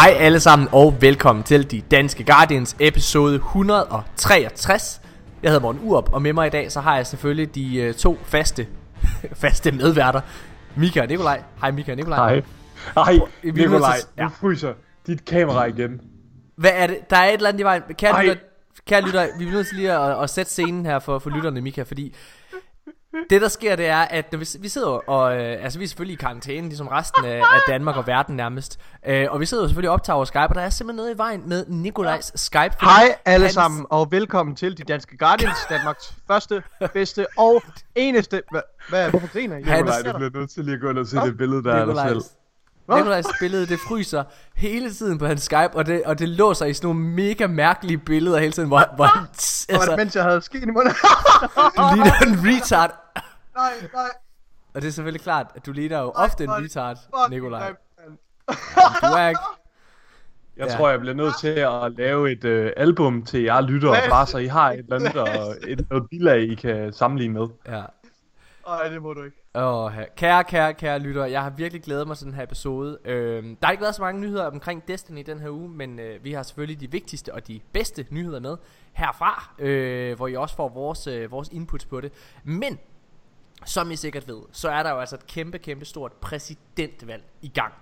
Hej alle sammen og velkommen til De Danske Guardians episode 163. Jeg hedder Morten Urup, og med mig i dag så har jeg selvfølgelig de øh, to faste, faste medværter. Mika og Nikolaj. Hej Mika og Nikolaj. Hej. Hej, Nikolaj, ja. du fryser dit kamera igen. Hvad er det? Der er et eller andet i vejen. Kære lytter, kære lytter, vi bliver nødt til lige at, at sætte scenen her for, for lytterne, Mika, fordi det der sker, det er, at når vi, vi sidder og, øh, altså vi er selvfølgelig i karantæne, ligesom resten af, af Danmark og verden nærmest, øh, og vi sidder jo selvfølgelig og optager over Skype, og der er simpelthen noget i vejen med Nikolajs Skype. fordi Hej alle hans- sammen, og velkommen til De Danske Guardians, Danmarks første, bedste og eneste... Hva, hvad, hvorfor griner I? Nikolaj, du bliver nødt til lige at gå ind og se det billede der af dig selv. Nikolajs, Nikolajs billede, det fryser hele tiden på hans Skype, og det, og det låser i sådan nogle mega mærkelige billeder hele tiden, hvor, hvor han, Var det, altså, mens jeg havde skeen i munden? du ligner en retard. nej, nej. Og det er selvfølgelig klart, at du ligner jo ofte en nej, retard, Fuck, Nikolaj. nej. Du er ikke... Jeg Ja. tror, jeg bliver nødt til at lave et øh, album til jer lyttere, Hvad? bare så I har et eller andet, og et noget bilag, I kan sammenligne med. Ja. Nej, det må du ikke. Åh, kære, kære, kære lytter, jeg har virkelig glædet mig til den her episode. Øhm, der har ikke været så mange nyheder omkring Destiny den her uge, men øh, vi har selvfølgelig de vigtigste og de bedste nyheder med herfra, øh, hvor I også får vores, øh, vores inputs på det. Men, som I sikkert ved, så er der jo altså et kæmpe, kæmpe stort præsidentvalg i gang.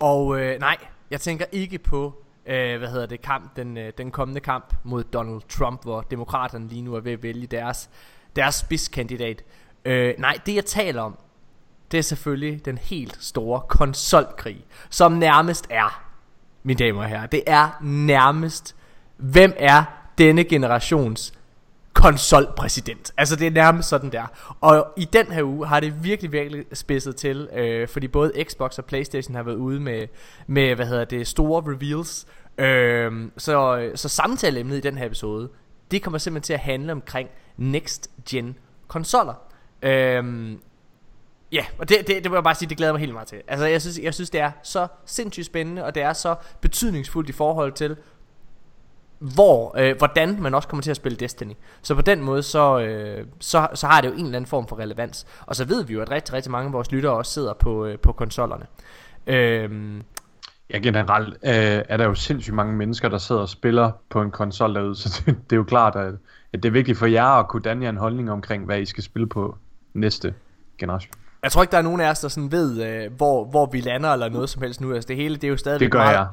Og øh, nej, jeg tænker ikke på, øh, hvad hedder det, kamp, den, øh, den kommende kamp mod Donald Trump, hvor demokraterne lige nu er ved at vælge deres, deres spidskandidat. Øh, nej, det jeg taler om, det er selvfølgelig den helt store konsolkrig, som nærmest er, mine damer og herrer, det er nærmest, hvem er denne generations konsolpræsident. Altså det er nærmest sådan der. Og i den her uge har det virkelig, virkelig spidset til, øh, fordi både Xbox og Playstation har været ude med, med hvad hedder det, store reveals. Øh, så, så samtaleemnet i den her episode, det kommer simpelthen til at handle omkring next gen konsoller. Øhm, Ja, og det, det, det må jeg bare sige, det glæder mig helt meget til. Altså, jeg synes, jeg synes, det er så sindssygt spændende, og det er så betydningsfuldt i forhold til, hvor, øh, hvordan man også kommer til at spille Destiny. Så på den måde, så, øh, så, så har det jo en eller anden form for relevans. Og så ved vi jo, at rigtig, rigtig mange af vores lyttere også sidder på, øh, på konsollerne. Øhm, Ja, generelt øh, er der jo sindssygt mange mennesker, der sidder og spiller på en konsol derude, så det, det er jo klart, at, at det er vigtigt for jer at kunne danne jer en holdning omkring, hvad I skal spille på næste generation. jeg tror ikke, der er nogen af os, der sådan ved, øh, hvor, hvor vi lander eller noget som helst nu. Altså, det hele, det er jo stadig Det gør meget... jeg.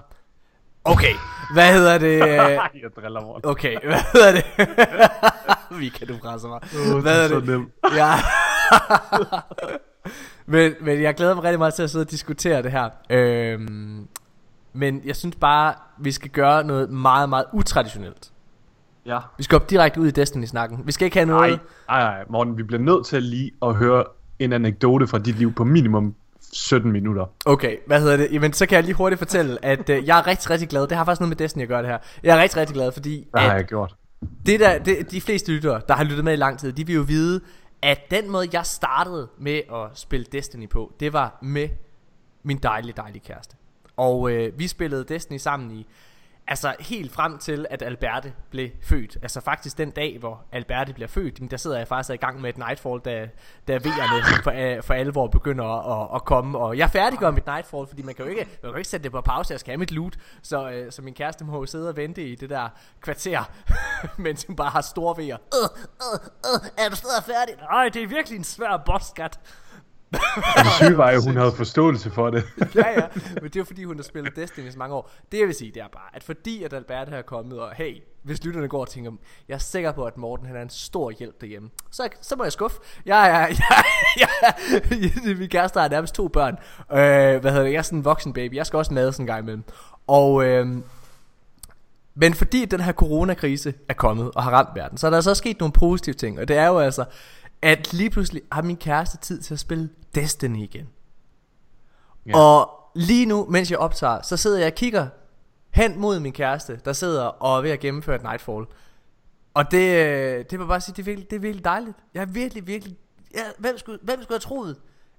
Okay, hvad hedder det? Øh, jeg driller mig. Okay, hvad hedder det? Vi kan du presse mig. Hvad er er så det? nemt. Ja. men, men jeg glæder mig rigtig meget til at sidde og diskutere det her. Øhm, men jeg synes bare, vi skal gøre noget meget, meget utraditionelt. Ja. Vi skal op direkte ud i Destiny-snakken. Vi skal ikke have noget... Nej, nej, nej, Morten, vi bliver nødt til lige at høre en anekdote fra dit liv på minimum 17 minutter. Okay, hvad hedder det? Jamen, så kan jeg lige hurtigt fortælle, at øh, jeg er rigtig, rigtig glad. Det har faktisk noget med Destiny at gøre det her. Jeg er rigtig, rigtig glad, fordi... Hvad har jeg gjort? Det der, det, de fleste lyttere, der har lyttet med i lang tid, de vil jo vide, at den måde, jeg startede med at spille Destiny på, det var med min dejlige, dejlige kæreste. Og øh, vi spillede Destiny sammen i, altså helt frem til, at Alberte blev født. Altså faktisk den dag, hvor Alberte bliver født, der sidder jeg faktisk i gang med et Nightfall, da, da V'erne for, øh, for alvor begynder at, at, at komme. Og jeg færdiggør mit Nightfall, fordi man kan jo ikke, man kan jo ikke sætte det på pause, jeg skal have mit loot. Så, øh, så min kæreste må jo sidde og vente i det der kvarter, mens hun bare har store V'er. Øh, øh, øh, er du stadig færdig? Nej, det er virkelig en svær boss, skat. Den syge var jo, hun havde forståelse for det. ja, ja. Men det er jo fordi, hun har spillet Destiny i så mange år. Det jeg vil sige, det er bare, at fordi at Albert her er kommet, og hey, hvis lytterne går og tænker, jeg er sikker på, at Morten han er en stor hjælp derhjemme, så, så må jeg skuffe. Jeg er, jeg, jeg, jeg, min kæreste har nærmest to børn. Øh, hvad hedder det? Jeg er sådan en voksen baby. Jeg skal også mad sådan en gang imellem. Og, øh, men fordi den her coronakrise er kommet og har ramt verden, så er der altså så sket nogle positive ting. Og det er jo altså, at lige pludselig har min kæreste tid til at spille Destiny igen. Ja. Og lige nu, mens jeg optager, så sidder jeg og kigger hen mod min kæreste, der sidder og er ved at gennemføre et Nightfall. Og det, øh, det må jeg bare sige, det er virkelig, det er virkelig dejligt. Jeg er virkelig, virkelig... Ja, hvem, skulle, hvem skulle have troet,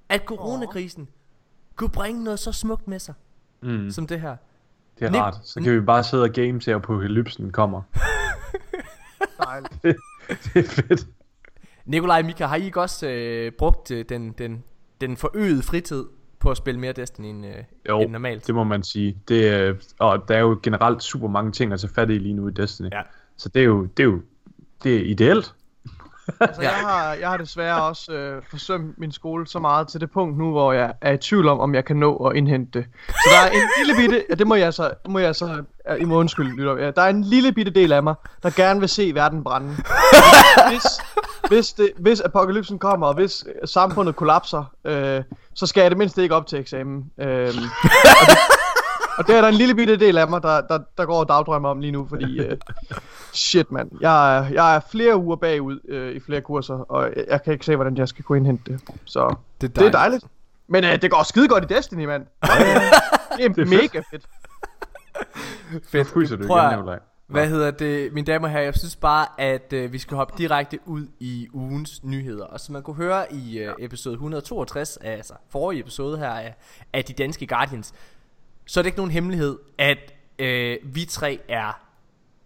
at coronakrisen kunne bringe noget så smukt med sig, Mm, som det her? det er Nik- rart. Så kan vi bare sidde og game til, at apokalypsen kommer. Dejligt. det er fedt. Nikolaj Mika, har I ikke også øh, brugt øh, den, den, den forøgede fritid på at spille mere Destiny end, øh, Jo, end normalt. det må man sige. Det, er- og der er jo generelt super mange ting at tage fat i lige nu i Destiny. Ja. Så det er jo, det er jo det er ideelt. Altså, Ja. jeg, har, jeg har desværre også øh, forsømt min skole så meget til det punkt nu, hvor jeg er i tvivl om, om jeg kan nå at indhente det. Så der er en lille bitte, ja, det må jeg så, må jeg så, I må undskylde, lytter. Ja, der er en lille bitte del af mig, der gerne vil se verden brænde. Hvis, hvis, det, hvis apokalypsen kommer, og hvis øh, samfundet kollapser, øh, så skal jeg det mindste ikke op til eksamen. Øh, og, det, og det er der en lille bitte del af mig, der, der, der går og dagdrømmer om lige nu, fordi... Øh, Shit, mand. Jeg er, jeg er flere uger bagud øh, i flere kurser, og jeg, jeg kan ikke se, hvordan jeg skal kunne indhente det. Så Det det er dejligt. Men øh, det går skide godt i Destiny, mand. det er, Det er mega fedt. Fedt. Fryser du Prøv igen? Hvad hedder det, mine damer og herrer, jeg synes bare, at øh, vi skal hoppe direkte ud i ugens nyheder. Og som man kunne høre i øh, episode 162, altså forrige episode her af, af De Danske Guardians, så er det ikke nogen hemmelighed, at øh, vi tre er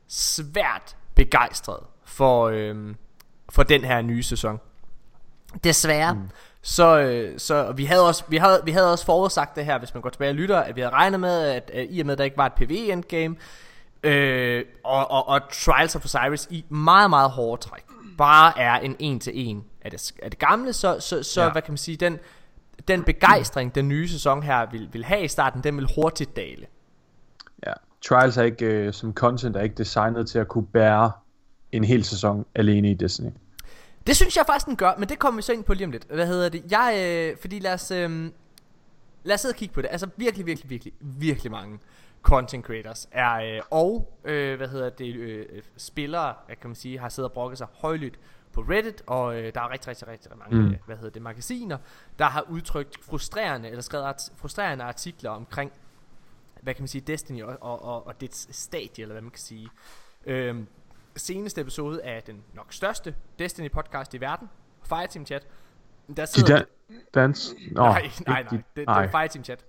svært begejstrede for, øh, for den her nye sæson. Desværre. Mm. Så, øh, så vi havde også vi havde, vi havde også forudsagt det her, hvis man går tilbage og lytter, at vi havde regnet med, at, at i og med, at der ikke var et PvE endgame, øh, og, og, og Trials of Osiris i meget, meget hårde træk, bare er en en til en af det, af det gamle, så, så, så ja. hvad kan man sige, den, den begejstring, den nye sæson her vil, vil have i starten, den vil hurtigt dale. Ja. Trials er ikke, øh, som content er ikke designet til at kunne bære en hel sæson alene i Destiny. Det synes jeg faktisk den gør, men det kommer vi så ind på lige om lidt. Hvad hedder det? Jeg, øh, fordi lad os, øh, lad os sidde og kigge på det. Altså virkelig, virkelig, virkelig, virkelig mange content creators er, øh, og øh, hvad hedder det, øh, spillere, kan man sige, har siddet og brokket sig højlydt på Reddit, og øh, der er rigtig, rigtig, rigtig mange, Mm. øh, hvad hedder det, magasiner, der har udtrykt frustrerende, eller skrevet art- frustrerende artikler omkring, hvad kan man sige, Destiny og, og, og, og dets stadie, eller hvad man kan sige. Øhm, seneste episode af den nok største Destiny podcast i verden, Fireteam Chat. Der De sidder... dan- dans... Nå, nej, nej, nej, de- det, det nej. er Fireteam Chat.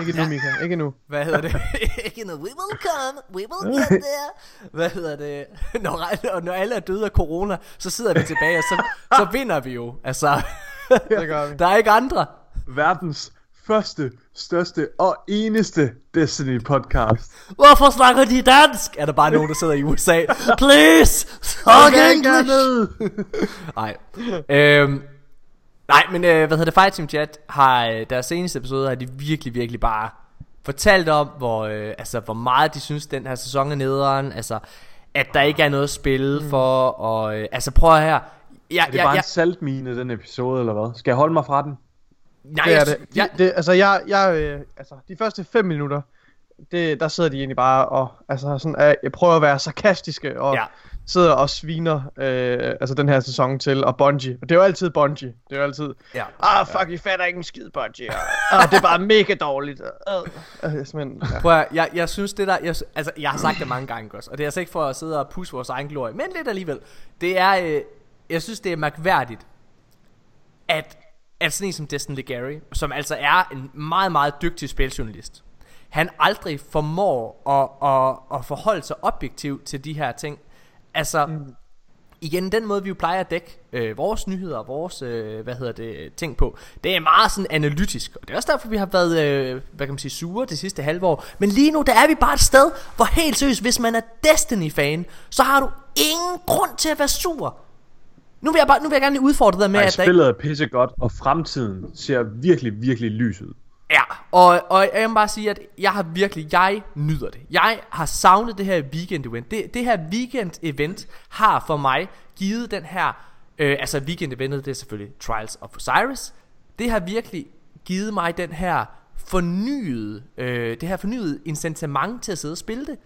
Ikke nu, Mika. Ikke nu. Hvad hedder det? Ikke noget, we will come, we will get there. Hvad hedder det? Når, alle- når alle er døde af corona, så sidder vi tilbage, og så, så vinder vi jo. Altså, Det gør vi. der er ikke andre. Verdens første, største og eneste Destiny podcast. Hvorfor snakker de dansk? Er der bare nogen, der sidder i USA? Please! Talk English! Nej. Øhm, nej, men øh, hvad hedder det? Fireteam Chat har øh, deres seneste episode har de virkelig, virkelig bare fortalt om, hvor, øh, altså, hvor meget de synes, den her sæson er nederen. Altså, at der ikke er noget at spille mm. for. Og, øh, altså, prøv her. Jeg, Er det jeg, bare jeg, en saltmine, den episode, eller hvad? Skal jeg holde mig fra den? nej, Det er det. jeg, De, det altså, jeg, jeg, øh, altså, de første fem minutter, det, der sidder de egentlig bare og, altså, sådan, øh, jeg prøver at være sarkastiske, og Ja. Sidder og sviner, øh, altså den her sæson til, og Bungie. Og det er jo altid Bungie. Det er jo altid, ja. ah, fuck, I fatter ikke en skid, Bungie. Ah, det er bare mega dårligt. Og, øh, øh, ja. Prøv at, jeg, jeg synes det der jeg, Altså jeg har sagt det mange gange også Og det er altså ikke for at sidde og pusse vores egen glorie Men lidt alligevel Det er øh, Jeg synes det er mærkværdigt At At sådan en som Destin Legary Som altså er en meget meget dygtig spiljournalist Han aldrig formår at, at, at forholde sig objektivt Til de her ting Altså mm. igen den måde vi jo plejer at dække øh, vores nyheder og vores øh, hvad hedder det ting på det er meget sådan analytisk. Og det er også derfor vi har været øh, hvad kan man sige sure det sidste halve år. Men lige nu der er vi bare et sted hvor helt seriøst hvis man er Destiny fan så har du ingen grund til at være sur. Nu vil jeg bare nu vil jeg gerne udfordre dig med Ej, at der ikke spillet er pissegodt, og fremtiden ser virkelig, virkelig lys ud. Ja, og, og jeg må bare sige, at jeg har virkelig, jeg nyder det. Jeg har savnet det her weekend event. Det, det her weekend event har for mig givet den her, øh, altså weekend eventet, det er selvfølgelig Trials of Osiris. Det har virkelig givet mig den her fornyede, øh, det her fornyede incitament til at sidde og spille det.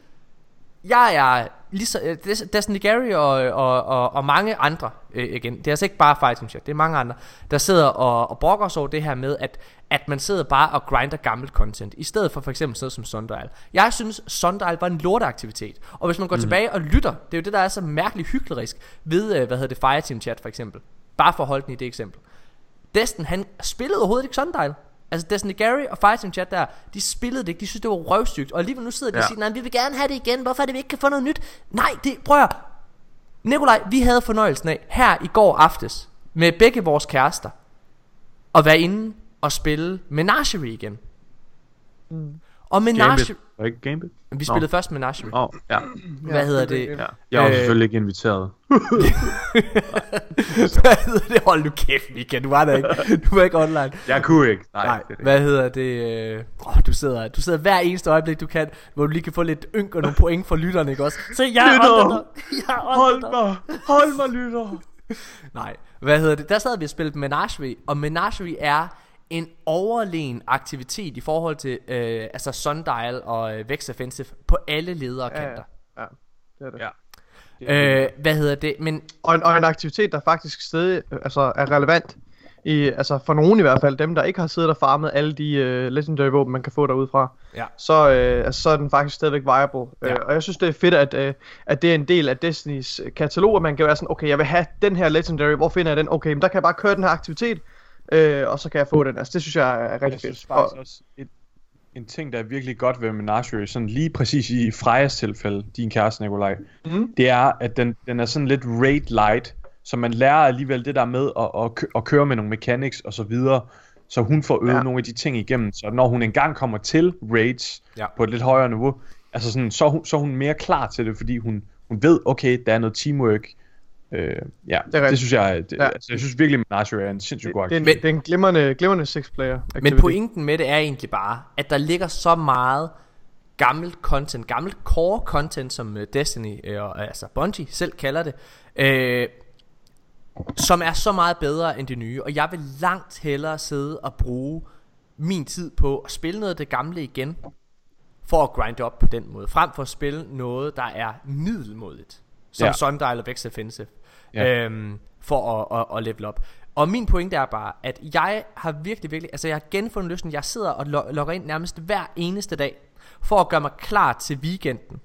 Jeg er ligesom øh, Des- Destiny Gary og, og, og, og mange andre øh, igen. Det er altså ikke bare Fighting Chat, det er mange andre, der sidder og, og brokker sig over det her med, at, at man sidder bare og grinder gammelt content, i stedet for for eksempel sådan noget som Sundial. Jeg synes, Sundial var en lorteaktivitet. Og hvis man går mm. tilbage og lytter, det er jo det, der er så mærkeligt hyklerisk ved, øh, hvad hedder det, Fireteam Chat for eksempel. Bare for at holde den i det eksempel. Destin, han spillede overhovedet ikke Sundial. Altså Destiny Gary og Fighting Chat der, de spillede det ikke, de synes det var røvstygt. Og alligevel nu sidder de ja. Og siger, nej, vi vil gerne have det igen, hvorfor er det vi ikke kan få noget nyt? Nej, det, prøv at. Nikolaj, vi havde fornøjelsen af, her i går aftes, med begge vores kærester, at være inde at spille Menagerie igen. Mm. Og Menagerie... Var det ikke Gambit? Vi spillede først Menagerie. Åh, oh, ja. Hvad hedder det? ja. Jeg var Øh, selvfølgelig ikke inviteret. Hvad hedder det? Hold nu kæft, Mika. Du var der ikke. Du var ikke online. Jeg kunne ikke. Nej, Nej, det hvad hedder det? Åh, du sidder, du sidder hver eneste øjeblik, du kan, hvor du lige kan få lidt ynk og nogle point for lytterne, ikke også? Se, jeg er Lytter! Jeg Hold mig! Hold mig, lytter! Nej, hvad hedder det? Der sad vi og spillede Menagerie, og Menagerie er en overlegen aktivitet i forhold til øh, altså Sundial og øh, Vex Offensive på alle ledere Ja, ja. kanter. ja, det er det. Ja. Øh, hvad hedder det? Men Og, en, og en aktivitet, der faktisk stadig øh, altså, er relevant, i, altså for nogen i hvert fald, dem der ikke har siddet og farmet alle de uh, legendary våben, man kan få derude fra, Ja. så, øh, altså, så er den faktisk stadigvæk viable. Ja. Ja. Øh, og jeg synes, det er fedt, at, øh, at det er en del af Destinys katalog, at man kan være sådan, okay, jeg vil have den her legendary, hvor finder jeg den? Okay, men der kan jeg bare køre den her aktivitet, øh, og så kan jeg få den. Altså, det synes jeg er rigtig Jeg synes fedt. faktisk Og, også, et, en ting, der er virkelig godt ved Menagerie, sådan lige præcis i Frejas tilfælde, din kæreste Nikolaj, Mhm. det er, at den, den er sådan lidt raid light, så man lærer alligevel det der med at, at, kø- at køre med nogle mechanics og så videre, så hun får øvet ja. Nogle af de ting igennem, så når hun engang kommer til raids Ja. på et lidt højere niveau, altså sådan, så, er hun, så er hun mere klar til det, fordi hun, hun ved, okay, der er noget teamwork, Øh, ja, det, det synes jeg, det, Ja. altså, jeg synes virkelig, Menagerie er en sindssygt god det, det, er en, aktivitet. det er en glimrende, glimrende six-player Men pointen med det er egentlig bare, at der ligger så meget gammelt content, gammelt core content, som øh, Destiny, øh, og, altså Bungie selv kalder det, øh, som er så meget bedre end det nye. Og jeg vil langt hellere sidde og bruge min tid på at spille noget af det gamle igen, for at grinde op på den måde, frem for at spille noget, der er middelmodigt, som ja. Sundial og Vex Offensive, ja. Ja. øhm, for at, at, at level op. Og min pointe er bare, at jeg har virkelig, virkelig, altså jeg har genfundet lysten, jeg sidder og lo- logger ind nærmest hver eneste dag, for at gøre mig klar til weekenden.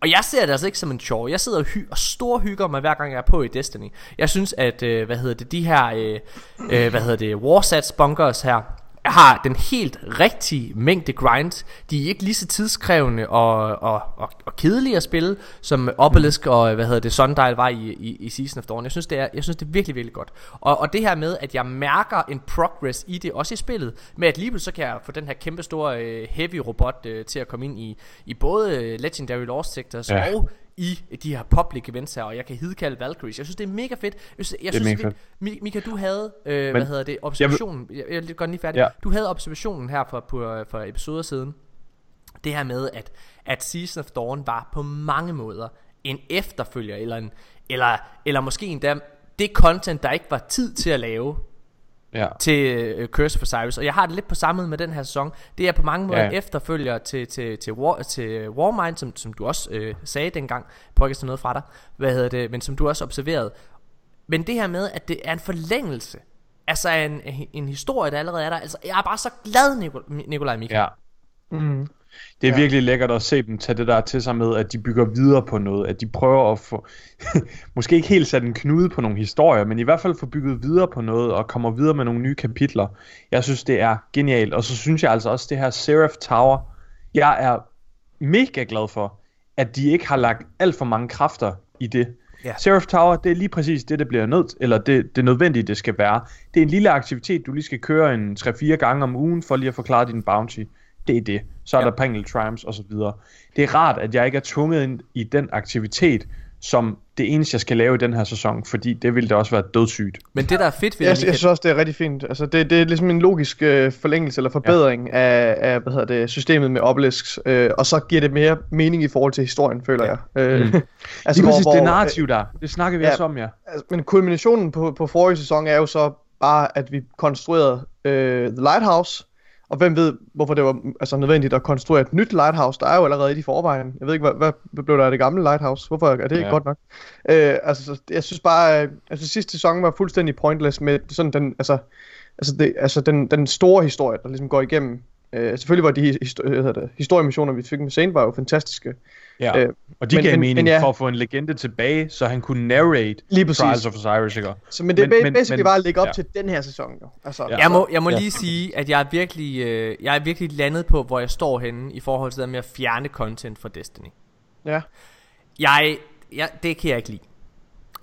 Og jeg ser det altså ikke som en chore. Jeg sidder og, hy- og stor hygger mig hver gang jeg er på i Destiny. Jeg synes at øh, hvad hedder det, de her øh, øh, hvad hedder det, Warsats bunkers her har den helt rigtige mængde grind. De er ikke lige så tidskrævende og, og, og, og kedelige at spille som Obelisk og hvad hedder det Sundial var i, i, i Season of Dawn. Jeg synes det er jeg synes det er virkelig virkelig godt. Og, og det her med at jeg mærker en progress i det også i spillet med at lige så kan jeg få den her kæmpe store øh, heavy robot øh, til at komme ind i i både øh, Legendary Lost Sectors. Ja. og i de her public events her, og jeg kan hidkalde Valkyries. Jeg synes, det er mega fedt. Jeg synes, jeg Det er synes det, Mi- Mika, du havde, øh, hvad hedder det, observationen, jeg, jeg vil godt lige færdig. Ja. Du havde observationen her for, på, for episoder siden. Det her med, at, at Season of Dawn var på mange måder en efterfølger, eller, en, eller, eller måske endda det content, der ikke var tid til at lave, Ja. til uh, Curse of Osiris. Og jeg har det lidt på samme med den her sæson. Det er på mange måder Ja. efterfølger til, til, til, War, til Warmind som, som du også øh, sagde dengang. Prøv ikke at noget fra dig. Hvad hedder det? Men som du også observerede. Men det her med at det er en forlængelse. Altså en, en historie der allerede er der. Altså jeg er bare så glad Nikolaj Mika ja. Mm. Det er Ja. virkelig lækkert at se dem tage det der til sig med, at de bygger videre på noget, at de prøver at få, måske ikke helt sætte en knude på nogle historier, men i hvert fald få bygget videre på noget, og kommer videre med nogle nye kapitler. Jeg synes, det er genialt, og så synes jeg altså også, det her Seraph Tower, jeg er mega glad for, at de ikke har lagt alt for mange kræfter i det. Ja. Seraph Tower, det er lige præcis det, det bliver nødt, eller det, det nødvendige, det skal være. Det er en lille aktivitet, du lige skal køre en 3-4 gange om ugen, for lige at forklare din bounty. Det er det. Så er Ja. der Pringle Triumphs og så videre. Det er rart, at jeg ikke er tvunget ind i den aktivitet, som det eneste, jeg skal lave i den her sæson, fordi det ville da også være dødssygt. Men det der er fedt ved Jeg, det jeg synes også, det er rigtig fint. Altså, det, det er ligesom en logisk øh, forlængelse eller forbedring ja. af, af hvad hedder det, systemet med obelisks, øh, og så giver det mere mening i forhold til historien, føler Ja. jeg. Øh, Mm. altså, Lige præcis det narrativ der, det snakker vi ja. også om, ja. altså, men kulminationen på, på forrige sæson er jo så bare, at vi konstruerede øh, The Lighthouse, og hvem ved, hvorfor det var altså, nødvendigt at konstruere et nyt Lighthouse, der er jo allerede i de forvejen. Jeg ved ikke, hvad, hvad, blev der af det gamle Lighthouse? Hvorfor er det ikke Ja. godt nok? Øh, altså, så jeg synes bare, øh, altså sidste sæson var fuldstændig pointless med sådan den, altså, altså, det, altså den, den store historie, der ligesom går igennem. Øh, selvfølgelig var de histo- hvad hedder det, historiemissioner, vi fik med Zane, var jo fantastiske. ja. Øh, og de men- gav men- mening men ja. for at få en legende tilbage, så han kunne narrate Lige præcis. Trials of Osiris, ikke? Så, men det er Men- basically men- bare at lægge op ja. til den her sæson. Jo. Altså, Ja. Jeg må, jeg må Ja. lige sige, at jeg er virkelig, øh, jeg er virkelig landet på, hvor jeg står henne i forhold til det med at fjerne content fra Destiny. Ja. Jeg, jeg, det kan jeg ikke lide.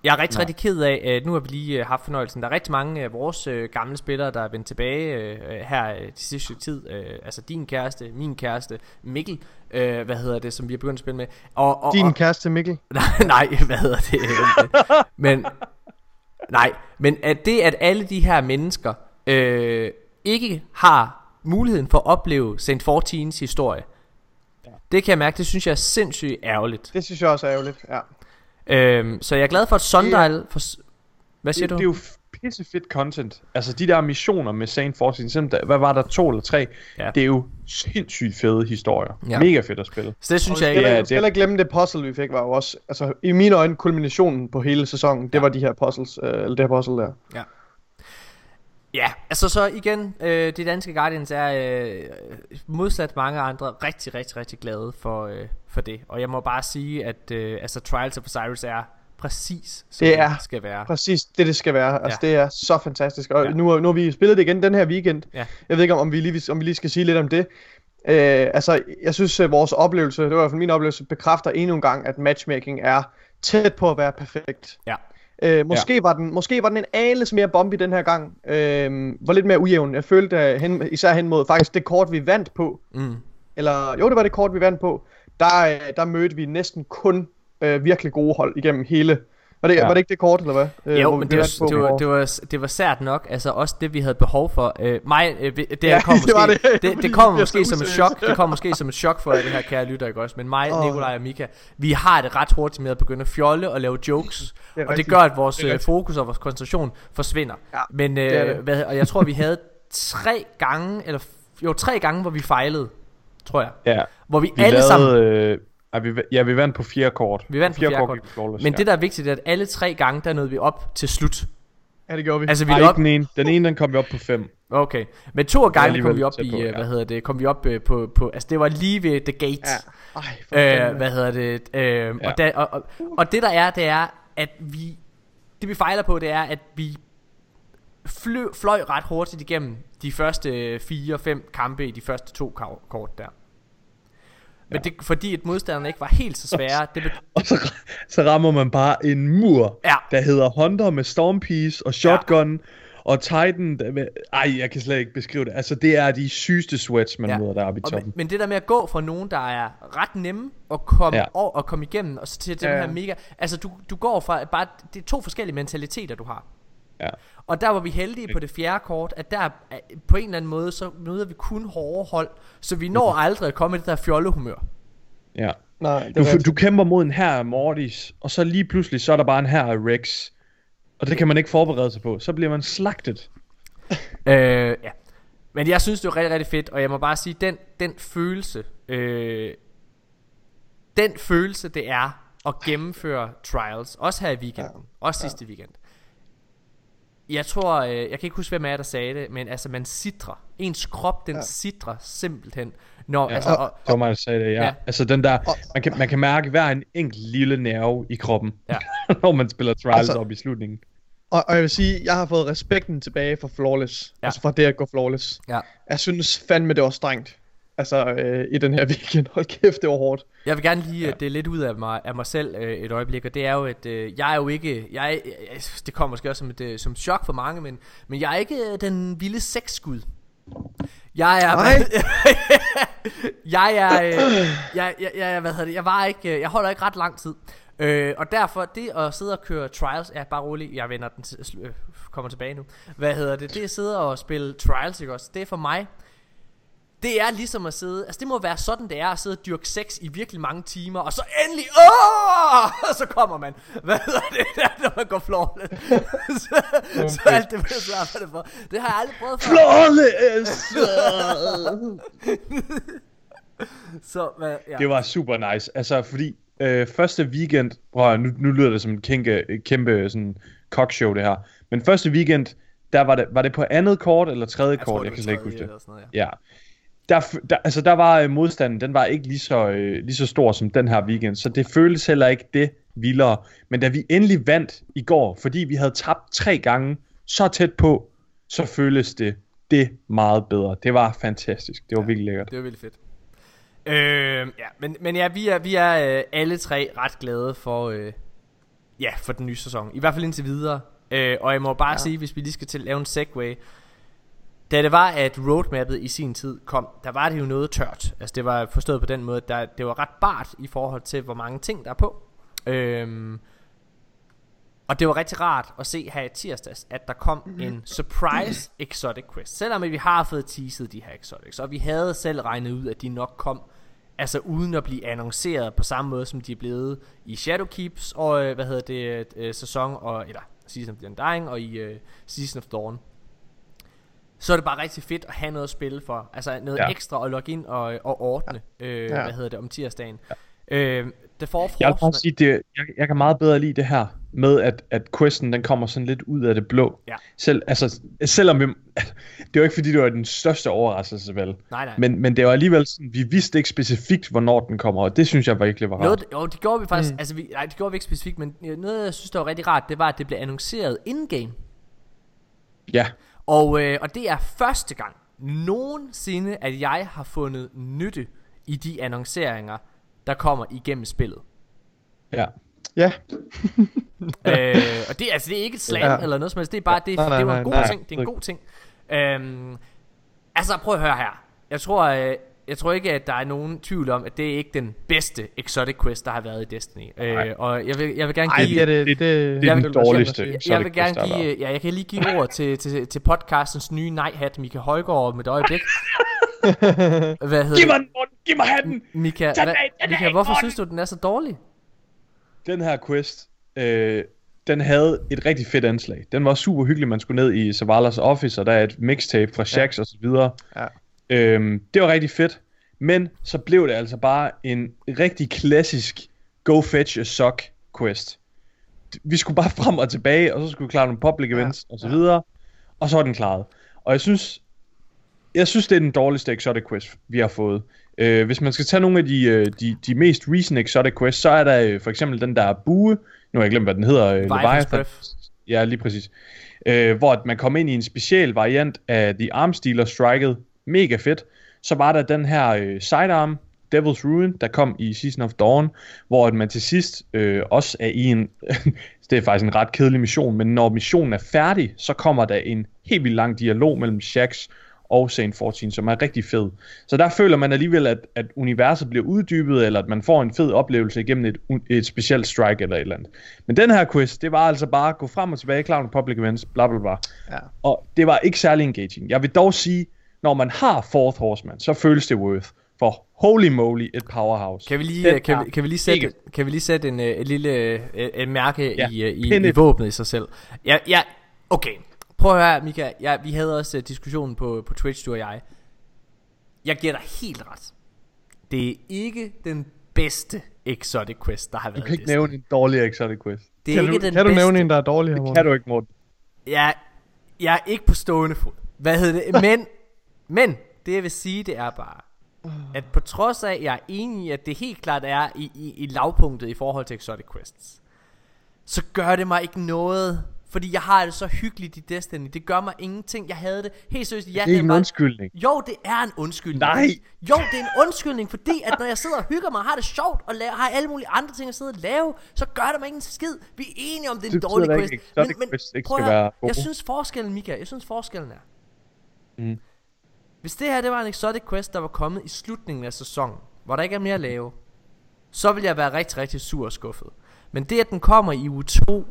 Jeg er rigtig, Nej. rigtig ked af, at nu har vi lige øh, haft fornøjelsen. Der er rigtig mange af vores øh, gamle spillere, der er vendt tilbage øh, øh, her øh, de sidste tid. Øh, altså din kæreste, min kæreste, Mikkel, øh, hvad hedder det, som vi har begyndt at spille med. Og, og, Din og, kæreste Mikkel. nej, nej, hvad hedder det? men, nej, men at det, at alle de her mennesker øh, ikke har muligheden for at opleve St. 14's historie, det kan jeg mærke, det synes jeg er sindssygt ærgerligt. Det synes jeg også er ærgerligt, ja. Øhm, så jeg er glad for, at Sundial... For, hvad siger det, du? det er jo pisse fedt content. Altså de der missioner med Saint Fortune, hvad var der, to eller tre? Ja. Det er jo sindssygt fede historier. Ja. Ja. Mega fedt at spille. så det synes Og jeg ikke... Ja, heller- det- skal heller ikke glemme det puzzle, vi fik, var jo også, altså i mine øjne, kulminationen på hele sæsonen, det var de her puzzles, øh, eller det her puzzle der. Ja, altså så igen, øh, de danske Guardians er øh, modsat mange andre rigtig, rigtig, rigtig glade for, øh, for det. Og jeg må bare sige, at øh, altså Trials of Osiris er præcis, som Det er skal være. Præcis det, det skal være. Altså, Ja. det er så fantastisk. Og Ja. nu, nu har vi spillet det igen den her weekend. Ja. Jeg ved ikke, om, om, vi lige, om vi lige skal sige lidt om det. Øh, altså, jeg synes, at vores oplevelse, det var i hvert fald min oplevelse, bekræfter endnu en gang, at matchmaking er tæt på at være perfekt. Ja. Øh, måske, ja. var den, måske var den en anelse mere bombe den her gang. Øh, var lidt mere ujævn. Jeg følte at hen, især hen mod faktisk det kort, vi vandt på. Mm. Eller jo, det var det kort, vi vandt på. Der, øh, der mødte vi næsten kun øh, virkelig gode hold igennem hele. Var det, ja. Var det ikke det kort, eller hvad? Øh, Jo, hvor men det var, på det, var, det, var, det var sært nok, altså også det vi havde behov for. Øh, mig, øh, det, Ja, ja, kom det måske, det, det. det, det kommer er måske som et chok, det kommer måske som et chok for det her kære lytter, ikke også? Men mig, Åh. Nikolaj og Mika, vi har det ret hurtigt med at begynde at fjolle og lave jokes, Det og det gør, at vores Det øh, fokus og vores koncentration forsvinder. Ja, Men, det øh, det. hvad, og jeg tror, vi havde tre gange, eller jo, tre gange, hvor vi fejlede, tror jeg. Ja. Hvor vi, Vi alle lavede, sammen øh, ej, vi, ja, vi vandt på fjerde kort. Vi vandt på fjerde kort. gik vi flawless, Men ja. det der er vigtigt, er, at alle tre gange, der nåede vi op til slut. Ja, det gjorde vi. Altså vi Ej, op, den ene. Den ene, den kom vi op på fem. Okay, men to af gange kom vi op i, på, øh, ja. hvad hedder det, kom vi op øh, på, på, altså det var lige ved the gate. Ja. Ej, for Øh, hvad hedder det, øh, Ja. og, da, og, og, og det der er, det er, at vi, det vi fejler på, det er, at vi fløj, fløj ret hurtigt igennem de første 4-5 kampe i de første to kort der. Men det, fordi at modstanderne ikke var helt så svære, det bet- Og så, så rammer man bare en mur, Ja. der hedder Hunter med Stormpiece og Shotgun. Og Titan, med, ej, jeg kan slet ikke beskrive det. Altså, det er de sygeste sweats, man Ja. ja. møder deroppe i toppen. men, men det der med at gå fra nogen, der er ret nemme at komme ja. Ja. over og komme igennem, og så til den Ja, her ja. mega... Altså, du, du går fra bare... Det er to forskellige mentaliteter, du har. Ja. Og der var vi heldige på det fjerde kort, at der på en eller anden måde, så møder vi kun hårde hold, så vi når aldrig at komme i det der fjollehumør. ja. Nej, det Du, er du kæmper mod en her af Mortis, og så lige pludselig, så er der bare en her af Rex. Og det kan man ikke forberede sig på. Så bliver man slagtet. Øh, ja. Men jeg synes, det var rigtig, rigtig fedt, og jeg må bare sige, den, den følelse, øh, den følelse, det er at gennemføre trials, også her i weekenden, ja. også sidste weekend. Jeg tror, øh, jeg kan ikke huske, hvem af der sagde det, men altså, man sidrer. Ens krop, den ja. sidrer simpelthen. Når, Ja. altså, og, Det var mig, der sagde det, ja. Ja. Altså den der, man kan, man kan mærke hver en enkelt lille nerve i kroppen, Ja. når man spiller Trials Altså- op i slutningen. Og, og jeg vil sige, jeg har fået respekten tilbage for Flawless. Ja. Ja. Altså fra det at gå Flawless. ja. Jeg synes fandme, det var strengt. Altså øh, i den her weekend. Hold kæft, det var hårdt. Jeg vil gerne lige ja. det lidt ud af mig, af mig selv øh, et øjeblik, og det er jo, at øh, jeg er jo ikke, jeg, er- jeg, det kommer måske også som et øh, som chok for mange, men, men jeg er ikke øh, den vilde sexskud. Jeg er, Nej. jeg er, øh, jeg, jeg, jeg, hvad hedder det, jeg var ikke, øh, jeg holder ikke ret lang tid. Øh, og derfor det at sidde og køre trials Ja bare rolig Jeg vender den til, øh, kommer tilbage nu Hvad hedder det Det at sidde og spille trials ikke også Det er for mig det er ligesom at sidde, altså det må være sådan det er at sidde og dyrke sex i virkelig mange timer, og så endelig, åh, og så kommer man, hvad hedder det, der, når man går flawless. så, så alt det, man så arbejder for. Det har jeg aldrig prøvet før. Flawless! Så, hvad, ja. det var super nice. Altså, fordi øh, første weekend, prøv nu, nu lyder det som en kæmpe, kæmpe sådan cockshow det her. Men første weekend, der var det, var det på andet kort eller tredje jeg kort, tror, jeg kan slet ikke huske det. noget, ja. Ja. Der, der, altså der var øh, modstanden, den var ikke lige så, øh, lige så stor som den her weekend, så det føltes heller ikke det vildere. Men da vi endelig vandt i går, fordi vi havde tabt tre gange så tæt på, så føltes det det meget bedre. Det var fantastisk. Det var ja. virkelig lækkert. Det var virkelig fedt. Øh, ja, men, men ja, vi er, vi er øh, alle tre ret glade for, øh, ja, for den nye sæson. I hvert fald indtil videre. Øh, og jeg må bare ja. Sige, hvis vi lige skal til at lave en segway. Da det var, at roadmappet i sin tid kom, der var det jo noget tørt. Altså det var forstået på den måde, at der, det var ret bart i forhold til, hvor mange ting der er på. Øhm, og det var rigtig rart at se her i tirsdags, at der kom mm-hmm. en surprise exotic quest. Selvom vi har fået teaset de her exotics, og vi havde selv regnet ud, at de nok kom, altså uden at blive annonceret på samme måde, som de er blevet i Shadowkeeps, og øh, hvad hedder det, øh, sæson, og, eller Season of the Undying, og i øh, Season of Dawn. Så er det bare rigtig fedt at have noget at spille for. Altså noget ja. Ja. ekstra at logge ind og, og ordne, øh, Ja. hvad hedder det, om tirsdagen. Ja. Øh, det får Jeg vil bare sige, det, jeg, jeg kan meget bedre lide det her, med at, at questen den kommer sådan lidt ud af det blå. Ja. Selv, altså, selvom vi, det er jo ikke fordi, det var den største overraskelse, vel? Nej, nej. Men, men det var alligevel sådan, vi vidste ikke specifikt, hvornår den kommer, og det synes jeg virkelig var rart. Noget, jo, det gjorde vi faktisk, mm. Mm. altså vi, nej, det gjorde vi ikke specifikt, men noget, jeg synes, der var rigtig rart, det var, at det blev annonceret in-game. Ja, Og, øh, og det er første gang nogensinde, at jeg har fundet nytte i de annonceringer, der kommer igennem spillet. ja. Ja, øh, og det, altså, det er ikke et slam ja. Eller noget som helst, det er bare, det, Nej, nej, det var en god nej. ting, det er en god ting. Øhm, altså, prøv at høre her. Jeg tror, øh, jeg tror ikke, at der er nogen tvivl om, at det er ikke den bedste exotic quest, der har været i Destiny. Øh, Nej. og jeg vil, jeg vil gerne ej, give... det er det. det- det, det er den dårligste. Jeg, jeg vil gerne der give, ja, jeg kan lige give ord til, til, til podcastens nye nej-hat, Mika Højgaard, med et øjeblik. Hvad hedder Giv mig det? den, Morten! Giv mig hatten! Mika, Tag hvad, Mika hvorfor synes du, den er så dårlig? Den her quest, øh, den havde et rigtig fedt anslag. Den var super hyggelig, man skulle ned i Savalas office, og der er et mixtape fra Shax ja. og så videre. Ja. Øhm, det var rigtig fedt, men så blev det altså bare en rigtig klassisk go fetch a sock quest. Vi skulle bare frem og tilbage, og så skulle vi klare nogle public events ja. og så videre, og så var den klaret. Og jeg synes, jeg synes det er den dårligste exotic quest, vi har fået. Øh, hvis man skal tage nogle af de, øh, de, de mest recent exotic quests, så er der øh, for eksempel den der bue, nu har jeg glemt, hvad den hedder. Øh, Leviathan's Breath. Ja, lige præcis. Øh, hvor man kom ind i en speciel variant af The Arm Stealer Striket. Mega fedt. Så var der den her øh, sidearm, Devil's Ruin, der kom i Season of Dawn, hvor at man til sidst øh, også er i en, det er faktisk en ret kedelig mission, men når missionen er færdig, så kommer der en helt vildt lang dialog mellem Shax og Saint 14, som er rigtig fed. Så der føler man alligevel, at, at universet bliver uddybet, eller at man får en fed oplevelse igennem et, et specielt strike eller et eller andet. Men den her quest, det var altså bare at gå frem og tilbage, nogle public events, bla bla bla. Ja. Og det var ikke særlig engaging. Jeg vil dog sige, når man har Fourth Horseman, så føles det worth. For holy moly, et powerhouse. Kan vi lige, Den øh, kan, vi, kan vi lige sætte, kan vi lige sætte en, øh, et lille øh, et mærke Ja, i, i, i våbnet i sig selv? Ja, ja, okay. Prøv at høre, her, Mika. Ja, vi havde også uh, diskussionen på, på Twitch, du og jeg. Jeg giver dig helt ret. Det er ikke den bedste exotic quest, der har Du været kan i ikke nævne en dårlig exotic quest. Det er Kan, ikke du, den kan du bedste. nævne en, der er dårlig her, Det kan du ikke, Morten. Jeg, jeg er ikke på stående fod. Hvad hedder det? Men, men det jeg vil sige, det er bare, at på trods af, at jeg er enig i, at det helt klart er i, i, i lavpunktet i forhold til Exotic Quests, så gør det mig ikke noget. Fordi jeg har det så hyggeligt i Destiny. Det gør mig ingenting. Jeg havde det helt seriøst. Ja, Det er ikke en var- undskyldning. Jo, det er en undskyldning. Nej. Jo, det er en undskyldning, fordi at når jeg sidder og hygger mig og har det sjovt og laver, har alle mulige andre ting at sidde og lave, så gør det mig ikke en skid. Vi er enige om, det er en Det dårlig quest. ikke, exotic quests ikke prøv at være. Jeg synes forskellen, Mika, jeg synes forskellen er. Mm. Hvis det her det var en exotic quest, der var kommet i slutningen af sæsonen, hvor der ikke er mere at lave, så vil jeg være rigtig, rigtig sur og skuffet. Men det, at den kommer i uge 2,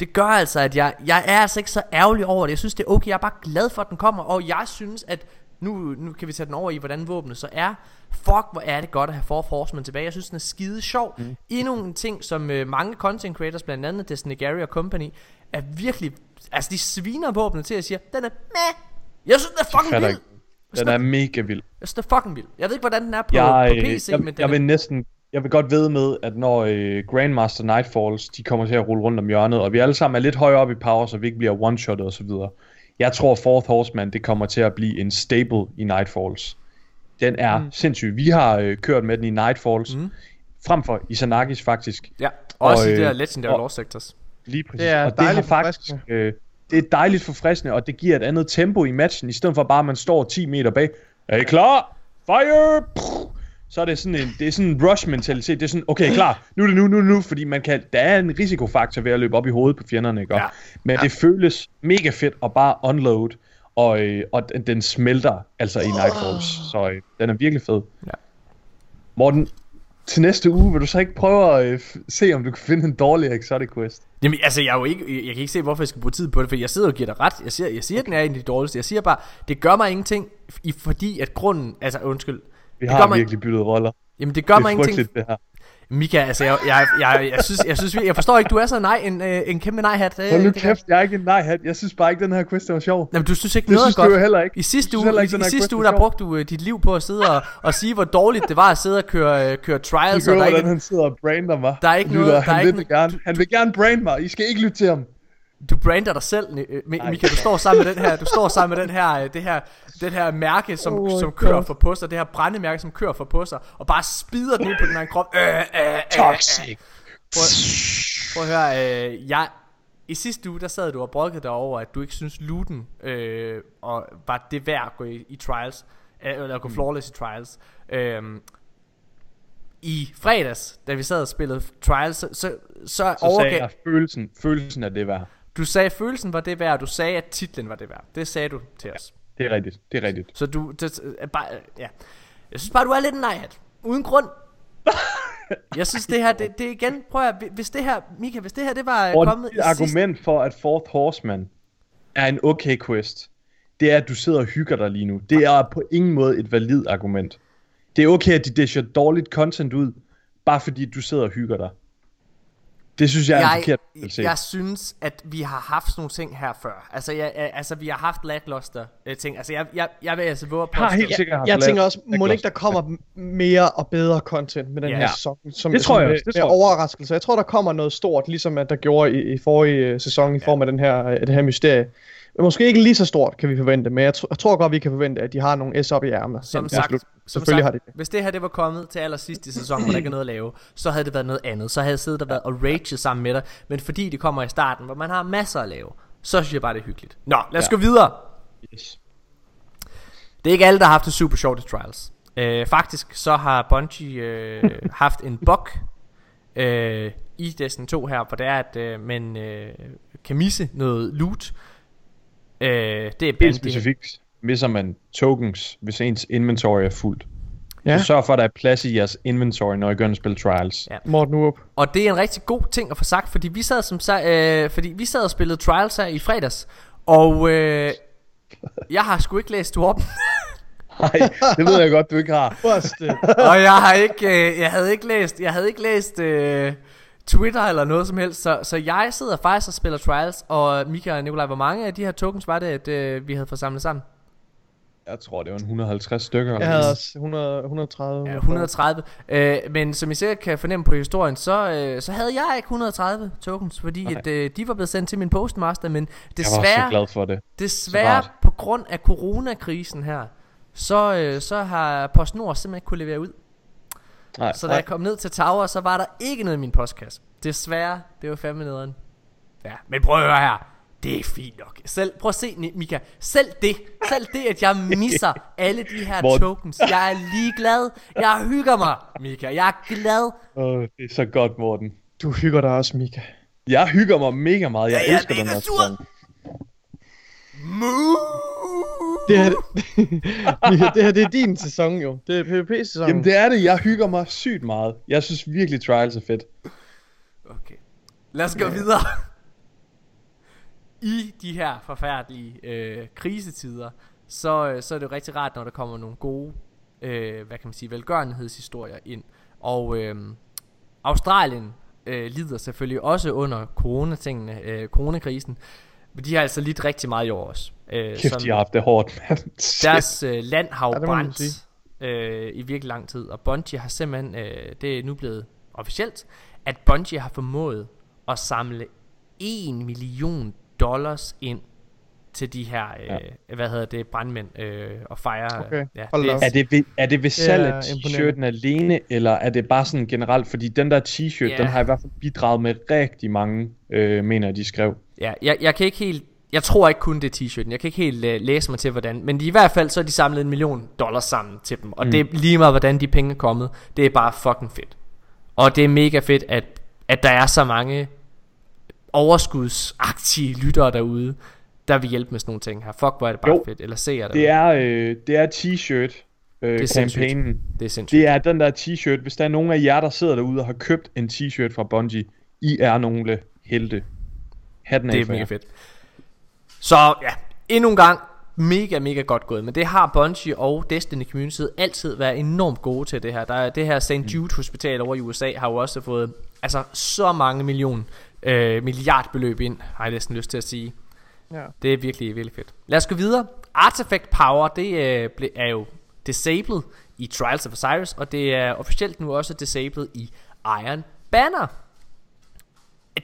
det gør altså, at jeg, jeg er altså ikke så ærgerlig over det. Jeg synes, det er okay. Jeg er bare glad for, at den kommer. Og jeg synes, at nu, nu kan vi tage den over i, hvordan våbnet så er. Fuck, hvor er det godt at have Fourth Horseman tilbage. Jeg synes, den er skide sjov. Mm. Endnu en ting, som øh, mange content creators, blandt andet Destiny Gary og Company, er virkelig... Altså, de sviner våbnet til at sige, den er meh. Jeg synes, den er fucking vild. Den er mega vild. Jeg synes, den er fucking vild. Jeg ved ikke, hvordan den er på, Jeg, på øh, PC, jeg, men den jeg er vil næsten, jeg vil godt ved med, at når øh, Grandmaster Nightfalls, de kommer til at rulle rundt om hjørnet, og vi alle sammen er lidt højere op i power, så vi ikke bliver one-shottet osv. Jeg tror, Fourth Horseman, det kommer til at blive en staple i Nightfalls. Den er mm. sindssyg. Vi har øh, kørt med den i Nightfalls, mm. frem for Isanagis faktisk. Ja, også Og, i de der øh, Legendary og- Law Sectors. Lige præcis. Det er og det har faktisk, øh, det er dejligt forfriskende, og det giver et andet tempo i matchen, i stedet for bare, at man står 10 meter bag. Er I klar? Fire! Så er det sådan en, det er sådan en rush mentalitet. Det er sådan, okay, klar, nu er det nu, nu, nu, fordi man kan, der er en risikofaktor ved at løbe op i hovedet på fjenderne, ikke? Ja. Men det føles mega fedt at bare unload, og, øh, og den, den smelter altså i Nightfalls, så øh, den er virkelig fed. Ja. Morten, til næste uge vil du så ikke prøve at øh, se, om du kan finde en dårlig exotic quest? Jamen, altså, jeg, er jo ikke, jeg kan ikke se, hvorfor jeg skal bruge tid på det, for jeg sidder og giver dig ret. Jeg siger, jeg siger at den er en af de dårligste. Jeg siger bare, det gør mig ingenting, i, fordi at grunden, altså undskyld, Vi Det gør har mig- virkelig byttet roller. jamen det gør Det mig ingenting. det her. Mika, altså, jeg, jeg, jeg, jeg, synes, jeg, synes, jeg forstår ikke, du er så nej, en, øh, en kæmpe nej-hat. Øh, Hold nu det kæft, jeg er ikke en nej-hat. Jeg synes bare ikke, den her quest var sjov. Jamen, du synes ikke Det noget synes er godt. jo heller ikke. I sidste uge, i, ikke, den i her sidste uge der brugte du øh, dit liv på at sidde og, og sige, hvor dårligt det var at sidde og køre, øh, køre trials, gør, og der er hvordan ikke, han sidder og brander mig. Der er ikke Lytter, noget- der han er vil ikke det gerne. Han vil gerne brand mig. I skal ikke lytte til ham. Du brander dig selv, øh, Mi- Mika, du står sammen med den her, du står sammen med den her, øh, det her, den her mærke, som, Oh som kører God. for på sig, det her brændemærke, som kører for på sig, og bare spider den ud på den her krop. Øh, øh, øh, Toxic. Prøv at høre, øh, jeg, i sidste uge, der sad du og brokkede dig over, at du ikke synes Luden øh, og var det værd at gå i, i trials, øh, eller at gå flawless i trials. Øh, I fredags, da vi sad og spillede trials, så, så, så, Så sagde jeg, følelsen, følelsen af det værd. Du sagde, at følelsen var det værd, og du sagde, at titlen var det værd. Det sagde du til os. Det er rigtigt. Det er rigtigt. Så du, det, er bare, ja. Jeg synes bare, du er lidt en nejhat. Uden grund. Jeg synes det her, det, det igen, prøv at, hvis det her, Mika, hvis det her, det var øh, Og kommet sidste, argument for, at Fourth Horseman er en okay quest, det er, at du sidder og hygger dig lige nu. Det er på ingen måde et valid argument. Det er okay, at de disher dårligt content ud, bare fordi du sidder og hygger dig. Det synes jeg er jeg, forkert jeg, jeg synes, at vi har haft sådan nogle ting her før. Altså, jeg, jeg, altså vi har haft lackluster øh, ting. Altså, jeg, jeg, jeg vil altså våge på. har helt sikkert haft Jeg tænker lavet- også, må ikke der kommer mere og bedre content med den Ja. her sæson, som, Det tror som jeg med, også, det med tror jeg. overraskelse. Jeg tror, der kommer noget stort, ligesom at der gjorde i, i forrige øh, sæson i form af den her, øh, det her mysterie. Måske ikke lige så stort, kan vi forvente, men jeg, tr- jeg tror godt, vi kan forvente, at de har nogle S op i ærmet. Som sagt, slut. som Selvfølgelig sagt, har de det. hvis det her det var kommet til allersidst i sæsonen, hvor der ikke er noget at lave, så havde det været noget andet. Så havde jeg siddet og været og rage sammen med dig. Men fordi det kommer i starten, hvor man har masser at lave, så synes jeg bare, det er hyggeligt. Nå, lad os Ja. gå videre. Yes. Det er ikke alle, der har haft det super sjovt i Trials. Øh, faktisk så har Bungie øh, haft en bug øh, i Destiny 2 her, hvor det er, at øh, man øh, kan misse noget loot. Øh, det er Helt blandt specifikt misser man tokens, hvis ens inventory er fuldt. Ja. Så sørg for, at der er plads i jeres inventory, når I ind og spiller trials. Ja. Morten Urup. Og det er en rigtig god ting at få sagt, fordi vi sad, som, øh, fordi vi sad og spillede Trials her i fredags, og øh, jeg har sgu ikke læst du op, Nej, det ved jeg godt, du ikke har. Og jeg har ikke, øh, jeg havde ikke læst, jeg havde ikke læst øh, Twitter eller noget som helst, så, så jeg sidder faktisk og spiller Trials, og Mika og Nikolaj, hvor mange af de her tokens var det, at øh, vi havde fået samlet sammen? Jeg tror, det var en 150 stykker. Jeg havde også 100, 130. Ja, 130. Øh, men som I sikkert kan fornemme på historien, så, øh, så havde jeg ikke 130 tokens, fordi Nej. at, øh, de var blevet sendt til min postmaster, men Jeg var desværre... så glad for det. Desværre på grund af coronakrisen her, så, øh, så har PostNord simpelthen ikke kunne levere ud. Nej, Så da jeg kom ned til Tower, så var der ikke noget i min postkasse. Desværre, det var fandme nederen. Ja, men prøv at høre her. Det er fint nok. Selv, prøv at se, Mika. Selv det, selv det, at jeg misser alle de her Hvor- tokens. Jeg er ligeglad. Jeg hygger mig, Mika. Jeg er glad. Åh, det er så godt, Morten. Du hygger dig også, Mika. Jeg hygger mig mega meget. Jeg Ja, er elsker den mega her. Det her, Mika, det her det er din sæson jo. Det er PvP-sæsonen. Jamen det er det. Jeg hygger mig sygt meget. Jeg synes virkelig, Trials er fedt. Okay. Lad os gå videre. I de her forfærdelige øh, krisetider, så, øh, så er det jo rigtig rart, når der kommer nogle gode, øh, hvad kan man sige, velgørenhedshistorier ind. Og øh, Australien øh, lider selvfølgelig også under coronatingene, øh, coronakrisen. Men de har altså lidt rigtig meget i år også. Øh, Kæft, de har haft det hårdt, mand. Deres øh, land har jo Ja, brændt øh, i virkelig lang tid, og Bungie har simpelthen, øh, det er nu blevet officielt, at Bungie har formået at samle 1 million dollars ind til de her, øh, ja. hvad hedder det, brandmænd øh, og fejre. Okay, ja, hold det. Er det ved, er det ved salg af er t-shirten alene, eller er det bare sådan generelt? Fordi den der t-shirt, Ja. den har i hvert fald bidraget med rigtig mange, øh, mener de skrev. Ja, jeg, jeg kan ikke helt Jeg tror ikke kun det er t-shirten. Jeg kan ikke helt uh, læse mig til, hvordan. Men i hvert fald så er de samlet en million dollars sammen til dem. Og mm. det er lige meget, hvordan de penge er kommet. Det er bare fucking fedt. Og det er mega fedt, at, at der er så mange overskudsaktige lyttere derude, der vil hjælpe med sådan nogle ting her. Fuck, hvor er det bare Jo. fedt. Eller ser det. Det er, øh, det er t-shirt øh, Det er sindssygt. kampagnen. det er sindssygt. Det er den der t-shirt. Hvis der er nogen af jer, der sidder derude og har købt en t-shirt fra Bungie, I er nogle helte. Hatten Det er mega fedt. Så ja, endnu en gang, mega, mega godt gået. Men det har Bungie og Destiny Community altid været enormt gode til det her. Der er det her St. Jude Hospital over i USA har jo også fået altså så mange million øh, milliardbeløb ind, har jeg næsten lyst til at sige. Ja. Det er virkelig, virkelig fedt. Lad os gå videre. Artifact Power, det øh, er jo disabled i Trials of Osiris, og det er officielt nu også disabled i Iron Banner.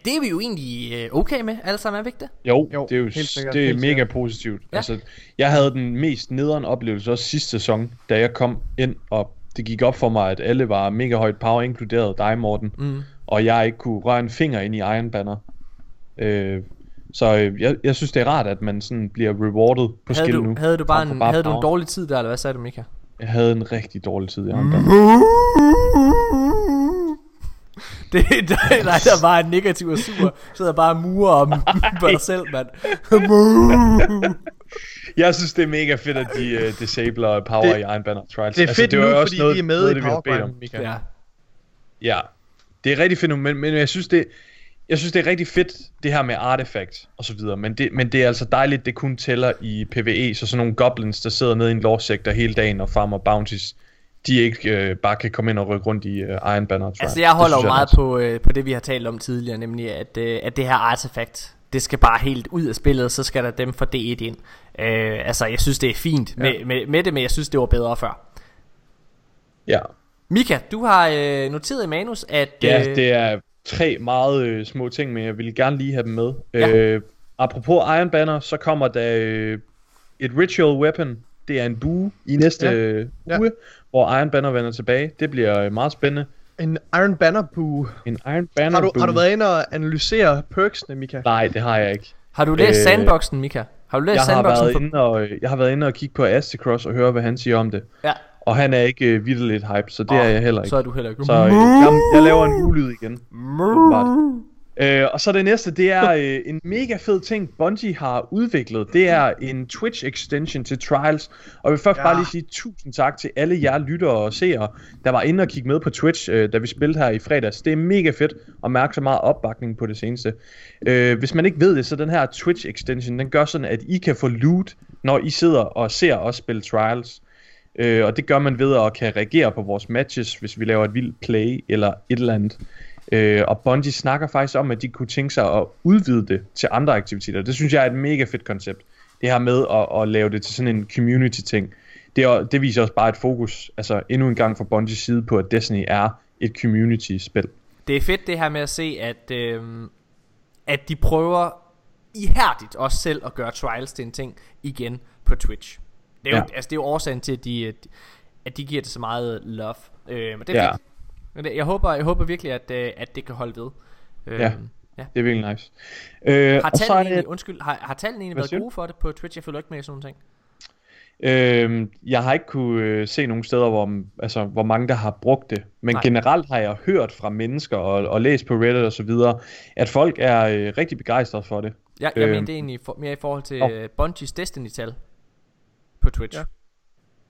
Det er vi jo egentlig øh, okay med, alle sammen, er vi ikke det? Jo, Jo, det er jo helt sikkert, det er helt mega sikkert. positivt. Ja. Altså, jeg havde den mest nederen oplevelse også sidste sæson, da jeg kom ind, og det gik op for mig, at alle var mega højt power, inkluderet dig, Morten, Mm. og jeg ikke kunne røre en finger ind i Iron Banner. Øh, så øh, jeg, jeg synes, det er rart, at man sådan bliver rewarded på Havde skill du, nu. havde du bare, en, havde du en dårlig tid der, eller hvad sagde du, Mika? Jeg havde en rigtig dårlig tid i Iron Banner. Det er dig, dig, der bare er negativ og sur. Sidder bare og murer om på dig selv, mand. Jeg synes, det er mega fedt, at de uh, disabler power Det- i Iron Banner Trials. Det er fedt var nu, jo fordi vi er med noget, i det. Powergrind, Mika. ja. Ja, det er rigtig fedt nu, men, men jeg synes det jeg synes det er rigtig fedt det her med artifact og så videre, men det, men det er altså dejligt det kun tæller i PvE, så sådan nogle goblins der sidder nede i en lore sector hele dagen og farmer bounties, de ikke øh, bare kan komme ind og rykke rundt i øh, Iron Banner. Altså jeg holder Det jo meget på, øh, på det vi har talt om tidligere Nemlig at, øh, at det her artefakt Det skal bare helt ud af spillet Så skal der dem for D1 ind øh, Altså jeg synes det er fint Ja. med, med, med det Men jeg synes det var bedre før Ja, Mika, du har øh, noteret i manus at ja øh, det er tre meget øh, små ting, men jeg vil gerne lige have dem med. Ja. Øh, apropos Iron Banner, så kommer der øh, et ritual weapon. Det er en bue i næste Ja. øh, Ja. uge, hvor Iron Banner vender tilbage. Det bliver øh, meget spændende. En Iron Banner boo. En Iron Banner Har du, bue. har du været inde og analysere perksene, Mika? Nej, det har jeg ikke. Har du læst øh, Sandboxen Mika? Har du læst Jeg har, Sandboxen været for... inde og, øh, jeg har været inde og kigge på Astecross og høre, hvad han siger om det. Ja, Og han er ikke øh, vidderligt hype, så det Åh, er jeg heller ikke. Så er du heller ikke Så øh, jeg, jeg laver en ulyd igen. åbenbart. Øh, og så det næste, det er øh, en mega fed ting, Bungie har udviklet. Det er en Twitch extension til Trials. Og jeg vil først Ja. bare lige sige tusind tak til alle jer lyttere og seere, der var inde og kigge med på Twitch, øh, da vi spillede her i fredags. Det er mega fedt at mærke så meget opbakning på det seneste. Øh, hvis man ikke ved det, så den her Twitch extension, den gør sådan, at I kan få loot, når I sidder og ser os spille Trials. Øh, og det gør man ved at kan reagere på vores matches, hvis vi laver et vildt play eller et eller andet. Øh, og Bungie snakker faktisk om, at de kunne tænke sig at udvide det til andre aktiviteter. Det synes jeg er et mega fedt koncept. Det her med at, at lave det til sådan en community ting. Det, er, det viser også bare et fokus, altså endnu en gang fra Bungies side på, at Destiny er et community-spil. Det er fedt det her med at se, at, øh, at de prøver ihærdigt også selv at gøre Trials til en ting igen på Twitch. Det er, jo, Ja. altså, det er jo årsagen til, at de, at- at de giver det så meget love. Øh, men det er Ja. fedt. Men det, jeg, håber, jeg håber virkelig, at, øh, at det kan holde ved. Øh, Ja. ja. Det er virkelig nice. Øh, Har og så er tallene det- egentlig, undskyld, har, har tallene egentlig været gode for det på Twitch? Jeg følger ikke med i sådan nogle ting. Øhm, jeg har ikke kunne øh, se nogen steder, hvor, altså, hvor mange der har brugt det. Men Nej. Generelt har jeg hørt fra mennesker og, og læst på Reddit og så videre, at folk er øh, rigtig begejstrede for det. Jeg, jeg Øh, mener det er egentlig for, mere i forhold til Nå. øh, Bungies Destiny-tal på Twitch.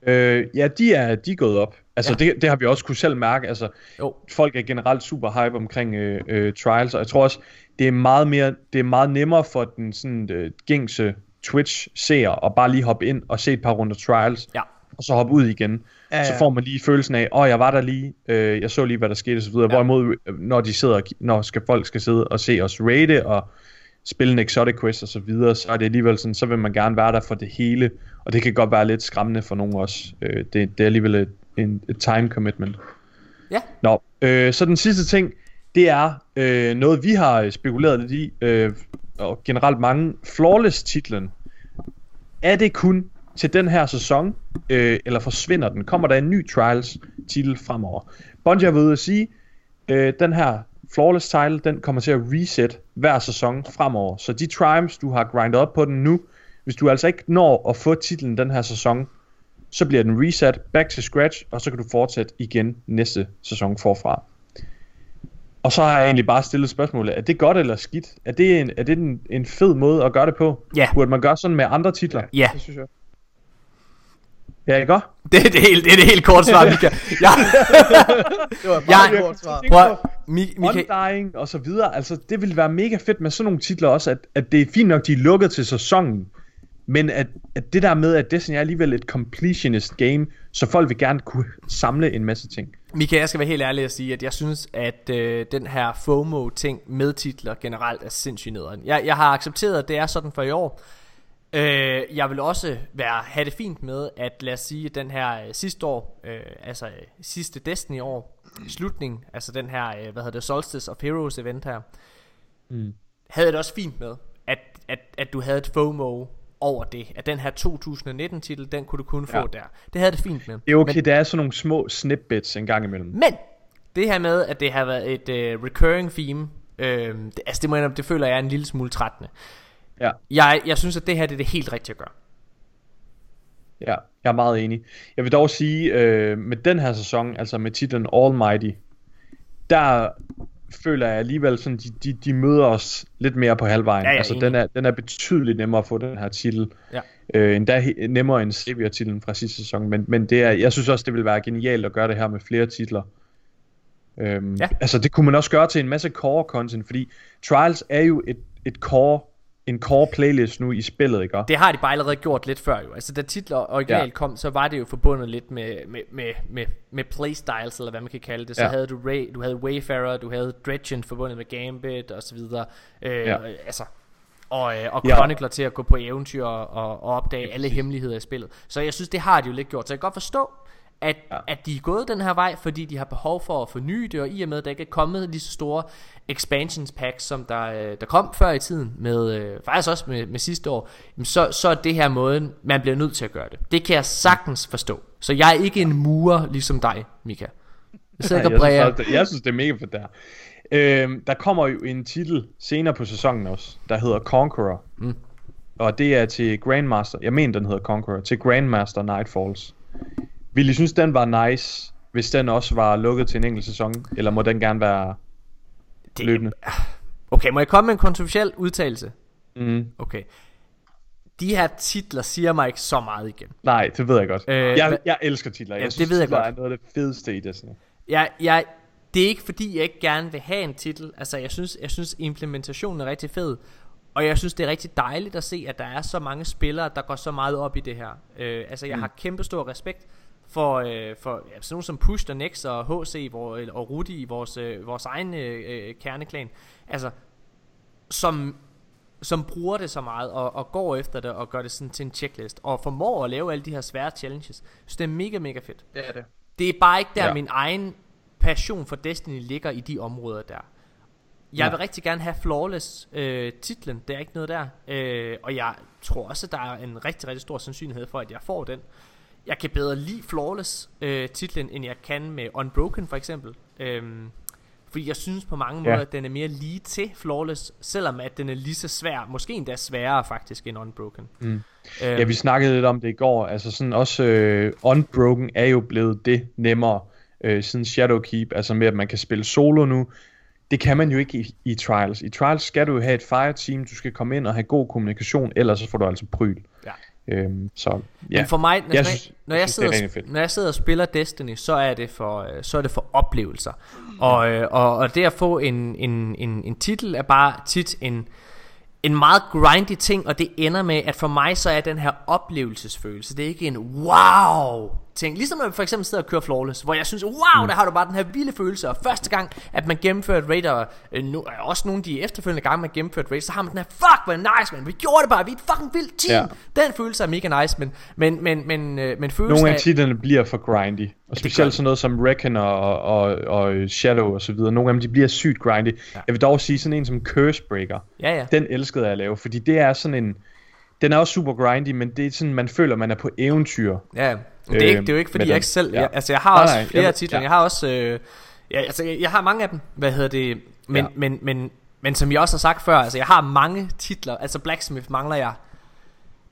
Ja. Øh, ja, de er, de er gået op. Altså, Ja. det, det har vi også kunne selv mærke. Altså, Jo, folk er generelt super hype omkring øh, øh, trials, og jeg tror også, det er meget mere, det er meget nemmere for den sådan øh, gængse Twitch-seer at bare lige hoppe ind og se et par runder trials, ja. og så hoppe ud igen. Ja, Ja, så får man lige følelsen af, åh, oh, jeg var der lige, øh, jeg så lige, hvad der skete, og så videre. Ja. Hvorimod, øh, når de sidder, når skal, folk skal sidde og se os rate, og spille en exotic quest og så videre, så er det alligevel sådan, så vil man gerne være der for det hele, og det kan godt være lidt skræmmende for nogen også. Øh, det, det er alligevel et, en, et time commitment. Ja. Nå, øh, så den sidste ting, det er øh, noget, vi har spekuleret lidt i, øh, og generelt mange, Flawless-titlen. Er det kun til den her sæson, øh, eller forsvinder den? Kommer der en ny Trials-titel fremover? Bungie har været ude at sige, øh, den her Flawless title, den kommer til at reset hver sæson fremover. Så de triumphs, du har grindet op på den nu, hvis du altså ikke når at få titlen den her sæson, så bliver den reset, back to scratch, og så kan du fortsætte igen næste sæson forfra. Og så har jeg egentlig bare stillet spørgsmålet, er det godt eller skidt? Er det en, er det en, en fed måde at gøre det på? Ja. Burde man gøre sådan med andre titler? Ja, Det synes jeg. Ja, ikke godt? det er det helt, det er det helt kort svar, Mika. Ja, Det var et Jeg- meget kort svar. prøv, Mi- Mika, Undying og så videre. Altså, det ville være mega fedt med sådan nogle titler også, at, at det er fint nok, de er lukket til sæsonen. Men at, at det der med, at Destiny er alligevel et completionist game, så folk vil gerne kunne samle en masse ting. Mika, jeg skal være helt ærlig og sige, at jeg synes, at øh, den her FOMO-ting med titler generelt er sindssygt nederen. Jeg, jeg har accepteret, at det er sådan for i år. Øh, jeg vil også være, have det fint med, at lad os sige, at den her øh, sidste år, øh, altså øh, sidste Destiny-år, slutning, altså den her, øh, hvad hedder det, Solstice of Heroes event her, Mm. havde jeg det også fint med, at, at, at du havde et FOMO over det, at den her 2019 titel, den kunne du kun få Ja. der. Det havde det fint med. Det er okay, Men- der er sådan nogle små snippets en gang imellem. Men det her med, at det har været et uh, recurring theme, øh, det, altså det, må jeg, det føler jeg er en lille smule trættende. Ja, Jeg, jeg synes, at det her det er det helt rigtige at gøre. ja, jeg er meget enig. Jeg vil dog sige, øh, med den her sæson, altså med titlen Almighty, der føler jeg alligevel sådan, de, de, de møder os lidt mere på halvvejen. Ja, er altså enig. den er, den er betydeligt nemmere at få den her titel. Ja. Øh, endda nemmere end Savior-titlen fra sidste sæson. Men, men det er, jeg synes også, det vil være genialt at gøre det her med flere titler. Øhm, Ja. Altså det kunne man også gøre til en masse core content, fordi Trials er jo et, et core, en core playlist nu i spillet, ikke? Det har de bare allerede gjort lidt før jo. Altså da titler originalt Ja. kom, så var det jo forbundet lidt med, med, med, med, med playstyles, eller hvad man kan kalde det. Så Ja. havde du, Ray, du havde Wayfarer, du havde Dredgen forbundet med Gambit og så videre. Øh, Ja. Altså, og, øh, og Ja. Chronicler til at gå på eventyr og, og, og opdage alle hemmeligheder i spillet. Så jeg synes, det har de jo lidt gjort. Så jeg kan godt forstå, at, ja. Ja. at de er gået den her vej, fordi de har behov for at forny det, og i og med, at der ikke er kommet lige så store expansions packs, som der, øh, der kom før i tiden, med, øh, faktisk også med, med sidste år, så, så er det her måden, man bliver nødt til at gøre det. Det kan jeg sagtens forstå. Så jeg er ikke en murer ligesom dig, Mika. Jeg sidder ikke og jeg, synes jeg synes, det er mega fedt der. Øhm, der kommer jo en titel senere på sæsonen også, der hedder Conqueror. Mm. Og det er til Grandmaster, jeg mener den hedder Conqueror, til Grandmaster Nightfalls. Vil I synes, den var nice, hvis den også var lukket til en enkelt sæson? Eller må den gerne være Det- løbende? Okay, må jeg komme med en kontroversiel udtalelse? Mm. Okay. De her titler siger mig ikke så meget igen. Nej, det ved jeg godt. Øh, jeg, jeg elsker titler. Jeg Ja, det synes, ved jeg godt. er noget af det fedeste i Destiny. Jeg, jeg, det er ikke fordi, jeg ikke gerne vil have en titel. Altså, jeg synes, jeg synes implementationen er rigtig fed. Og jeg synes, det er rigtig dejligt at se, at der er så mange spillere, der går så meget op i det her. Øh, altså, jeg Mm. har kæmpe stor respekt for, øh, for ja, sådan nogle som Push og Nex og HC hvor, og Rudi i vores, øh, vores egen øh, øh, kerneklan. Altså, som, som bruger det så meget og, og går efter det og gør det sådan til en checklist. Og formår at lave alle de her svære challenges. Så det er mega, mega fedt. Det er det. Det er bare ikke der, ja. Ja. min egen passion for Destiny ligger i de områder der. Jeg Ja. vil rigtig gerne have Flawless øh, titlen, der er ikke noget der. Øh, og jeg tror også, at der er en rigtig, rigtig stor sandsynlighed for, at jeg får den. Jeg kan bedre lide Flawless øh, titlen, end jeg kan med Unbroken for eksempel. Øhm, fordi jeg synes på mange Ja. måder, at den er mere lige til Flawless, selvom at den er lige så svær, måske endda sværere faktisk end Unbroken. Mm. Øhm, Ja, vi snakkede lidt om det i går. Altså sådan også øh, Unbroken er jo blevet det nemmere øh, siden Shadowkeep. Altså med at man kan spille solo nu. Det kan man jo ikke i, i Trials. I Trials skal du jo have et fire team. Du skal komme ind og have god kommunikation. Ellers så får du altså pryl. Ja. Øhm, så Ja. Men for mig, når Jeg jeg, synes- når, jeg synes, er sidder, når jeg sidder og spiller Destiny, så er det for, øh, så er det for oplevelser. Og, øh, og, og det at få en, en, en, en titel er bare tit en, en meget grindy ting, og det ender med, at for mig så er den her oplevelsesfølelse, det er ikke en wow ting. Ligesom når vi for eksempel sidder og kører Flawless, hvor jeg synes, wow, der har du bare den her vilde følelse, og første gang, at man gennemfører et raid, og øh, nu, også nogle af de efterfølgende gange, man gennemfører et raid, så har man den her, fuck, hvor nice, man, vi gjorde det bare, vi er et fucking vildt team. Ja. Den følelse er mega nice, men, men, men, men, øh, men følelsen Nogle af af, titlerne bliver for grindy. Og specielt sådan noget som Reckon og, og, og Shadow og så videre. Nogle af dem de bliver sygt grindy. Ja. Jeg vil dog sige sådan en som Cursebreaker. ja, ja. Den elskede jeg at lave, fordi det er sådan en... Den er også super grindy, men det er sådan, man føler, man er på eventyr. Ja, det er, ikke, Øhm, det er jo ikke fordi jeg den. ikke selv Ja. jeg, Altså jeg har Nej, også nej, flere jeg titlerne ja. Jeg har også øh, Ja, altså jeg, jeg har mange af dem. Hvad hedder det? Men, Ja. men, men, men som jeg også har sagt før, altså jeg har mange titler. Altså Blacksmith mangler jeg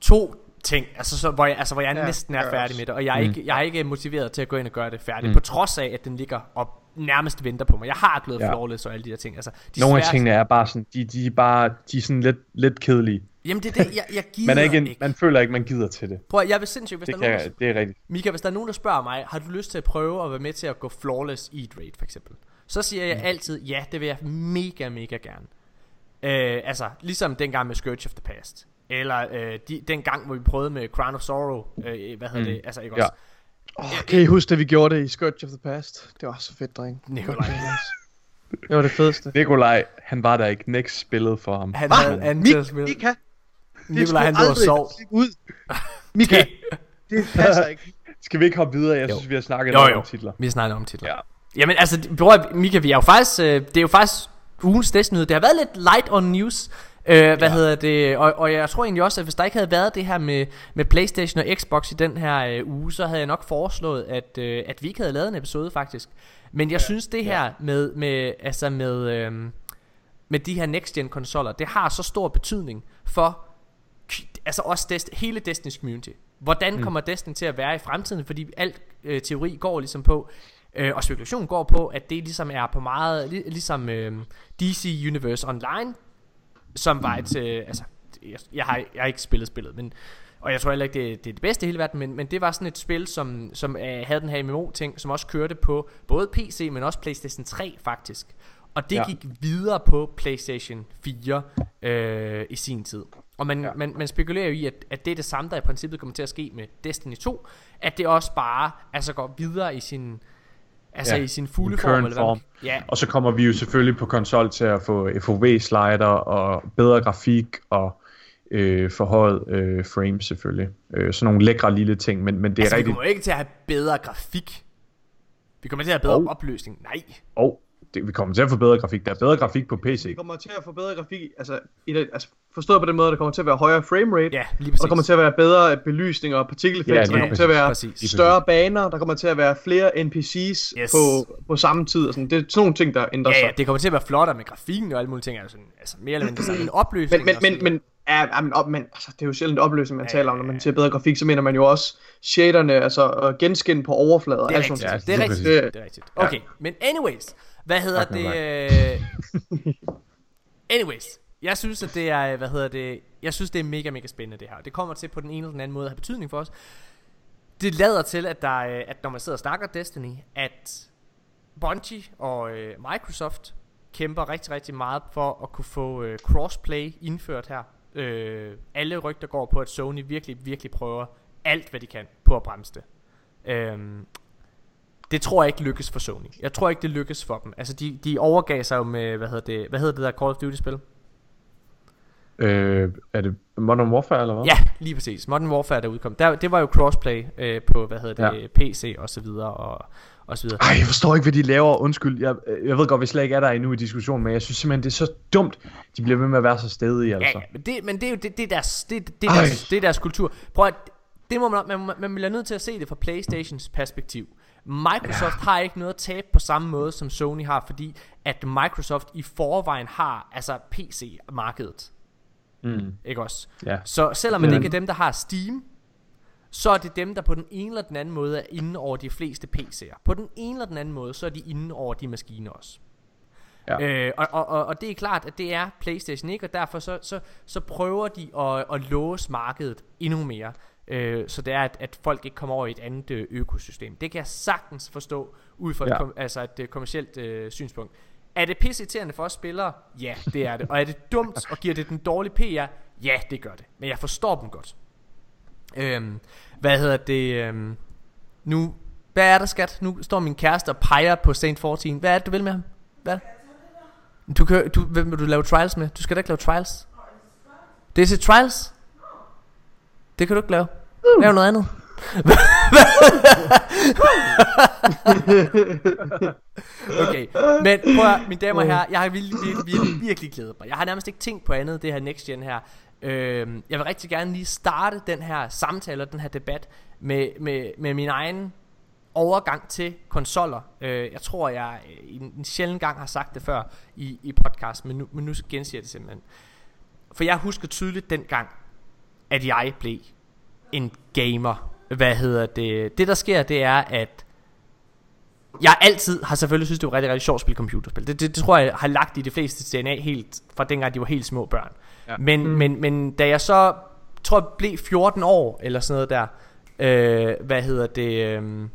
to ting, altså, så, hvor jeg, altså, hvor jeg Ja, næsten er færdig også. med det. Og jeg er, Mm. ikke, jeg er ikke motiveret til at gå ind og gøre det færdigt. Mm. På trods af, at den ligger og nærmest venter på mig. Jeg har glædet Ja. Flawless og alle de der ting. Altså, de Nogle af tingene er bare sådan, de, de er bare, de er sådan lidt, lidt kedelige. Jamen det er det, jeg, jeg gider Man, er ikke, ikke. en, man føler ikke, man gider til det. Prøv at, jeg vil sindssygt, hvis Det, der er nogen, kan, der, det er rigtigt. Mika, hvis der er nogen, der spørger mig, har du lyst til at prøve at være med til at gå flawless i et raid, for eksempel? Så siger jeg altid, ja, det vil jeg mega, mega gerne. Øh, altså, ligesom dengang med Scourge of the Past. Eller øh, de, den gang, hvor vi prøvede med Crown of Sorrow. Øh, hvad hedder Mm. det? Altså, ikke Ja. også? Oh, kan I huske, da vi gjorde det i Scourge of the Past? Det var så fedt, dreng. Nikolaj. Det var det fedeste. Nikolaj, han var der ikke. Next spillede for ham. Han Hva? havde anden til at spille. Mika! Nikolaj, han lå og sov. ud. Mika, det passer ikke. Skal vi ikke hoppe videre? Jeg Jo. synes, vi har snakket Jo, jo. om titler. Vi snakker om titler. Ja. Jamen altså, bror, Mika, vi er jo faktisk, øh, det er jo faktisk ugens Destiny. Det har været lidt light on news. Øh, hvad Ja. hedder det? Og, og jeg tror egentlig også, at hvis der ikke havde været det her med, med Playstation og Xbox i den her øh, uge, så havde jeg nok foreslået, at, øh, at vi ikke havde lavet en episode faktisk. Men jeg ja. synes det her med, med, altså med, øh, med de her next gen konsoller, det har så stor betydning for altså også Dest- hele Destiny's community. Hvordan mm. kommer Destiny til at være i fremtiden? Fordi alt øh, teori går ligesom på, øh, og spekulation går på, at det ligesom er på meget, lig, ligesom øh, DC Universe Online, som var et, øh, altså, jeg, jeg, har, jeg har ikke spillet spillet, men, og jeg tror heller ikke, det, det er det bedste i hele verden, men, men det var sådan et spil, som, som øh, havde den her MMO-ting, som også kørte på både PC, men også PlayStation 3 faktisk. Og det Ja. ja. gik videre på PlayStation 4 øh, i sin tid. Og man, Ja. man, man spekulerer jo i, at, at det er det samme, der i princippet kommer til at ske med Destiny 2. At det også bare altså går videre i sin, altså Ja, i sin fulde form. Eller hvad, Ja, Og så kommer vi jo selvfølgelig på konsol til at få FOV-slider og bedre grafik og øh, forhøjet øh, frame selvfølgelig. Øh, sådan nogle lækre lille ting, men, men det er altså, vi rigtigt. kommer jo ikke til at have bedre grafik. Vi kommer til at have bedre Og- opløsning. Nej. Og det, vi kommer til at få bedre grafik. Der er bedre grafik på PC. Det kommer til at få bedre grafik, altså, i det, altså forstået på den måde, der kommer til at være højere framerate, Ja, lige og præcis. der kommer til at være bedre belysning og partikeleffekter, Ja, der kommer til at være præcis. større baner, der kommer til at være flere NPC's Yes. på, på samme tid, og sådan. det er sådan nogle ting, der ændrer Ja, sig. ja, det kommer til at være flottere med grafikken og alle mulige ting. Altså, altså mere eller mindre samme. Men opløsning Men, men, sådan men, men, ja, ja, men, op, men altså, det er jo sjældent opløsning, man Ja, taler om, når man siger bedre grafik, så mener man jo også shaderne, altså og genskin på overflader. Det er rigtigt, det er rigtigt, præcis. det er rigtigt. Okay, men anyways, hvad hedder Tak, det? øh, anyways, jeg synes at det er, hvad hedder det? Jeg synes det er mega mega spændende det her. Det kommer til på den ene eller den anden måde at have betydning for os. Det lader til at der, er- at når man sidder og snakker Destiny, at Bungie og øh, Microsoft kæmper rigtig rigtig meget for at kunne få øh, crossplay indført her. Øh, alle rygter går på at Sony virkelig virkelig prøver alt hvad de kan på at bremse det. Øhm, det tror jeg ikke lykkes for Sony. Jeg tror ikke det lykkes for dem. Altså de, de overgav sig jo med hvad hedder det? Hvad hedder det der Call of Duty spil? Øh, er det Modern Warfare eller hvad? Ja, lige præcis. Modern Warfare der udkom. Der, det var jo crossplay øh, på hvad hedder det? Ja. PC og så videre og og så videre. Ej, jeg forstår ikke, hvad de laver. Undskyld, jeg, jeg ved godt, vi slet ikke er der endnu i diskussionen, men jeg synes simpelthen, det er så dumt, de bliver ved med at være så stedige, altså. Ja, men det, men det er jo det, det er deres, det, det, er Ej. deres, det er deres kultur. Prøv at, det må man, man, man, man bliver nødt til at se det fra Playstations perspektiv. Microsoft ja. har ikke noget at tabe på samme måde som Sony har, fordi at Microsoft i forvejen har altså PC-markedet, Mm, ikke også? ja. Så selvom Ja. ikke er dem, der har Steam, så er det dem, der på den ene eller den anden måde er inde over de fleste PC'er. På den ene eller den anden måde, så er de inde over de maskiner også. Ja. Øh, og, og, og, og det er klart, at det er PlayStation ikke, og derfor så, så, så prøver de at, at låse markedet endnu mere. Øh, så det er, at, at folk ikke kommer over i et andet øh, økosystem. Det kan jeg sagtens forstå, ud fra ja. Et, kom, altså et øh, kommercielt øh, synspunkt. Er det pisseirriterende for os spillere? Ja, det er det. Og er det dumt, og giver det den dårlige PR? Ja, det gør det. Men jeg forstår dem godt. Øhm, hvad hedder det? Øhm, nu, hvad er der skat? Nu står min kæreste og peger på Saint 14. Hvad er det, du vil med ham? Hvad? Du kan, du, hvem vil du lave trials med? Du skal da ikke lave trials. Det er til trials? Det kan du ikke lave. Lav noget andet. okay, men prøv at, mine damer og herrer, jeg har virkelig, virkelig, virkelig, virkelig glædet mig. Jeg har nærmest ikke tænkt på andet, det her next gen her. Øhm, jeg vil rigtig gerne lige starte den her samtale og den her debat med, med, med min egen overgang til konsoller. Øh, jeg tror, jeg øh, en, en sjældent gang har sagt det før i, i podcast, men nu, men nu gensiger jeg det simpelthen. For jeg husker tydeligt dengang, at jeg blev en gamer. Hvad hedder det? Det der sker, det er, at jeg altid har selvfølgelig synes, det var rigtig, rigtig sjovt at spille computerspil. Det, det, det tror jeg har lagt i de fleste DNA helt fra dengang, de var helt små børn. Ja. Men, mm. men, men da jeg så, tror jeg, blev 14 år, eller sådan noget der, øh, hvad hedder det, øh,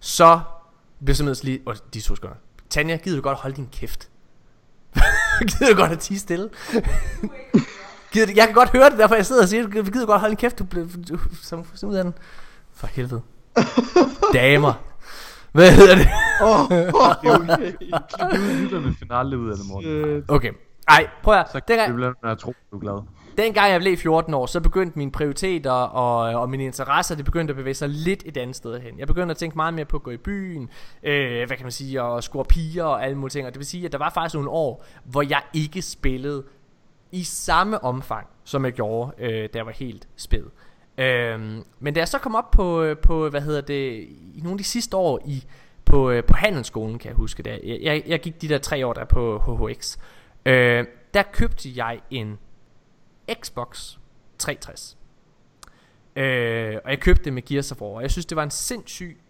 så blev jeg simpelthen lige, oh, de to sekunder. Tanja, gider du godt holde din kæft? gider du godt at tige stille? gider, jeg kan godt høre det, derfor jeg sidder og siger, gider du godt holde din kæft? Du blev som, som ud af den. For helvede. Damer. Hvad hedder det? Åh, oh, okay. lytterne finder aldrig ud af det, Morten. Okay. Ej, prøv at... Så kan vi blive med at tro, du er glad. Dengang jeg blev 14 år, så begyndte mine prioriteter og, og mine interesser, det begyndte at bevæge sig lidt et andet sted hen. Jeg begyndte at tænke meget mere på at gå i byen, øh, hvad kan man sige, og score piger og alle mulige ting. Og det vil sige, at der var faktisk nogle år, hvor jeg ikke spillede i samme omfang, som jeg gjorde, øh, da jeg var helt spæd. Øhm, men da jeg så kom op på, øh, på, hvad hedder det, i nogle af de sidste år i, på, øh, på handelsskolen, kan jeg huske det. Jeg, jeg, jeg gik de der tre år der på HHX. Øh, der købte jeg en Xbox 360. Øh, og jeg købte det med Gears of War. Jeg synes, det var en sindssyg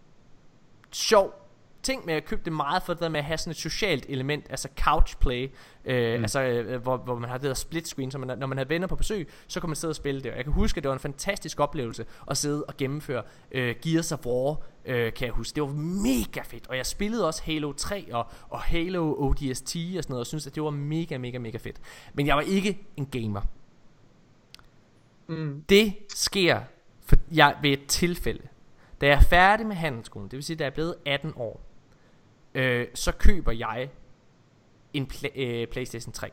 sjov ting med at købe det meget for det der med at have sådan et socialt element, altså couch play, øh, mm. altså øh, hvor, hvor man har det der split screen, så man, når man havde venner på besøg, så kan man sidde og spille det. Og jeg kan huske, at det var en fantastisk oplevelse at sidde og gennemføre øh, Gears of War, øh, kan jeg huske. Det var mega fedt, og jeg spillede også Halo 3 og, og Halo ODST og sådan noget, og synes at det var mega, mega, mega fedt. Men jeg var ikke en gamer. Mm. Det sker for jeg, ved et tilfælde. Da jeg er færdig med handelsskolen, det vil sige, da jeg er blevet 18 år, øh, så køber jeg en pla- øh, PlayStation 3.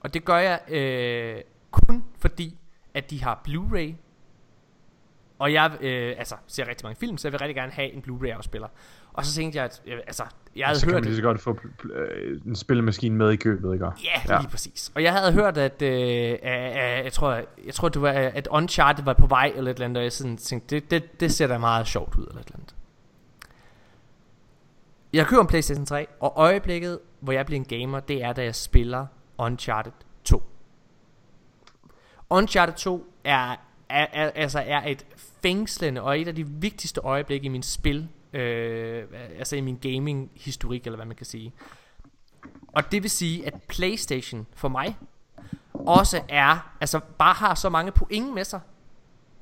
Og det gør jeg øh, kun fordi, at de har Blu-ray. Og jeg øh, altså, ser rigtig mange film, så jeg vil rigtig gerne have en Blu-ray-afspiller. Og så tænkte jeg, at øh, altså, jeg havde så hørt... kan man lige så godt få øh, en spillemaskine med i købet, ikke? Ja, ja, lige præcis. Og jeg havde hørt, at øh, øh, jeg, tror, jeg tror, det var, at Uncharted var på vej, eller et eller andet, og jeg sådan tænkte, det, det, det ser da meget sjovt ud, eller et eller andet. Jeg køber en Playstation 3, og øjeblikket, hvor jeg bliver en gamer, det er, da jeg spiller Uncharted 2. Uncharted 2 er, er, er, altså er et fængslende og et af de vigtigste øjeblikke i min spil, øh, altså i min gaming historik, eller hvad man kan sige. Og det vil sige, at Playstation for mig også er, altså bare har så mange point med sig,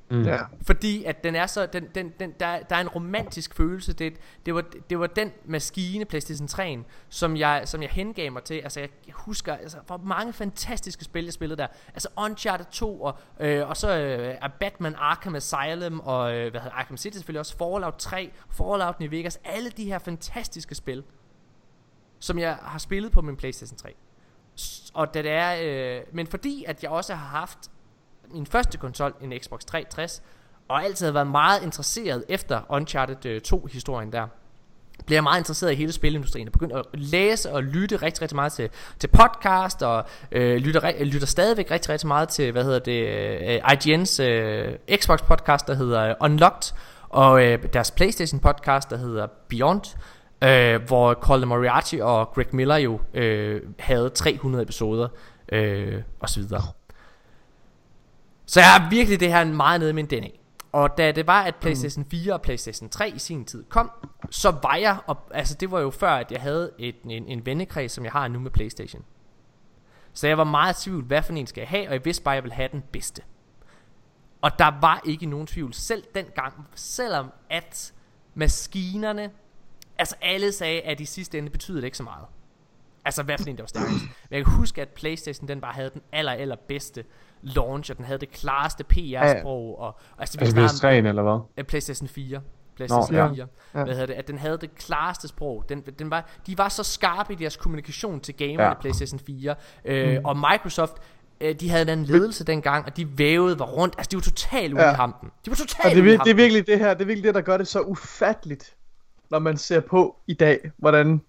Mm. Ja. Fordi at den er så den, den, den, der, der er en romantisk følelse. Det, det, var, det var den maskine Playstation 3 som jeg, som jeg hengav mig til. Altså jeg husker altså, Hvor mange fantastiske spil jeg spillede der. Altså Uncharted 2 Og, øh, og så øh, er Batman Arkham Asylum Og øh, hvad hedder Arkham City selvfølgelig også Fallout 3 Fallout New Vegas. Alle de her fantastiske spil Som jeg har spillet på min Playstation 3 og det er, øh, men fordi at jeg også har haft min første konsol, en Xbox 360, og altid har været meget interesseret efter Uncharted øh, 2-historien der. Bliver meget interesseret i hele spilindustrien og begynder at læse og lytte rigtig, rigtig meget til, til podcast og øh, lytter, lytter stadigvæk rigtig, rigtig meget til, hvad hedder det, øh, IGN's øh, Xbox podcast, der hedder øh, Unlocked og øh, deres Playstation podcast, der hedder Beyond øh, hvor Colin Moriarty og Greg Miller jo øh, havde 300 episoder øh, og så jeg har virkelig det her meget nede i min DNA. Og da det var, at PlayStation 4 og PlayStation 3 i sin tid kom, så var jeg, og, altså det var jo før, at jeg havde et, en, en vennekreds, som jeg har nu med PlayStation. Så jeg var meget tvivl, hvad for en skal jeg have, og jeg vidste bare, at jeg ville have den bedste. Og der var ikke nogen tvivl, selv dengang, selvom at maskinerne, altså alle sagde, at i sidste ende betyder det ikke så meget. Altså hvad for en, der var stærkest. Men jeg kan huske, at Playstation den bare havde den aller, aller bedste launch, og den havde det klareste PR-sprog. Og, og, altså, altså PS3 eller hvad? PlayStation 4. PlayStation Nå, 4. Ja. Hvad hedder det? At den havde det klareste sprog. Den, den var, de var så skarpe i deres kommunikation til gamerne ja. PlayStation 4. Øh, mm. Og Microsoft, øh, de havde en ledelse dengang, og de vævede var rundt. Altså, de var totalt ude ja. i hampen. De var totalt det, er, det er virkelig det her, det er virkelig det, der gør det så ufatteligt, når man ser på i dag, hvordan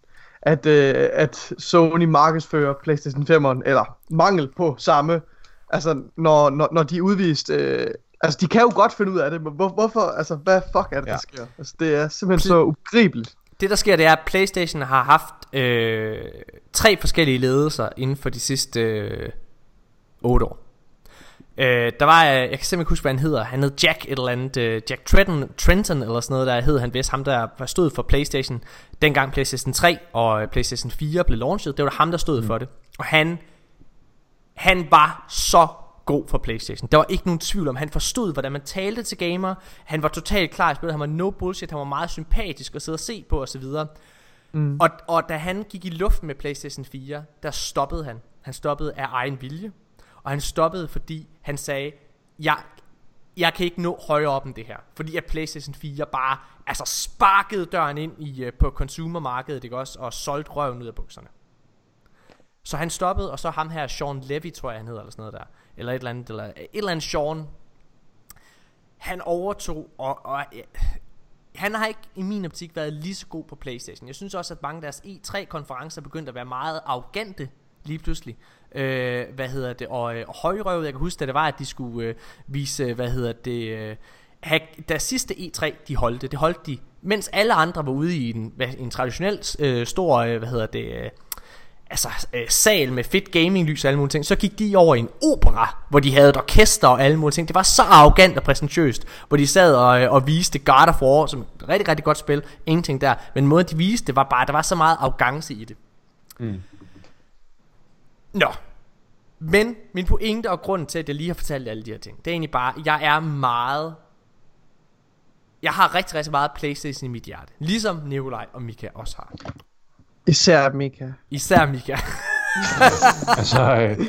at, øh, at Sony markedsfører PlayStation 5'eren, eller mangel på samme, altså når, når, når de udviste øh, Altså, de kan jo godt finde ud af det, men hvor, hvorfor, altså, hvad fuck er det, ja. der sker? Altså, det er simpelthen så ubegribeligt. Det der sker, det er, at Playstation har haft øh, tre forskellige ledelser inden for de sidste øh, 8 år. Øh, der var, øh, jeg kan simpelthen ikke huske, hvad han hedder. Han hed Jack et eller andet, øh, Jack Trenton, Trenton eller sådan noget, der hed han vist. Ham, der var stod for Playstation, dengang Playstation 3 og øh, Playstation 4 blev launchet. Det var ham, der stod mm. for det. Og han, han var så god for Playstation. Der var ikke nogen tvivl om, han forstod, hvordan man talte til gamer. Han var totalt klar i spillet. Han var no bullshit. Han var meget sympatisk at sidde og se på osv. Mm. Og, og da han gik i luften med Playstation 4, der stoppede han. Han stoppede af egen vilje. Og han stoppede, fordi han sagde, jeg, jeg kan ikke nå højere op end det her. Fordi at PlayStation 4 bare altså sparkede døren ind i, uh, på consumermarkedet, ikke også? Og solgte røven ud af bukserne. Så han stoppede, og så ham her, Sean Levy, tror jeg han hedder, eller sådan noget der. Eller et eller andet, eller et eller andet Sean. Han overtog, og, og øh, han har ikke i min optik været lige så god på Playstation. Jeg synes også, at mange af deres E3-konferencer begyndte at være meget arrogante lige pludselig. Øh, hvad hedder det? Og, øh, og højrøvet, jeg kan huske, da det var, at de skulle øh, vise, øh, hvad hedder det... Øh, have, sidste E3 de holdte, det holdt de, mens alle andre var ude i en, en traditionel øh, stor, øh, hvad hedder det... Øh, altså øh, sal med fedt gaming lys og alle mulige ting, så gik de over i en opera, hvor de havde et orkester og alle mulige ting. Det var så arrogant og præsentøst, hvor de sad og, øh, og viste God of War, som et rigtig, rigtig godt spil, ingenting der. Men måden de viste det var bare, der var så meget arrogance i det. Mm. Nå. Men min pointe og grund til, at jeg lige har fortalt alle de her ting, det er egentlig bare, jeg er meget... Jeg har rigtig, rigtig meget Playstation i mit hjerte. Ligesom Nikolaj og Mika også har. Især Mika. Især Mika. altså, øh,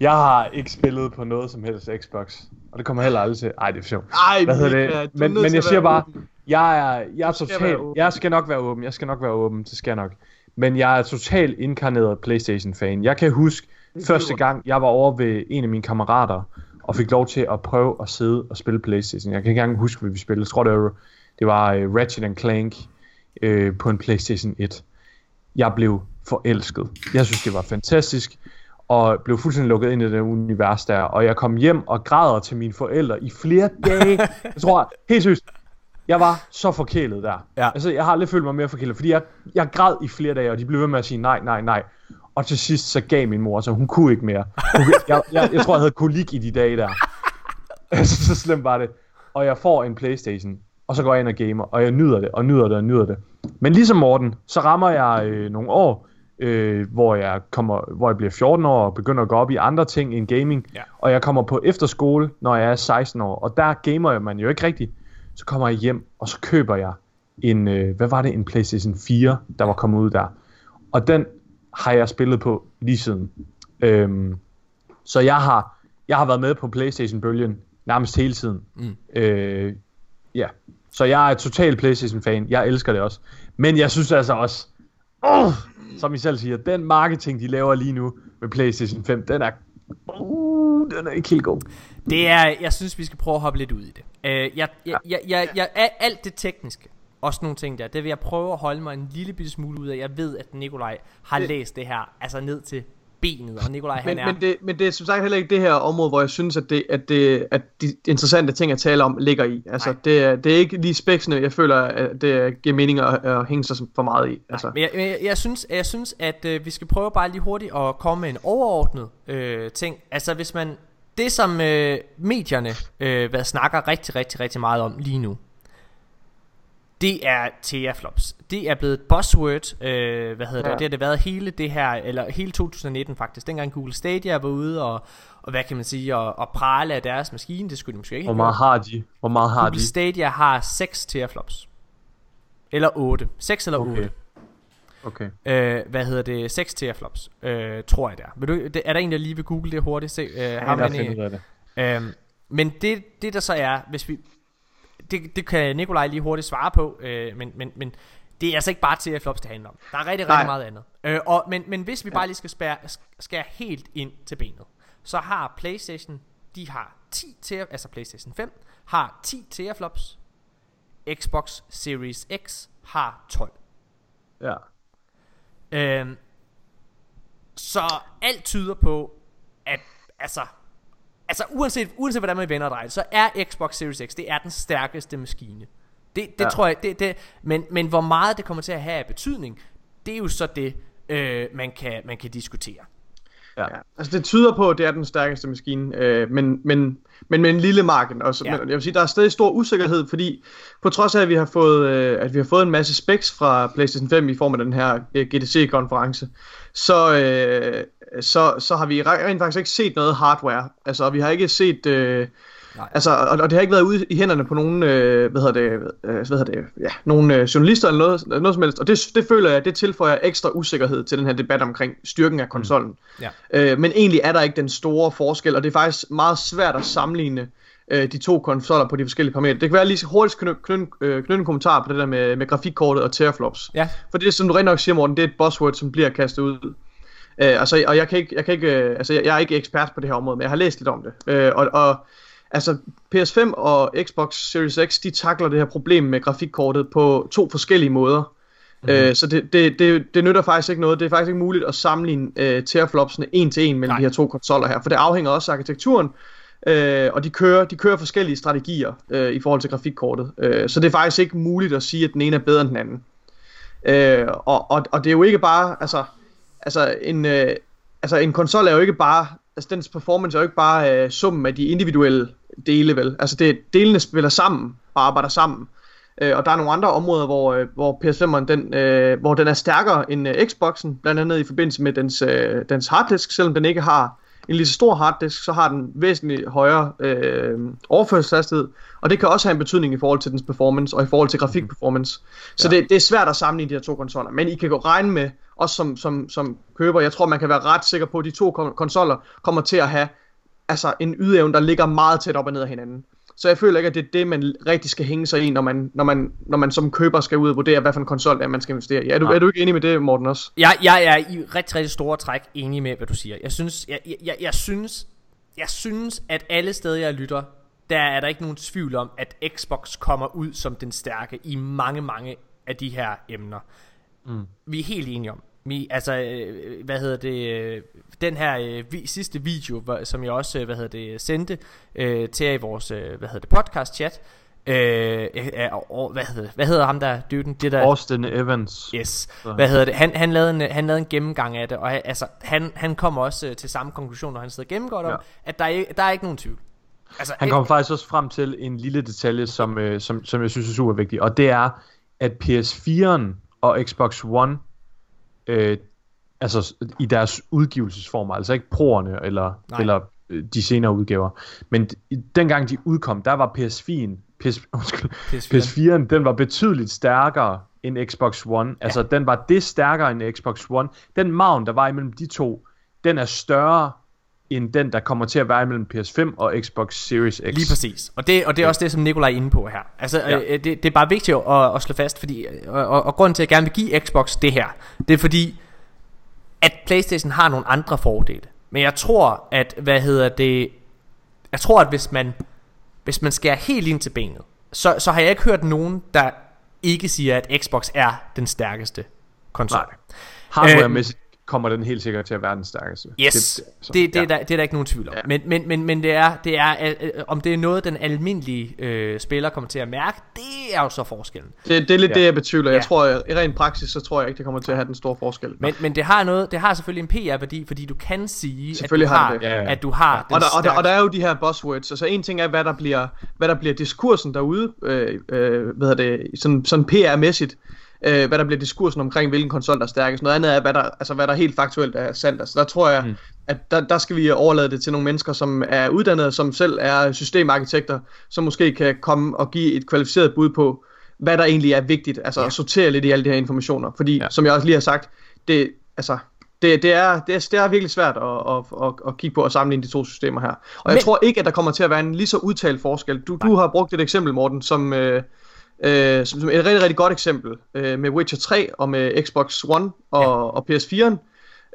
jeg har ikke spillet på noget som helst Xbox. Og det kommer heller aldrig til. Ej, det er sjovt. Ej, Hvad hedder det? Men, men jeg siger bare, jeg er, jeg er totalt, jeg skal nok være åben, jeg skal nok være åben, det skal jeg nok. Men jeg er totalt inkarneret Playstation-fan. Jeg kan huske første gang, jeg var over ved en af mine kammerater, og fik lov til at prøve at sidde og spille Playstation. Jeg kan ikke engang huske, hvad vi spillede. Jeg tror, det var, det var uh, Ratchet Clank uh, på en Playstation 1. Jeg blev forelsket. Jeg synes, det var fantastisk og blev fuldstændig lukket ind i det univers der, og jeg kom hjem og græder til mine forældre i flere dage. jeg tror, helt seriøst, jeg var så forkælet der. Ja. Altså, jeg har aldrig følt mig mere forkælet, fordi jeg, jeg græd i flere dage, og de blev ved med at sige nej, nej, nej. Og til sidst så gav min mor, så hun kunne ikke mere. Hun, jeg, jeg, jeg tror, jeg havde kolik i de dage der. Altså, så slemt var det. Og jeg får en Playstation, og så går jeg ind og gamer, og jeg nyder det, og nyder det, og nyder det. Men ligesom Morten, så rammer jeg øh, nogle år, øh, hvor, jeg kommer, hvor jeg bliver 14 år og begynder at gå op i andre ting end gaming. Ja. Og jeg kommer på efterskole, når jeg er 16 år. Og der gamer man jo ikke rigtigt. Så kommer jeg hjem, og så køber jeg en, øh, hvad var det, en PlayStation 4, der var kommet ud der. Og den har jeg spillet på lige siden. Øhm, så jeg har, jeg har været med på PlayStation-bølgen nærmest hele tiden. Mm. Øh, ja, så jeg er total PlayStation-fan. Jeg elsker det også. Men jeg synes altså også, oh, som I selv siger, den marketing, de laver lige nu med PlayStation 5, den er, uh, den er ikke helt god. Det er, jeg synes, vi skal prøve at hoppe lidt ud i det. Uh, jeg, jeg, jeg, jeg, jeg, alt det tekniske, også nogle ting der, det vil jeg prøve at holde mig en lille bitte smule ud af. Jeg ved, at Nikolaj har læst det her, altså ned til benet, og Nikolaj men, han er... Men det, men det er som sagt heller ikke det her område, hvor jeg synes, at, det, at, det, at de interessante ting at tale om ligger i. Altså, det er, det er ikke lige spæksene, jeg føler, at det giver mening at, at hænge sig for meget i. Altså. Nej, men jeg, jeg, jeg, synes, jeg synes, at øh, vi skal prøve bare lige hurtigt at komme med en overordnet øh, ting. Altså, hvis man... Det, som øh, medierne øh, hvad snakker rigtig, rigtig, rigtig meget om lige nu, det er teraflops. Det er blevet et buzzword, øh, hvad hedder ja. det, det har det været hele det her, eller hele 2019 faktisk, dengang Google Stadia var ude og, og hvad kan man sige, og, og prale af deres maskine, det skulle de måske ikke Hvor meget har de? Hvor meget har Google de? Stadia har 6 teraflops. Eller 8. 6 eller okay. 8. Okay. Øh, hvad hedder det? 6 teraflops, øh, tror jeg der. Vil du, det, er der en, der lige vil google det hurtigt? Se, øh, ja, har man det. Øh, men det, det der så er, hvis vi det, det kan Nikolaj lige hurtigt svare på, øh, men, men, men det er altså ikke bare til flops, det handler om. Der er rigtig, rigtig meget andet. Øh, og, men, men hvis vi bare lige skal spære, skære helt ind til benet, så har PlayStation, de har 10 til, altså PlayStation 5, har 10 teraflops. Xbox Series X har 12. Ja. Øhm, så alt tyder på, at altså altså uanset, uanset hvordan man vender og drejer, så er Xbox Series X, det er den stærkeste maskine. Det, det ja. tror jeg, det, det, men, men hvor meget det kommer til at have af betydning, det er jo så det, øh, man, kan, man kan diskutere. Ja. ja. Altså det tyder på, at det er den stærkeste maskine, øh, men, men, men med en lille marken. Også. Ja. Men jeg vil sige, der er stadig stor usikkerhed, fordi på trods af, at vi har fået, øh, at vi har fået en masse specs fra PlayStation 5 i form af den her øh, GDC-konference, så, øh, så, så har vi rent faktisk ikke set noget hardware. Altså vi har ikke set... Øh, Nej. Altså, og, og det har ikke været ude i hænderne på nogen, øh, hvad hedder det, øh, hvad hedder det, ja, nogen øh, journalister eller noget, noget som helst. Og det, det føler jeg, det tilføjer ekstra usikkerhed til den her debat omkring styrken af konsollen. Mm. Ja. Øh, men egentlig er der ikke den store forskel, og det er faktisk meget svært at sammenligne øh, de to konsoller på de forskellige parametre. Det kan være lige hurtigt knytte, knytte, øh, knytte en kommentar på det der med, med grafikkortet og teraflops. Ja. For det, som du rent nok siger, Morten, det er et buzzword, som bliver kastet ud. Øh, altså, og jeg kan ikke, jeg kan ikke, øh, altså, jeg, jeg er ikke ekspert på det her område, men jeg har læst lidt om det. Øh, og, og Altså PS5 og Xbox Series X, de takler det her problem med grafikkortet på to forskellige måder. Mm-hmm. Øh, så det, det, det, det nytter faktisk ikke noget. Det er faktisk ikke muligt at sammenligne øh, teraflopsene en til en mellem Nej. de her to konsoller her, for det afhænger også af arkitekturen, øh, og de kører, de kører forskellige strategier øh, i forhold til grafikkortet. Øh, så det er faktisk ikke muligt at sige, at den ene er bedre end den anden. Øh, og, og, og det er jo ikke bare, altså, altså en, øh, altså en konsol er jo ikke bare, altså dens performance er jo ikke bare øh, summen af de individuelle dele, vel? Altså det, delene spiller sammen og arbejder sammen. Øh, og der er nogle andre områder, hvor, øh, hvor PS5'eren den, øh, hvor den er stærkere end øh, Xboxen, blandt andet i forbindelse med dens, øh, dens harddisk, selvom den ikke har en lige så stor harddisk, så har den væsentligt højere øh, overførselshastighed, og det kan også have en betydning i forhold til dens performance og i forhold til grafikperformance. Så ja. det, det er svært at sammenligne de her to konsoller, men I kan gå regne med, også som, som, som køber, jeg tror man kan være ret sikker på, at de to konsoller kommer til at have altså en ydeevne, der ligger meget tæt op og ned af hinanden. Så jeg føler ikke, at det er det, man rigtig skal hænge sig i, når man, når man, når man som køber skal ud og vurdere, hvad for en konsol er, man skal investere i. Er du, ja. er du ikke enig med det, Morten, også? Jeg, jeg er i rigtig, rigtig store træk enig med, hvad du siger. Jeg synes, jeg, jeg, jeg, synes, jeg synes, at alle steder, jeg lytter, der er der ikke nogen tvivl om, at Xbox kommer ud som den stærke i mange, mange af de her emner. Mm. Vi er helt enige om. Mi, altså, øh, hvad hedder det, øh, den her øh, vi, sidste video, som jeg også, hvad hedder det, sendte øh, til jer i vores, øh, hvad hedder det, podcast chat, øh, øh, og, hvad, hedder, hvad hedder ham der, dyden, det der... Austin Evans. Yes, hvad hedder det, han, han, lavede en, han lavede en gennemgang af det, og altså, han, han kom også øh, til samme konklusion, når han sidder gennemgår om, ja. at der er, der er ikke nogen tvivl. Altså, han kom faktisk også frem til en lille detalje, som, øh, som, som jeg synes er super vigtig, og det er, at PS4'en og Xbox One øh, altså i deres udgivelsesformer, altså ikke proerne eller, eller øh, de senere udgaver. Men dengang de udkom, der var PS4'en, PS, undskyld, PS4'en, PS4'en den var betydeligt stærkere end Xbox One. Ja. Altså den var det stærkere end Xbox One. Den maven, der var imellem de to, den er større end den, der kommer til at være mellem PS5 og Xbox Series X. Lige præcis. Og det, og det er også det, som Nikolaj er inde på her. Altså, ja. øh, det, det er bare vigtigt at, at slå fast, fordi, og, og, og grunden til, at jeg gerne vil give Xbox det her, det er fordi, at Playstation har nogle andre fordele. Men jeg tror, at, hvad hedder det, jeg tror, at hvis man, hvis man skærer helt ind til benet, så, så har jeg ikke hørt nogen, der ikke siger, at Xbox er den stærkeste konsol. Nej. Hardware-mæssigt kommer den helt sikkert til at være den stærkeste. Yes, det, så, det, det, ja. er der, det er der ikke nogen tvivl om. Ja. Men, men, men, men det er, det er øh, øh, om det er noget, den almindelige øh, spiller kommer til at mærke, det er jo så forskellen. Det, det er lidt ja. det, jeg betvivler. Jeg ja. tror, i ren praksis, så tror jeg ikke, det kommer til at have den store forskel. Men, men det har noget, det har selvfølgelig en PR-værdi, fordi du kan sige, at du har, det. Ja, ja. at du har ja. den og, der, og, der, og der er jo de her buzzwords. Altså en ting er, hvad der bliver, hvad der bliver diskursen derude, øh, øh, hvad det, sådan, sådan PR-mæssigt øh, hvad der bliver diskursen omkring, hvilken konsol der er stærkest. Noget andet er, hvad der, altså, hvad der helt faktuelt er sandt. Altså, der tror jeg, mm. at der, der skal vi overlade det til nogle mennesker, som er uddannede, som selv er systemarkitekter, som måske kan komme og give et kvalificeret bud på, hvad der egentlig er vigtigt. Altså ja. at sortere lidt i alle de her informationer. Fordi, ja. som jeg også lige har sagt, det, altså, det, det, er, det, er, det er virkelig svært at, at, at, at kigge på og sammenligne de to systemer her. Og Men... jeg tror ikke, at der kommer til at være en lige så udtalt forskel. Du, du har brugt et eksempel, Morten, som... Øh, Øh, som, som et rigtig, rigtig godt eksempel øh, med Witcher 3 og med Xbox One og, ja. og PS4'en.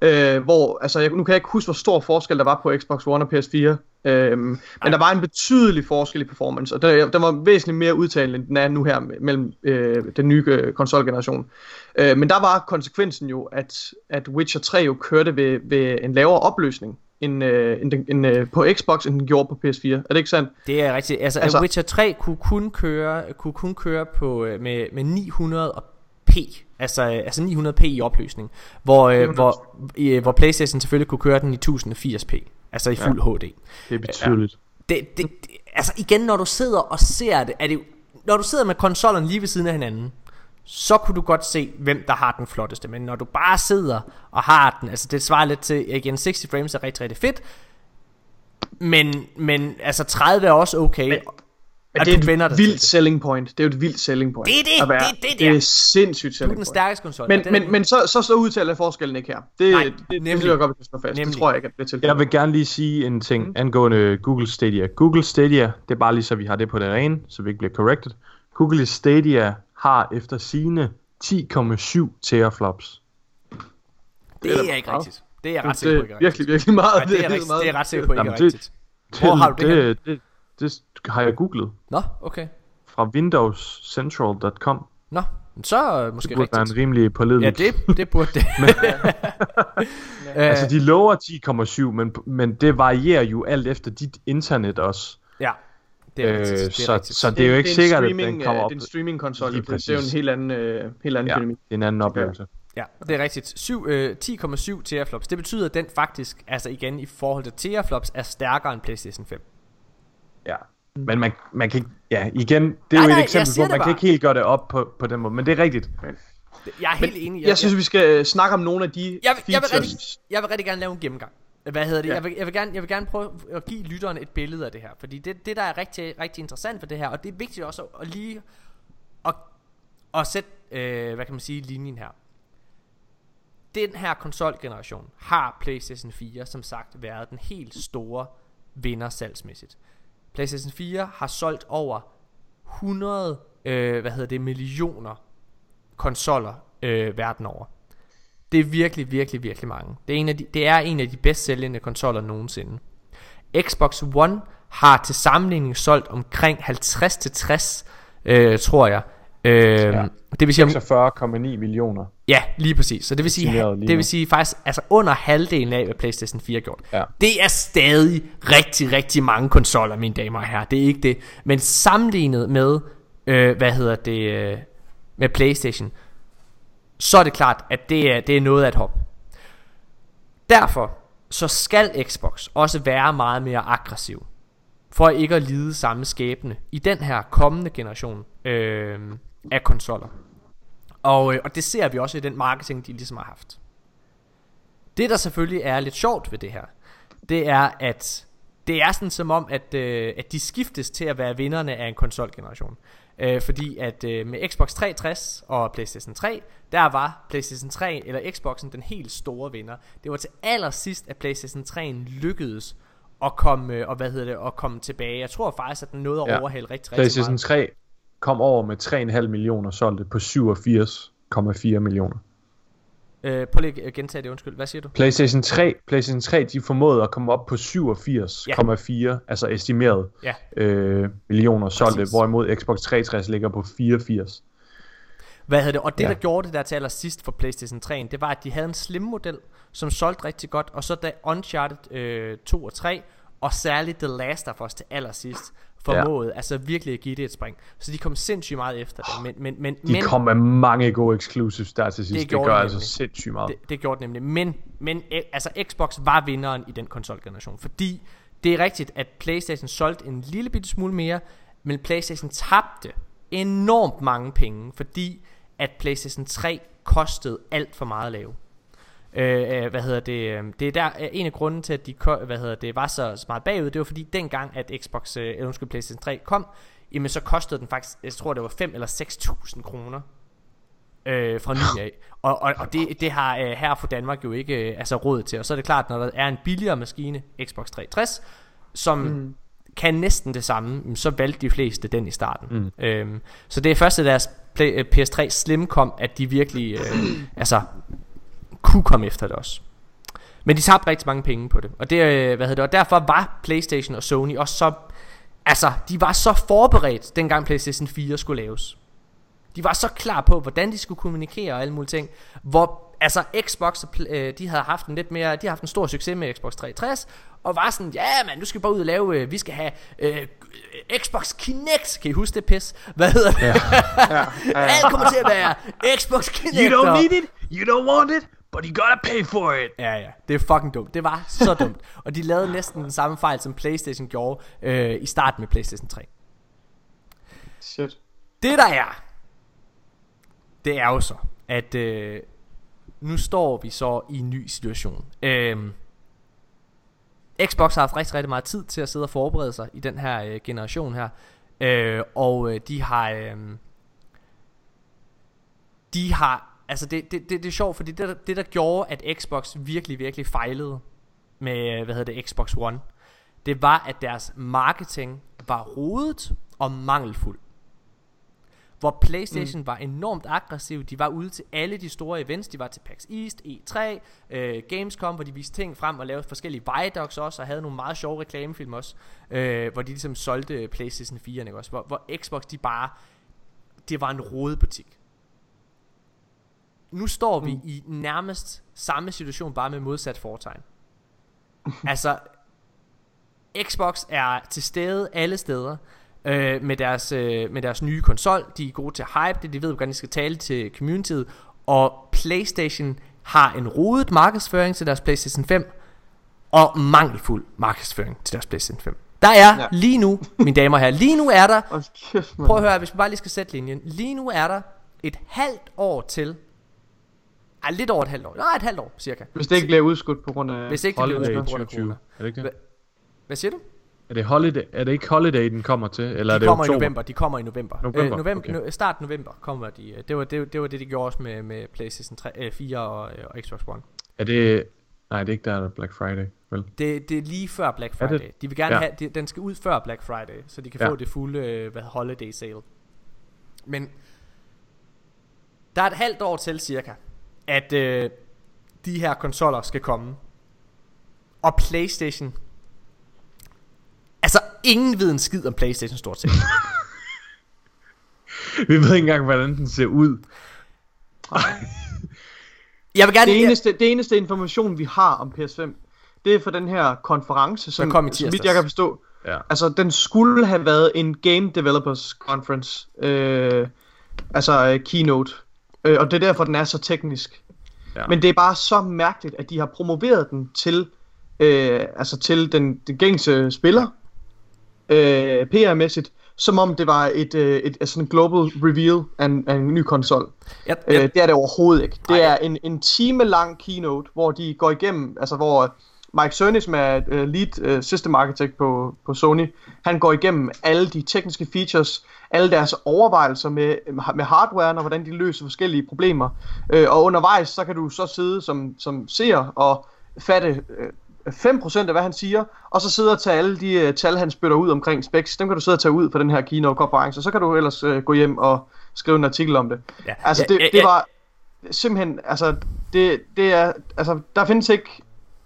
Øh, hvor, altså jeg, nu kan jeg ikke huske, hvor stor forskel der var på Xbox One og PS4. Øh, men der var en betydelig forskel i performance, og den, den var væsentligt mere udtalende, end den er nu her mellem øh, den nye øh, konsolgeneration. Øh, men der var konsekvensen jo, at, at Witcher 3 jo kørte ved, ved en lavere opløsning end, øh, end, den- end øh, på Xbox, end den gjorde på PS4. Er det ikke sandt? Det er rigtigt. Altså, altså Witcher 3 kunne kun køre, kunne kun køre på, øh, med, med 900p. Altså, øh, altså 900p i opløsning. Hvor, øh, 400. hvor, øh, hvor Playstation selvfølgelig kunne køre den i 1080p. Altså i fuld HD. Det er betydeligt. Det, det, det, altså igen, når du sidder og ser det, er det jo- når du sidder med konsollerne lige ved siden af hinanden, så kunne du godt se, hvem der har den flotteste. Men når du bare sidder og har den, altså det svarer lidt til, igen, 60 frames er rigtig, rigtig fedt. Men, men altså 30 er også okay. Men- at det du er vender et dig til vildt selling point. Det er jo et vildt selling point. Det er det, at være. det er det Det der. er sindssygt Du er selling den point. stærkeste konsol. Men, men, men så, så, så udtaler forskellen ikke her. Det, Nej, det, det, det nemlig. synes jeg godt, slå fast. Nemlig. Det tror jeg ikke, at det er tilfældet. Jeg vil gerne lige sige en ting mm. angående Google Stadia. Google Stadia, det er bare lige så vi har det på det rene, så vi ikke bliver corrected. Google Stadia har efter sine 10,7 teraflops. det er da er ikke meget. rigtigt. Det er jeg det, ret sikker på det ikke er er virkelig, rigtigt. virkelig meget. Nej, det er, rigtigt, meget- det er jeg ret sikker på ikke er det- rigtigt. Hvor har du det det, det, det, det har jeg googlet Nå, okay. fra windowscentral.com. Nå, men så er det Det måske burde være rigtigt. en rimelig pålidelig. Ja, det, det burde det. Øh, Altså, de lover 10,7, men, men det varierer jo alt efter dit internet også. Ja, det er Øh, rigtigt. Det er så, rigtigt. så det er jo ikke en sikkert, at den kommer øh, op. Det er en streaming konsol. Lige Det, det er jo en helt anden, øh, helt anden Ja, økonomi. det er en anden oplevelse. Ja, det er rigtigt. Syv, øh, 10,7 teraflops. Det betyder, at den faktisk, altså igen i forhold til teraflops, er stærkere end PlayStation 5. Ja. Men man, man kan ikke, ja, igen, det er Nej, jo nej, et jeg eksempel på, det man kan bare. ikke helt gøre det op på, på den måde, men det er rigtigt. Jeg er helt enig. Jeg synes, vi skal øh, snakke om nogle af de jeg, vil, jeg, vil features. rigtig, jeg vil rigtig gerne lave en gennemgang. Hvad hedder det? Ja. Jeg, vil, jeg, vil gerne, jeg vil gerne prøve at give lytteren et billede af det her. Fordi det, det der er rigtig, rigtig interessant for det her, og det er vigtigt også at, at lige at, at sætte, øh, hvad kan man sige, linjen her. Den her konsolgeneration har PlayStation 4 som sagt været den helt store vinder salgsmæssigt. PlayStation 4 har solgt over 100 øh, hvad hedder det, millioner konsoller øh, verden over. Det er virkelig, virkelig, virkelig mange. Det er en af de, det er en af de bedst sælgende konsoller nogensinde. Xbox One har til sammenligning solgt omkring 50-60, øh, tror jeg. Øh, ja. Det vil sige, om, 46,9 millioner. ja, lige præcis. Så det vil sige, det vil sige faktisk altså under halvdelen af, hvad PlayStation 4 har gjort. Ja. Det er stadig rigtig, rigtig mange konsoller, mine damer og herrer. Det er ikke det. Men sammenlignet med, øh, hvad hedder det, øh, med PlayStation, så er det klart, at det er, det er noget af et hop. Derfor så skal Xbox også være meget mere aggressiv, for ikke at lide samme skæbne i den her kommende generation øh, af konsoller. Og, øh, og det ser vi også i den marketing, de ligesom har haft. Det der selvfølgelig er lidt sjovt ved det her, det er at det er sådan som om at, øh, at de skiftes til at være vinderne af en konsolgeneration. Øh, fordi at øh, med Xbox 360 og PlayStation 3, der var PlayStation 3 eller Xboxen den helt store vinder. Det var til allersidst at PlayStation 3 lykkedes at komme øh, og hvad hedder det at komme tilbage. Jeg tror faktisk at den nåede at Ja. overhale rigtig rigtig PlayStation meget. 3 kom over med 3,5 millioner solgte på 87,4 millioner. Øh, prøv lige at gentage det, undskyld. Hvad siger du? PlayStation 3, PlayStation 3, de formåede at komme op på 87,4, altså estimeret Ja. øh, millioner solgte, Præcis. hvorimod Xbox 360 ligger på 84. Hvad hedder det? Og det Ja. der gjorde det der til allersidst for PlayStation 3, det var at de havde en slim model, som solgte rigtig godt, og så da Uncharted øh, 2 og 3, og særligt The Last of Us til allersidst, formåede ja. altså virkelig at give det et spring. Så de kom sindssygt meget efter det. Men, men, men, De men, kom med mange gode exclusives der til sidst. Det, gjorde gør de altså sindssygt meget. Det, det gjorde det nemlig. Men, men eh, altså Xbox var vinderen i den konsolgeneration. Fordi det er rigtigt, at PlayStation solgte en lille bitte smule mere, men PlayStation tabte enormt mange penge, fordi at PlayStation 3 kostede alt for meget at lave. Øh, øh, hvad hedder det? øh, Det er der øh, en af grunden til at de hvad hedder det var så så meget bagud. Det var fordi dengang at Xbox øh, eller undskyld PlayStation 3 kom, jamen så kostede den faktisk jeg tror det var 5 eller 6.000 kroner øh, fra ny af. Og, og, og det, det har øh, her for Danmark jo ikke øh, altså råd til. Og så er det klart, når der er en billigere maskine, Xbox 360, som mm. kan næsten det samme, så valgte de fleste den i starten. Mm. Øhm, så det er først, da deres Play, øh, PS3 Slim kom, at de virkelig øh, altså, kunne komme efter det også. Men de tabte rigtig mange penge på det. Og, det, øh, hvad hedder det, og derfor var PlayStation og Sony også så... Altså, de var så forberedt, dengang PlayStation 4 skulle laves. De var så klar på, hvordan de skulle kommunikere og alle mulige ting. Hvor Altså Xbox, øh, de havde haft en lidt mere, de har haft en stor succes med Xbox 360, og var sådan, ja man, nu skal vi bare ud og lave, øh, vi skal have øh, Xbox Kinect, kan I huske det pis? Hvad hedder det? Ja. ja, ja. Alt kommer til at være Xbox Kinect. You don't need it, you don't want it, but you gotta pay for it. Ja, ja, det er fucking dumt. Det var så dumt. og de lavede næsten den samme fejl, som Playstation gjorde øh, i starten med Playstation 3. Shit. Det der er, det er jo så, at øh, nu står vi så i en ny situation. Øh, Xbox har haft rigtig, rigtig meget tid til at sidde og forberede sig i den her øh, generation her. Øh, og øh, de har... Øh, de har... Altså det, det, det, det er sjovt, fordi det, det der gjorde, at Xbox virkelig, virkelig fejlede med, hvad hedder det, Xbox One, det var, at deres marketing var rodet og mangelfuld. Hvor Playstation mm. var enormt aggressiv De var ude til alle de store events De var til PAX East, E3, øh, Gamescom Hvor de viste ting frem og lavede forskellige Vidocs også Og havde nogle meget sjove reklamefilm også øh, Hvor de ligesom solgte Playstation 4 ikke også? Hvor, hvor Xbox de bare Det var en rodebutik Nu står vi mm. i nærmest samme situation Bare med modsat foretegn Altså Xbox er til stede alle steder øh, med, deres, øh, med deres nye konsol. De er gode til hype det, de ved, hvordan de skal tale til communityet. Og PlayStation har en rodet markedsføring til deres PlayStation 5, og mangelfuld markedsføring til deres PlayStation 5. Der er ja. lige nu, mine damer og herrer, lige nu er der, prøv at høre, hvis vi bare lige skal sætte linjen, lige nu er der et halvt år til, ej, lidt over et halvt år, nej, et halvt år cirka. Hvis det ikke bliver udskudt på grund af... Hvis ikke det bliver udskudt på grund af corona. Er det ikke det? Hvad siger du? Er det, holiday, er det ikke Holiday, den kommer til? Eller de er det kommer oktober? i november. De kommer i november. November, øh, november okay. start november kommer de. Det var det, det var det, de gjorde også med, med PlayStation 3, øh, 4 og, øh, og Xbox One. Er det... Nej, det er ikke der, der er Black Friday, vel? Det, det er lige før Black Friday. De vil gerne ja. have... De, den skal ud før Black Friday, så de kan ja. få det fulde øh, hvad, holiday sale. Men... Der er et halvt år til cirka, at øh, de her konsoller skal komme. Og PlayStation Altså, ingen ved en skid om Playstation stort set. Vi ved ikke engang, hvordan den ser ud. jeg vil gerne... Det eneste, det eneste information, vi har om PS5, det er for den her konference, som, kom i som vidt jeg kan forstå. Ja. Altså, den skulle have været en Game Developers Conference. Øh, altså, uh, keynote. Øh, og det er derfor, den er så teknisk. Ja. Men det er bare så mærkeligt, at de har promoveret den til, øh, altså til den, den gængse spiller, øh, PR-mæssigt, som om det var et, øh, et, et sådan global reveal af en, af en ny konsol. Yep, yep. Øh, det er det overhovedet ikke. Det Ej. er en, en time lang keynote, hvor de går igennem, altså hvor Mike Cerny, som er uh, lead uh, system architect på, på Sony, han går igennem alle de tekniske features, alle deres overvejelser med, med hardware og hvordan de løser forskellige problemer. Uh, og undervejs, så kan du så sidde som, som seer og fatte uh, 5% af hvad han siger, og så sidde og tage alle de uh, tal, han spytter ud omkring specs, dem kan du sidde og tage ud på den her keynote-konference, og så kan du ellers uh, gå hjem og skrive en artikel om det. Ja, altså, det, ja, ja, det var simpelthen, altså, det, det er, altså, der findes ikke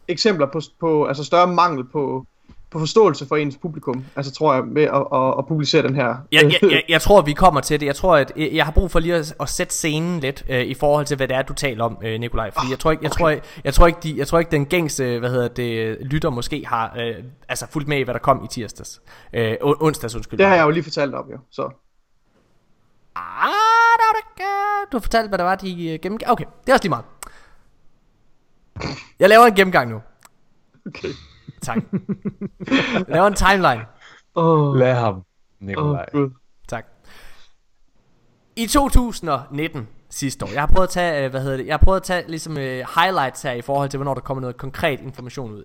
eksempler på, på altså større mangel på, på forståelse for ens publikum, altså tror jeg, med at, at, at publicere den her. Jeg, jeg, jeg, jeg tror, vi kommer til det. Jeg tror, at jeg har brug for lige at, at sætte scenen lidt øh, i forhold til, hvad det er, du taler om, øh, Nikolaj. Fordi jeg tror ikke, jeg okay. tror, jeg, jeg tror ikke, de, jeg tror ikke, den gængse, hvad hedder det, lytter måske har øh, altså fulgt med i, hvad der kom i tirsdags. Øh, onsdags, undskyld. Det har jeg jo lige fortalt om, jo. Så. Ah, du har fortalt, hvad der var, de uh, gennemgang. Okay, det er også lige meget. Jeg laver en gennemgang nu. Okay. Tak. Jeg laver en timeline. Oh. Lad ham, Nikolaj. Oh, tak. I 2019 sidste år. Jeg har prøvet at tage, øh, hvad hedder det? Jeg har prøvet at tage ligesom uh, highlights her i forhold til hvornår der kommer noget konkret information ud.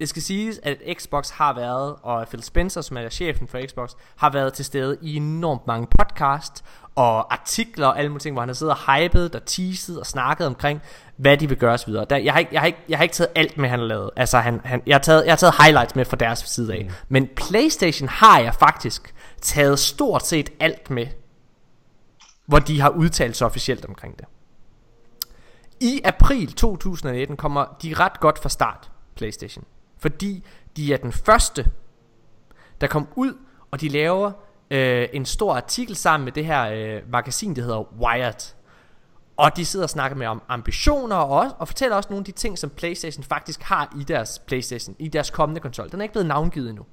Det skal siges, at Xbox har været, og Phil Spencer, som er chefen for Xbox, har været til stede i enormt mange podcasts og artikler og alle mulige ting, hvor han har siddet og hypet og teaset og snakket omkring, hvad de vil gøre osv. Der, jeg, har ikke, jeg, har ikke, jeg har ikke taget alt med, han har lavet. Altså, han, han, jeg, har taget, jeg har taget highlights med fra deres side af. Mm. Men PlayStation har jeg faktisk taget stort set alt med, hvor de har udtalt sig officielt omkring det. I april 2019 kommer de ret godt fra start, PlayStation. Fordi de er den første, der kom ud, og de laver øh, en stor artikel sammen med det her øh, magasin, der hedder Wired. Og de sidder og snakker med om ambitioner og, også, og fortæller også nogle af de ting, som Playstation faktisk har i deres Playstation, i deres kommende konsol. Den er ikke blevet navngivet endnu.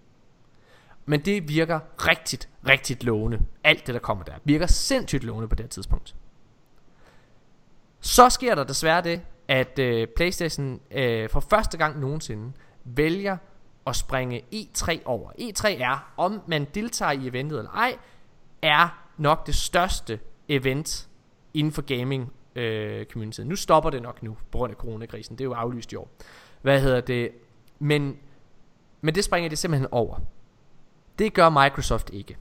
Men det virker rigtigt, rigtigt lovende. Alt det, der kommer der, virker sindssygt lovende på det her tidspunkt. Så sker der desværre det, at øh, Playstation øh, for første gang nogensinde vælger at springe E3 over. E3 er, om man deltager i eventet eller ej, er nok det største event inden for gaming øh, community. Nu stopper det nok nu, på grund af coronakrisen. Det er jo aflyst i år. Hvad hedder det? Men, men det springer det simpelthen over. Det gør Microsoft ikke.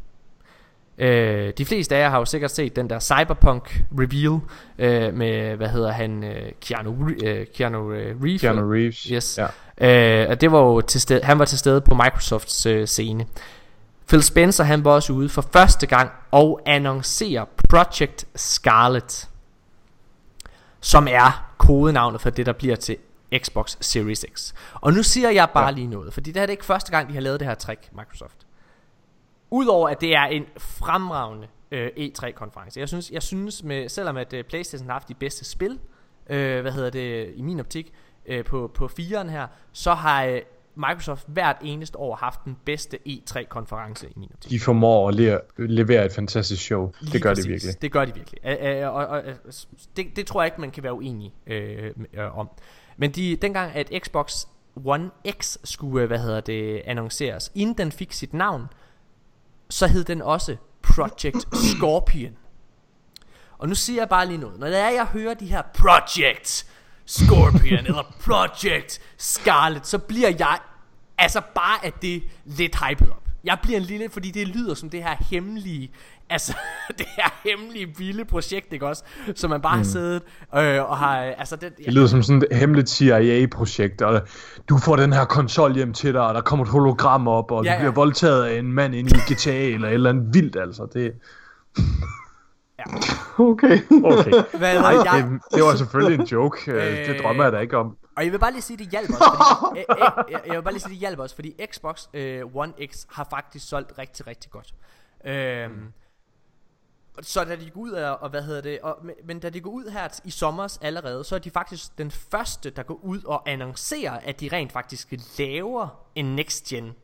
Øh, de fleste af jer har jo sikkert set den der Cyberpunk reveal øh, med, hvad hedder han, øh, Keanu, øh, Keanu øh, Reeves. Keanu Reeves. Yes. Ja. Øh, og det var jo til stede, han var til stede på Microsofts øh, scene. Phil Spencer han var også ude for første gang og annoncerer Project Scarlet, som er kodenavnet for det der bliver til Xbox Series X. Og nu siger jeg bare ja. lige noget, fordi det her er ikke første gang de har lavet det her trick Microsoft. Udover at det er en fremragende øh, E3-konference. Jeg synes, jeg synes med, selvom at øh, PlayStation har haft de bedste spil, øh, hvad hedder det, i min optik, øh, på, på 4'eren her, så har øh, Microsoft hvert eneste år haft den bedste E3-konference i min optik. De formår at le- levere et fantastisk show. Lige det gør præcis. de virkelig. Det gør de virkelig. Øh, øh, og, og, det, det tror jeg ikke, man kan være uenig øh, øh, om. Men de, dengang at Xbox One X skulle, øh, hvad hedder det, annonceres, inden den fik sit navn, så hed den også Project Scorpion. Og nu siger jeg bare lige noget. Når det er, jeg hører de her Project Scorpion eller Project Scarlet, så bliver jeg altså bare at det lidt hyped op. Jeg bliver en lille, fordi det lyder som det her hemmelige, altså det her hemmelige vilde projekt, ikke også? Som man bare mm. har siddet øh, og har, altså det... Det lyder som sådan et hemmeligt CIA-projekt, og du får den her konsol hjem til dig, og der kommer et hologram op, og ja, du bliver ja. voldtaget af en mand inde i GTA, eller et eller andet vildt, altså. Det... Ja. Okay. okay. Hvad, Nej, jeg, det, det var selvfølgelig en joke. Øh, det drømmer jeg da ikke om. Og jeg vil bare lige sige, det hjælper os, fordi, jeg, jeg, jeg vil bare lige sige, det hjælper os, fordi Xbox øh, One X har faktisk solgt rigtig, rigtig godt. Øhm, mm. Så da de går ud af, og hvad hedder det, og, men, da de går ud her i sommers allerede, så er de faktisk den første, der går ud og annoncerer, at de rent faktisk laver en next gen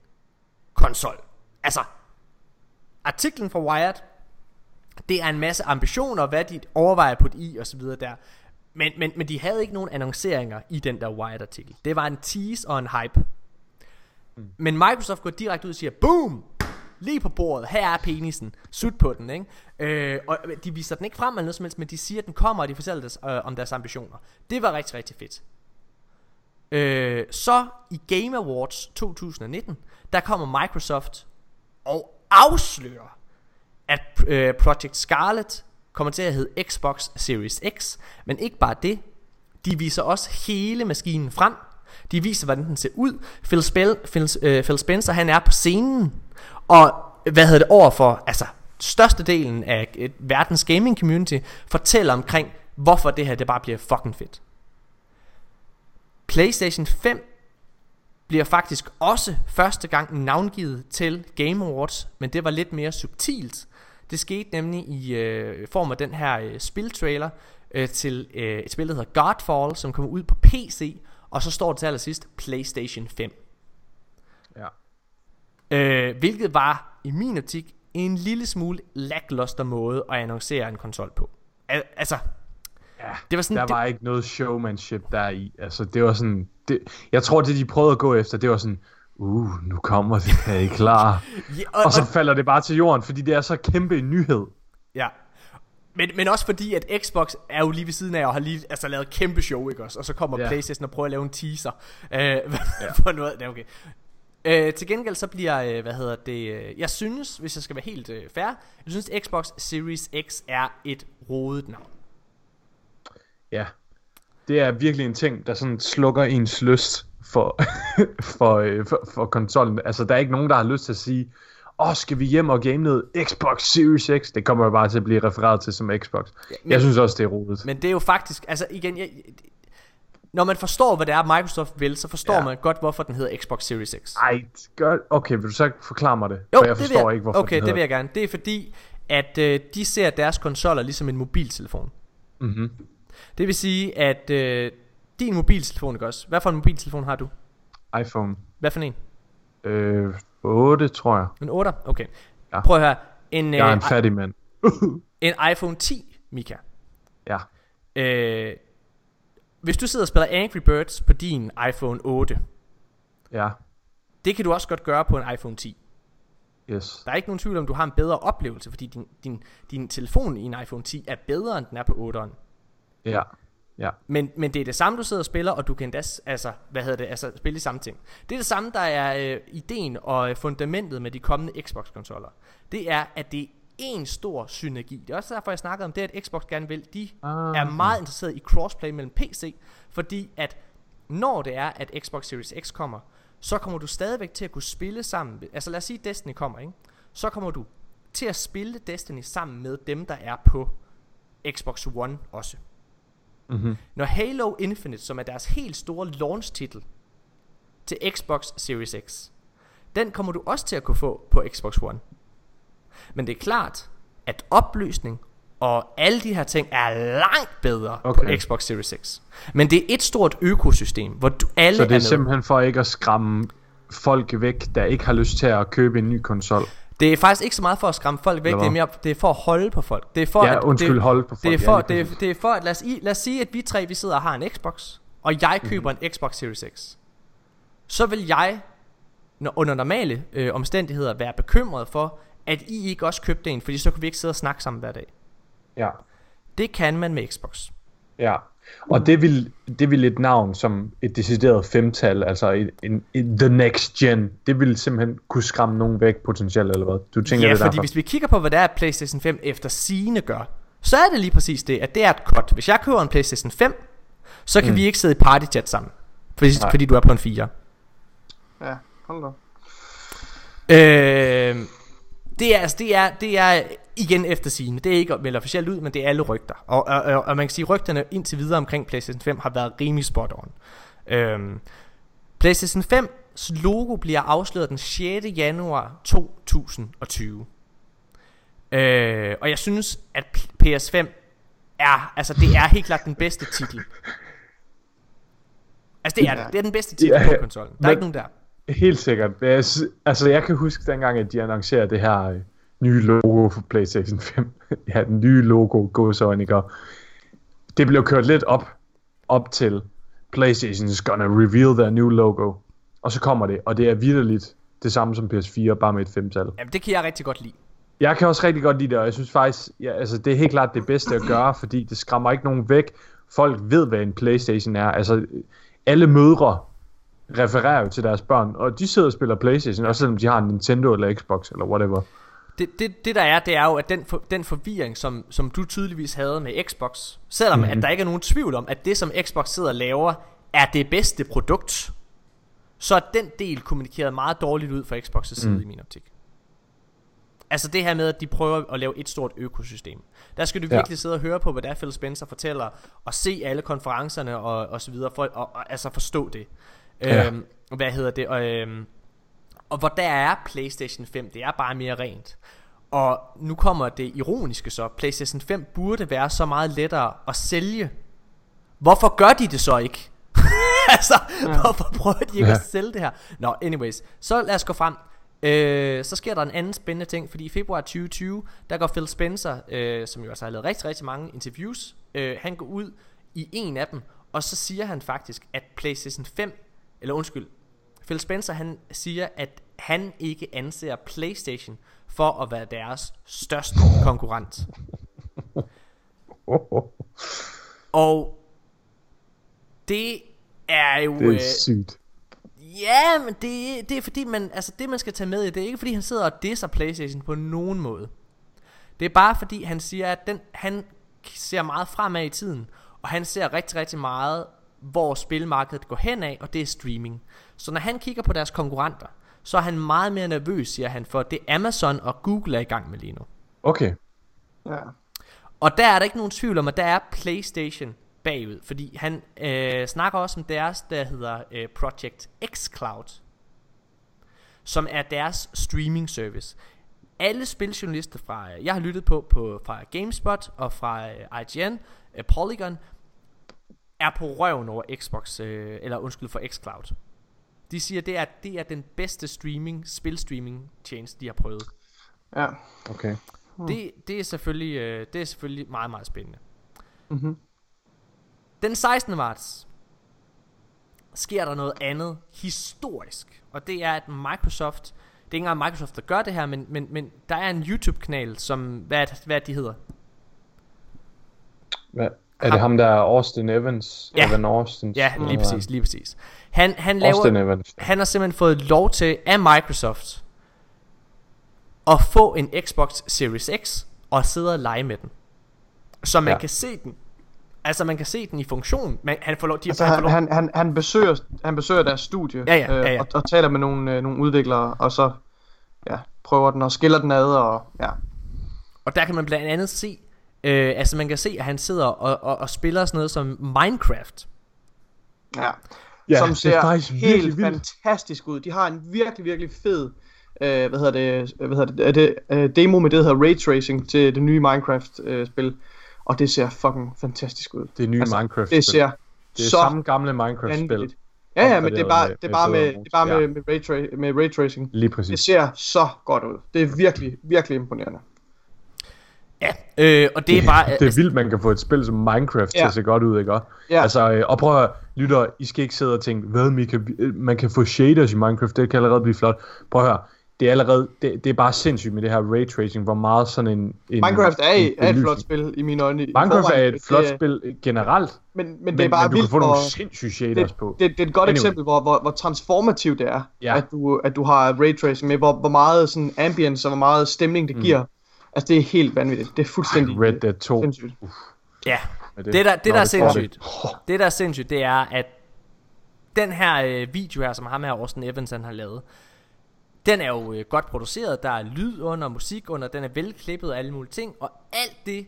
konsol. Altså, artiklen fra Wired, det er en masse ambitioner, hvad de overvejer på i og så videre der. Men, men, men de havde ikke nogen annonceringer i den der Wired-artikel. Det var en tease og en hype. Mm. Men Microsoft går direkte ud og siger, boom! Lige på bordet, her er penisen, sut på den, ikke? Øh, og de viser den ikke frem eller noget som helst, men de siger, at den kommer, og de fortæller des, øh, om deres ambitioner. Det var rigtig, rigtig fedt. Øh, så i Game Awards 2019, der kommer Microsoft og afslører, at øh, Project Scarlet kommer til at hedde Xbox Series X. Men ikke bare det. De viser også hele maskinen frem. De viser, hvordan den ser ud. Phil, Spell, Phil, øh, Phil Spencer, han er på scenen. Og hvad hedder det over for, altså størstedelen af et, verdens gaming community fortæller omkring, hvorfor det her det bare bliver fucking fedt. PlayStation 5 bliver faktisk også første gang navngivet til Game Awards, men det var lidt mere subtilt. Det skete nemlig i øh, form af den her øh, spiltrailer øh, til øh, et spil, der hedder Godfall, som kommer ud på PC, og så står det til allersidst PlayStation 5. Ja. Øh, hvilket var, i min optik, en lille smule lackluster måde at annoncere en konsol på. Al- altså, Ja, det var sådan, der det... var ikke noget showmanship der i. Altså, det var sådan... Det, jeg tror, det de prøvede at gå efter, det var sådan... Uh, nu kommer det, er I klar? ja, og, og så falder det bare til jorden, fordi det er så kæmpe en nyhed. Ja, men, men også fordi, at Xbox er jo lige ved siden af og har lige altså, lavet kæmpe show, ikke også? Og så kommer ja. Playstation og prøver at lave en teaser øh, ja. for noget. Det er okay. Øh, til gengæld så bliver, øh, hvad hedder det, øh, jeg synes, hvis jeg skal være helt øh, fair, jeg synes Xbox Series X er et rodet navn. Ja, det er virkelig en ting, der sådan slukker ens lyst for, for, øh, for, for konsollen. Altså, der er ikke nogen, der har lyst til at sige, åh, oh, skal vi hjem og game noget Xbox Series X? Det kommer jo bare til at blive refereret til som Xbox. Ja, men, jeg synes også, det er rodet. Men det er jo faktisk, altså igen, jeg, når man forstår, hvad det er, Microsoft vil, så forstår ja. man godt, hvorfor den hedder Xbox Series X. Ej, gør, okay, vil du så forklare mig det? Jo, for jeg det forstår jeg, ikke, hvorfor Okay, det vil jeg gerne. Det er fordi, at øh, de ser deres konsoller ligesom en mobiltelefon. Mm-hmm. Det vil sige, at øh, din mobiltelefon, ikke også? Hvad for en mobiltelefon har du? iPhone Hvad for en? øh, 8, tror jeg. En 8? Okay. Ja. Prøv at høre. En, Jeg er øh, en fattig mand. en iPhone 10, Mika. Ja. Øh, hvis du sidder og spiller Angry Birds på din iPhone 8, Ja. det kan du også godt gøre på en iPhone 10. Yes. Der er ikke nogen tvivl om, du har en bedre oplevelse, fordi din, din, din telefon i en iPhone 10 er bedre, end den er på 8'eren. Ja. Ja. Men, men det er det samme, du sidder og spiller, og du kan endda, altså, hvad hedder det, altså spille de samme ting. Det er det samme, der er øh, ideen og øh, fundamentet med de kommende Xbox-konsoller. Det er, at det er en stor synergi. Det er også derfor, jeg snakkede om det, at Xbox gerne vil. De Ah. er meget interesseret i crossplay mellem PC, fordi at når det er, at Xbox Series X kommer, så kommer du stadigvæk til at kunne spille sammen. Altså lad os sige, at Destiny kommer, ikke? Så kommer du til at spille Destiny sammen med dem, der er på Xbox One også. Mm-hmm. Når Halo Infinite, som er deres helt store launch-titel til Xbox Series X, den kommer du også til at kunne få på Xbox One. Men det er klart, at opløsning og alle de her ting er langt bedre okay. På Xbox Series X. Men det er et stort økosystem, hvor du alle Så det er er simpelthen for ikke at skræmme folk væk, der ikke har lyst til at købe en ny konsol. Det er faktisk ikke så meget for at skræmme folk væk, det er mere det er for at holde på folk. Det er for Ja, at, undskyld, det, hold på folk. Det er Ja, for, lige det det er for at lad os, i, lad os sige, at vi tre vi sidder og har en Xbox, og jeg køber Mhm. en Xbox Series X. Så vil jeg når, under normale øh, omstændigheder være bekymret for, at I ikke også købte en, fordi så kan vi ikke sidde og snakke sammen hver dag. Ja. Det kan man med Xbox. Ja. Og det vil, det vil et navn som et decideret femtal, altså en, en, en, the next gen, det vil simpelthen kunne skræmme nogen væk potentielt, eller hvad? Du tænker ja, det fordi derfor? hvis vi kigger på, hvad det er, PlayStation 5 efter sine gør, så er det lige præcis det, at det er et cut. Hvis jeg køber en PlayStation 5, så kan mm. Vi ikke sidde i party chat sammen. Fordi, Nej. fordi du er på en 4. Ja, hold da. Øh, det er, altså, det er, det er igen efter sigende. Det er ikke vel officielt ud, men det er alle rygter. Og, og, og, og man kan sige, at rygterne indtil videre omkring PlayStation 5 har været rimelig spot on. Øhm, PlayStation 5's logo bliver afsløret den 6. januar 2020. Øh, og jeg synes, at P- PS5 er, altså det er helt klart den bedste titel. Altså det er det. Det er den bedste titel Ja, på konsollen. Der er men- ikke nogen der. Helt sikkert. Altså, jeg kan huske dengang, at de annoncerede det her øh, nye logo for PlayStation 5. ja, den nye logo, gåsøjne, ikke? Og Det blev kørt lidt op, op til PlayStation is gonna reveal their new logo. Og så kommer det, og det er vidderligt det samme som PS4, bare med et femtal. Jamen det kan jeg rigtig godt lide. Jeg kan også rigtig godt lide det, og jeg synes faktisk, ja, altså, det er helt klart det bedste at gøre, fordi det skræmmer ikke nogen væk. Folk ved, hvad en Playstation er. Altså, alle mødre refererer jo til deres børn, og de sidder og spiller Playstation, også selvom de har en Nintendo eller Xbox eller whatever. Det, det, det der er, det er jo, at den, for, den forvirring, som, som du tydeligvis havde med Xbox, selvom mm-hmm. at der ikke er nogen tvivl om, at det som Xbox sidder og laver, er det bedste produkt, så er den del kommunikeret meget dårligt ud fra Xbox' side Mm. i min optik. Altså det her med, at de prøver at lave et stort økosystem. Der skal du Ja. virkelig sidde og høre på, hvad der er, Phil Spencer fortæller, og se alle konferencerne og, og så videre, for at og, og, altså forstå det. Ja. Øhm, hvad hedder det? Og, øhm, og hvor der er PlayStation 5, det er bare mere rent. Og nu kommer det ironiske så, PlayStation 5 burde være så meget lettere at sælge. Hvorfor gør de det så ikke? altså, ja. hvorfor prøver de ikke ja. At sælge det her? Nå, anyways, så lad os gå frem. Øh, så sker der en anden spændende ting, fordi i februar 2020, der går Phil Spencer, øh, som jo altså har lavet rigtig, rigtig mange interviews, øh, han går ud i en af dem, og så siger han faktisk, at PlayStation 5, eller undskyld, Phil Spencer han siger, at han ikke anser PlayStation for at være deres største konkurrent. Og det er jo... Det øh, er sygt. Ja, men det, det er fordi man, altså det man skal tage med i, det er ikke fordi han sidder og disser Playstation på nogen måde. Det er bare fordi han siger, at den, han ser meget fremad i tiden, og han ser rigtig, rigtig meget, hvor spilmarkedet går hen af, og det er streaming. Så når han kigger på deres konkurrenter, så er han meget mere nervøs, siger han, for det Amazon og Google er i gang med lige nu. Okay. Ja. Og der er der ikke nogen tvivl om, at der er PlayStation bagud, fordi han øh, snakker også om deres, der hedder øh, Project X Cloud, som er deres streaming service. Alle spiljournalister fra, øh, jeg har lyttet på, på fra GameSpot og fra øh, IGN, øh, Polygon, er på røven over Xbox, øh, eller undskyld for xCloud. De siger, det er, det er den bedste streaming, spilstreaming tjeneste, de har prøvet. Ja. Okay. Det, det, er selvfølgelig, øh, det er selvfølgelig meget, meget spændende. Mhm. Den 16. marts sker der noget andet historisk. Og det er, at Microsoft... Det er ikke engang Microsoft, der gør det her, men, men, men der er en YouTube-kanal, som... Hvad det, hvad det, de hedder? Hvad? Er det ham, der er Austin Evans? Ja. Evan Austin? Ja, lige præcis, lige præcis. Han, han, laver, Austin Evans. han har simpelthen fået lov til af Microsoft at få en Xbox Series X og sidde og lege med den. Så man ja. Ja. kan se den. Altså man kan se den i funktion. Man, han får lov, de, Altså, han får han, lov, han, han, han, besøger, han besøger deres studie Ja, ja, ja, ja. Øh, og, og taler med nogle, øh, nogle udviklere, og så ja, prøver den og skiller den ad, og ja. Og der kan man blandt andet se, øh, altså man kan se, at han sidder og, og, og spiller sådan noget som Minecraft. ja. Ja, som det er ser faktisk helt vildt. fantastisk ud. De har en virkelig, virkelig fed øh, hvad hedder det, hvad hedder det, er det øh, demo med det, der hedder Ray Tracing til det nye Minecraft-spil. og det ser fucking fantastisk ud. Det nye Altså, Minecraft-spil. Det ser det er så samme gamle Minecraft-spil. Ja, ja, men det er bare, med- det er bare med, det er bare med, med, ray tra- med ray tracing. Lige Det præcis. ser så godt ud. Det er virkelig, virkelig imponerende. Ja, øh, og det er bare... Det er vildt, man kan få et spil som Minecraft ja. til at se godt ud, ikke? Ja. Altså, øh, og prøv at høre, lytter, I skal ikke sidde og tænke, hvad, man kan, man kan få shaders i Minecraft, det kan allerede blive flot. Prøv at høre, det er allerede, det, det er bare sindssygt med det her ray tracing, hvor meget sådan en... en Minecraft er, en er et flot spil i mine øjne. Minecraft er et flot Det spil generelt, Men, men, men, det er bare men du vildt, kan få nogle hvor- sindssyge shaders det, på. det, det er et godt Anyway. eksempel, hvor, hvor, hvor transformativt det er, Ja. at, du, at du har ray tracing med, hvor, hvor meget sådan ambience og hvor meget stemning det giver. Altså, det er helt vanvittigt. Det er fuldstændig Red Dead 2. sindssygt. Ja, med det der, det Når der er det. sindssygt, det der er sindssygt, det er, at den her øh, video her, som ham her, Austin Evans, han har lavet, den er jo øh, godt produceret, der er lyd under, musik under, den er velklippet og alle mulige ting, og alt det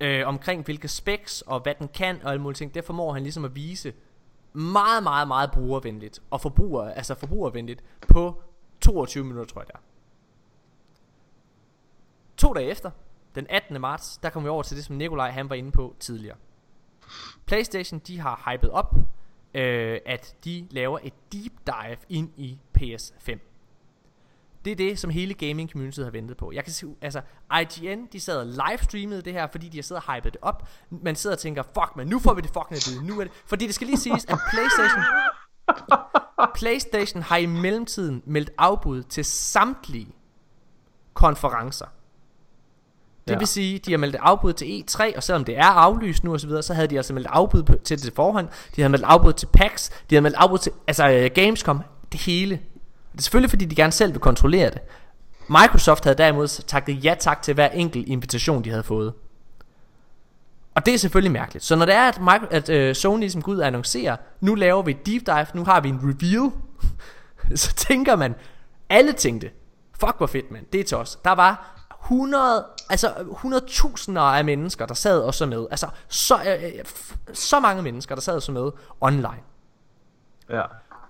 øh, omkring hvilke specs og hvad den kan og alle mulige ting, det formår han ligesom at vise meget, meget, meget brugervenligt og forbruger, altså forbrugervenligt på 22 minutter, tror jeg det er. To dage efter, den 18. marts, der kom vi over til det, som Nikolaj han var inde på tidligere. PlayStation, de har hypet op, øh, at de laver et deep dive ind i PS5. Det er det, som hele gaming community har ventet på. Jeg kan se, altså IGN, de sad og livestreamede det her, fordi de har siddet og hypet det op. Man sidder og tænker, fuck men nu får vi det fucking at vide, nu er det. Fordi det skal lige siges, at PlayStation, PlayStation har i mellemtiden meldt afbud til samtlige konferencer. Det Ja. vil sige, de har meldt afbud til E3, og selvom det er aflyst nu og så videre, så havde de altså meldt afbud på, til det til forhånd. De havde meldt afbud til PAX, de havde meldt afbud til altså øh, Gamescom, det hele. Det er selvfølgelig fordi de gerne selv vil kontrollere det. Microsoft havde derimod takket ja tak til hver enkelt invitation de havde fået. Og det er selvfølgelig mærkeligt. Så når det er, at, Micro, at øh, Sony ligesom går ud og annoncerer, nu laver vi et deep dive, nu har vi en reveal, så tænker man, alle tænkte, fuck hvor fedt mand, det er til os. Der var 100, altså 100.000 af mennesker, der sad og så med. Altså så, øh, øh, så mange mennesker, der sad og så med online. Ja.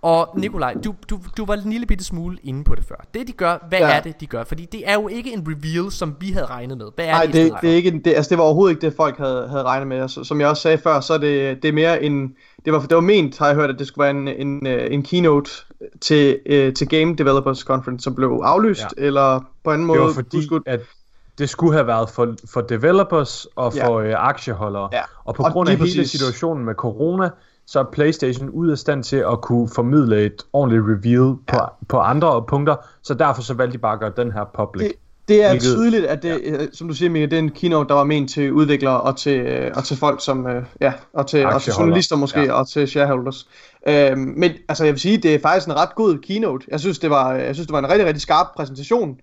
Og Nikolaj, du, du, du var en lille bitte smule inde på det før. Det de gør, hvad ja. Er det de gør? Fordi det er jo ikke en reveal, som vi havde regnet med. Hvad er Nej, det, det, det, er ikke, en- det, altså det var overhovedet ikke det, folk havde, havde regnet med. Altså, som jeg også sagde før, så er det, det er mere en... Det var, det var ment, har jeg hørt, at det skulle være en, en, øh, en keynote til, øh, til Game Developers Conference, som blev aflyst, Ja. ja. eller på anden måde Det var fordi, udskudt. at det skulle have været for, for developers og Ja. for øh, aktieholdere. Ja. Og på Og grund af lige hele præcis. situationen med corona, så er PlayStation ude af stand til at kunne formidle et ordentligt reveal på, på andre punkter, så derfor så valgte de bare at gøre den her public. Det, det er Hvilket- tydeligt, at det, ja. som du siger, Mika, det er en keynote, der var ment til udviklere og til, øh, og til folk som, øh, ja, og til, og til journalister måske, Ja. ja. og til shareholders. Øhm, men altså, jeg vil sige, det er faktisk en ret god keynote. Jeg synes, det var, jeg synes, det var en rigtig, rigtig skarp præsentation.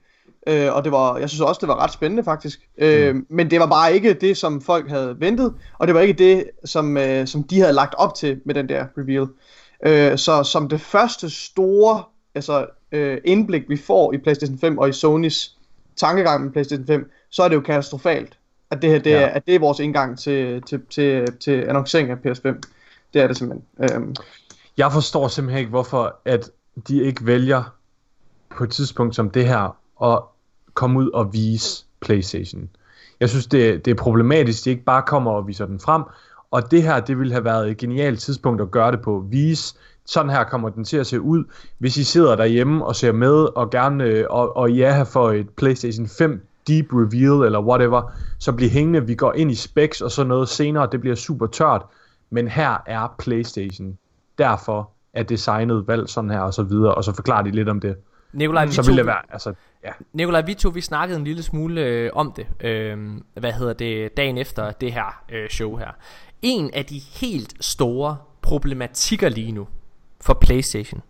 Øh, og det var, jeg synes også, det var ret spændende faktisk. Øh, Men det var bare ikke det, som folk havde ventet, og det var ikke det, som, øh, som de havde lagt op til med den der reveal. Øh, så som det første store altså, øh, indblik, vi får i PlayStation 5 og i Sonys tankegang med PlayStation 5, så er det jo katastrofalt, at det her det, Ja. ja. er, at det er vores indgang til, til, til, til annoncering af PS5. Det er det simpelthen. Øhm, jeg forstår simpelthen ikke, hvorfor at de ikke vælger på et tidspunkt som det her at komme ud og vise PlayStation. Jeg synes, det, det er problematisk, at de ikke bare kommer og viser den frem, og det her, det ville have været et genialt tidspunkt at gøre det på. Vise, sådan her kommer den til at se ud. Hvis I sidder derhjemme og ser med, og gerne, øh, og, og ja, har for et PlayStation 5 deep reveal, eller whatever, så bliver hængende, vi går ind i specs og så noget senere, det bliver super tørt, men her er PlayStation. Derfor er designet valgt sådan her, og så videre, og så forklarer de lidt om det. Nikolaj, vi Så to, det være, altså, ja. Nikolaj, vi to, vi snakkede en lille smule øh, om det, øh, hvad hedder det, dagen efter det her øh, show her. En af de helt store problematikker lige nu for Playstation,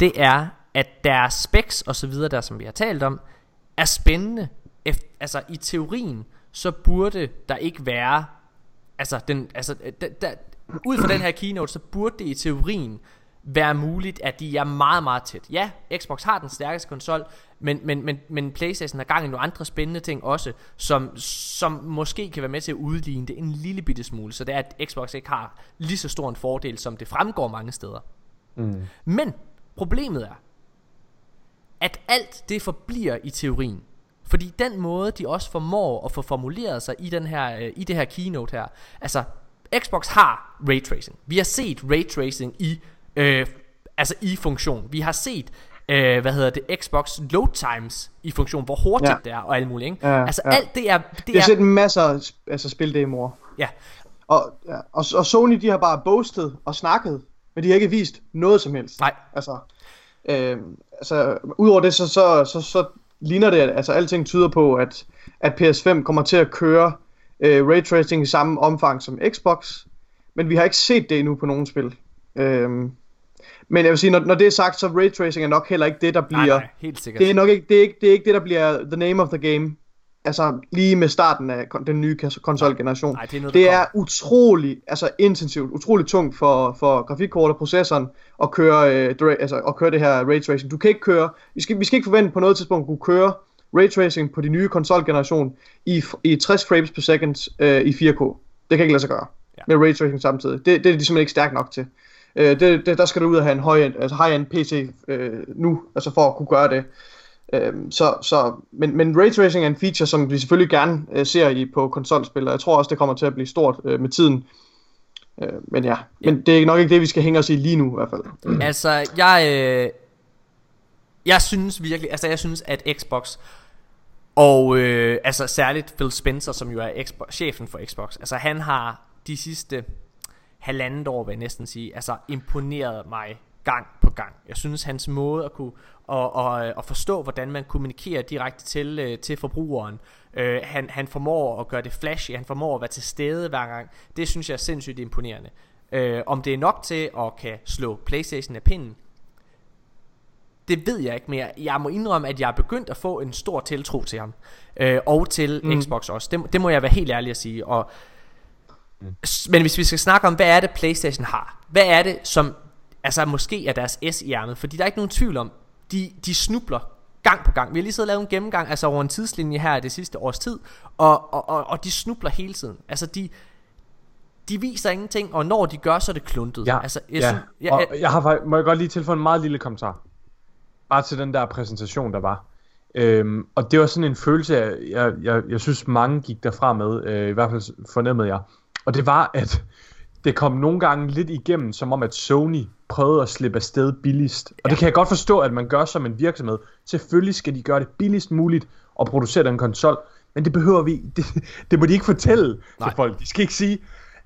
det er, at deres specs og så videre, der som vi har talt om, er spændende. Altså i teorien, så burde der ikke være, altså, den, altså der, der, ud fra den her keynote, så burde det i teorien være muligt, at de er meget, meget tæt. Ja, Xbox har den stærkeste konsol, men, men, men, men Playstation har gang i nogle andre spændende ting også, som, som måske kan være med til at udligne det en lille bitte smule, så det er, at Xbox ikke har lige så stor en fordel, som det fremgår mange steder. Mm. Men problemet er, at alt det forbliver i teorien. Fordi den måde, de også formår at få formuleret sig i, den her, øh, i det her keynote her, altså Xbox har ray tracing. Vi har set ray tracing i, øh, altså i funktion. Vi har set, øh, hvad hedder det, Xbox load times i funktion, hvor hurtigt Ja. det er og alt muligt. Ikke? Ja, altså ja. alt det er, det Jeg har er set masser af altså, spildemoer. ja, Og, ja, og, og Sony, de har bare boasted og snakket, men de har ikke vist noget som helst. nej, Altså, øh, altså udover det, så, så, så, så ligner det, at altså, alting tyder på, at, at PS5 kommer til at køre øh, raytracing i samme omfang som Xbox, men vi har ikke set det endnu på nogen spil. Øh, men jeg vil sige, når, når det er sagt, så raytracing er nok heller ikke det, der bliver... nej, nej, helt sikkert. Det er nok ikke det, er ikke, det er ikke det, der bliver the name of the game. Altså lige med starten af den nye kons- konsolgeneration. Nej, det er noget, det er utrolig, altså intensivt, utrolig tungt for, for grafikkortet og processoren at køre, øh, altså, at køre det her ray tracing. Du kan ikke køre, vi skal, vi skal ikke forvente på noget tidspunkt at kunne køre ray tracing på de nye konsolgeneration i, i 60 frames per second øh, i 4K. Det kan ikke lade sig gøre Ja. med ray tracing samtidig. Det, det er de simpelthen ikke stærkt nok til. Øh, det, det, der skal du ud og have en høj altså high-end PC øh, nu, altså for at kunne gøre det. Øhm, så, så, men, men ray tracing er en feature, som vi selvfølgelig gerne øh, ser i på konsolspil, og jeg tror også, det kommer til at blive stort øh, med tiden. Øh, men ja, men det er nok ikke det, vi skal hænge os i lige nu i hvert fald. Altså, jeg, øh, jeg synes virkelig, altså jeg synes, at Xbox, og øh, altså særligt Phil Spencer, som jo er Xbox, chefen for Xbox, altså han har de sidste halvandet år, vil jeg næsten sige, altså imponeret mig gang på gang. Jeg synes, hans måde at kunne og, og, øh, og forstå, hvordan man kommunikerer direkte til, øh, til forbrugeren, øh, han, han formår at gøre det flashy, han formår at være til stede hver gang, det synes jeg er sindssygt imponerende. Øh, om det er nok til at kan slå Playstation af pinden, det ved jeg ikke mere. Jeg må indrømme, at jeg er begyndt at få en stor tiltro til ham. Øh, og til mm. Xbox også. Det, det må jeg være helt ærlig at sige. Og, mm. Men hvis vi skal snakke om, hvad er det PlayStation har? Hvad er det, som altså måske er deres S i ærmet? Fordi der er ikke nogen tvivl om, de, de snubler gang på gang. Vi har lige siddet og lavet en gennemgang altså over en tidslinje her det sidste års tid, og, og, og, og de snubler hele tiden. Altså de, de viser ingenting, og når de gør, så er det kluntet. Ja, altså, jeg ja. synes, jeg, og jeg, har, må jeg godt lige tilføje en meget lille kommentar. Bare til den der præsentation, der var. Øhm, og det var sådan en følelse, jeg, jeg, jeg, jeg synes mange gik derfra med, øh, i hvert fald fornemmede jeg. Og det var, at det kom nogle gange lidt igennem, som om at Sony prøvede at slippe afsted billigst. Og det kan jeg godt forstå, at man gør som en virksomhed. Selvfølgelig skal de gøre det billigst muligt at producere den konsol, men det behøver vi, det, det må de ikke fortælle Nej. til folk. De skal ikke sige,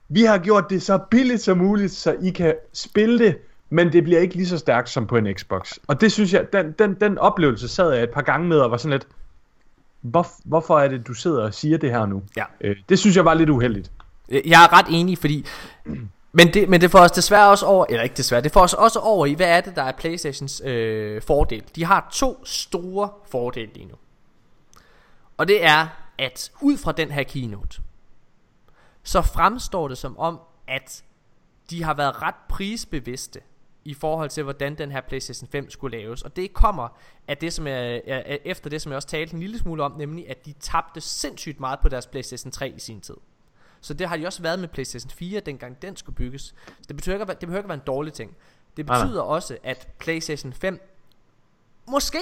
vi har gjort det så billigt som muligt, så I kan spille det, men det bliver ikke lige så stærkt som på en Xbox. Og det synes jeg, den, den, den oplevelse sad jeg et par gange med og var sådan lidt, hvor, hvorfor er det, du sidder og siger det her nu? Ja. Øh, det synes jeg var lidt uheldigt. Jeg er ret enig, fordi... Men det, men det får os desværre også over, eller ikke desværre, det får os også over i, hvad er det, der er Playstations øh, fordel. De har to store fordele lige nu. Og det er, at ud fra den her keynote, så fremstår det som om, at de har været ret prisbevidste i forhold til, hvordan den her PlayStation 5 skulle laves. Og det kommer af det, som jeg, er, er efter det, som jeg også talte en lille smule om, nemlig at de tabte sindssygt meget på deres PlayStation 3 i sin tid. Så det har de også været med PlayStation 4, dengang den skulle bygges. Så det betyder ikke, det behøver ikke at være en dårlig ting. Det betyder også, at PlayStation 5 måske,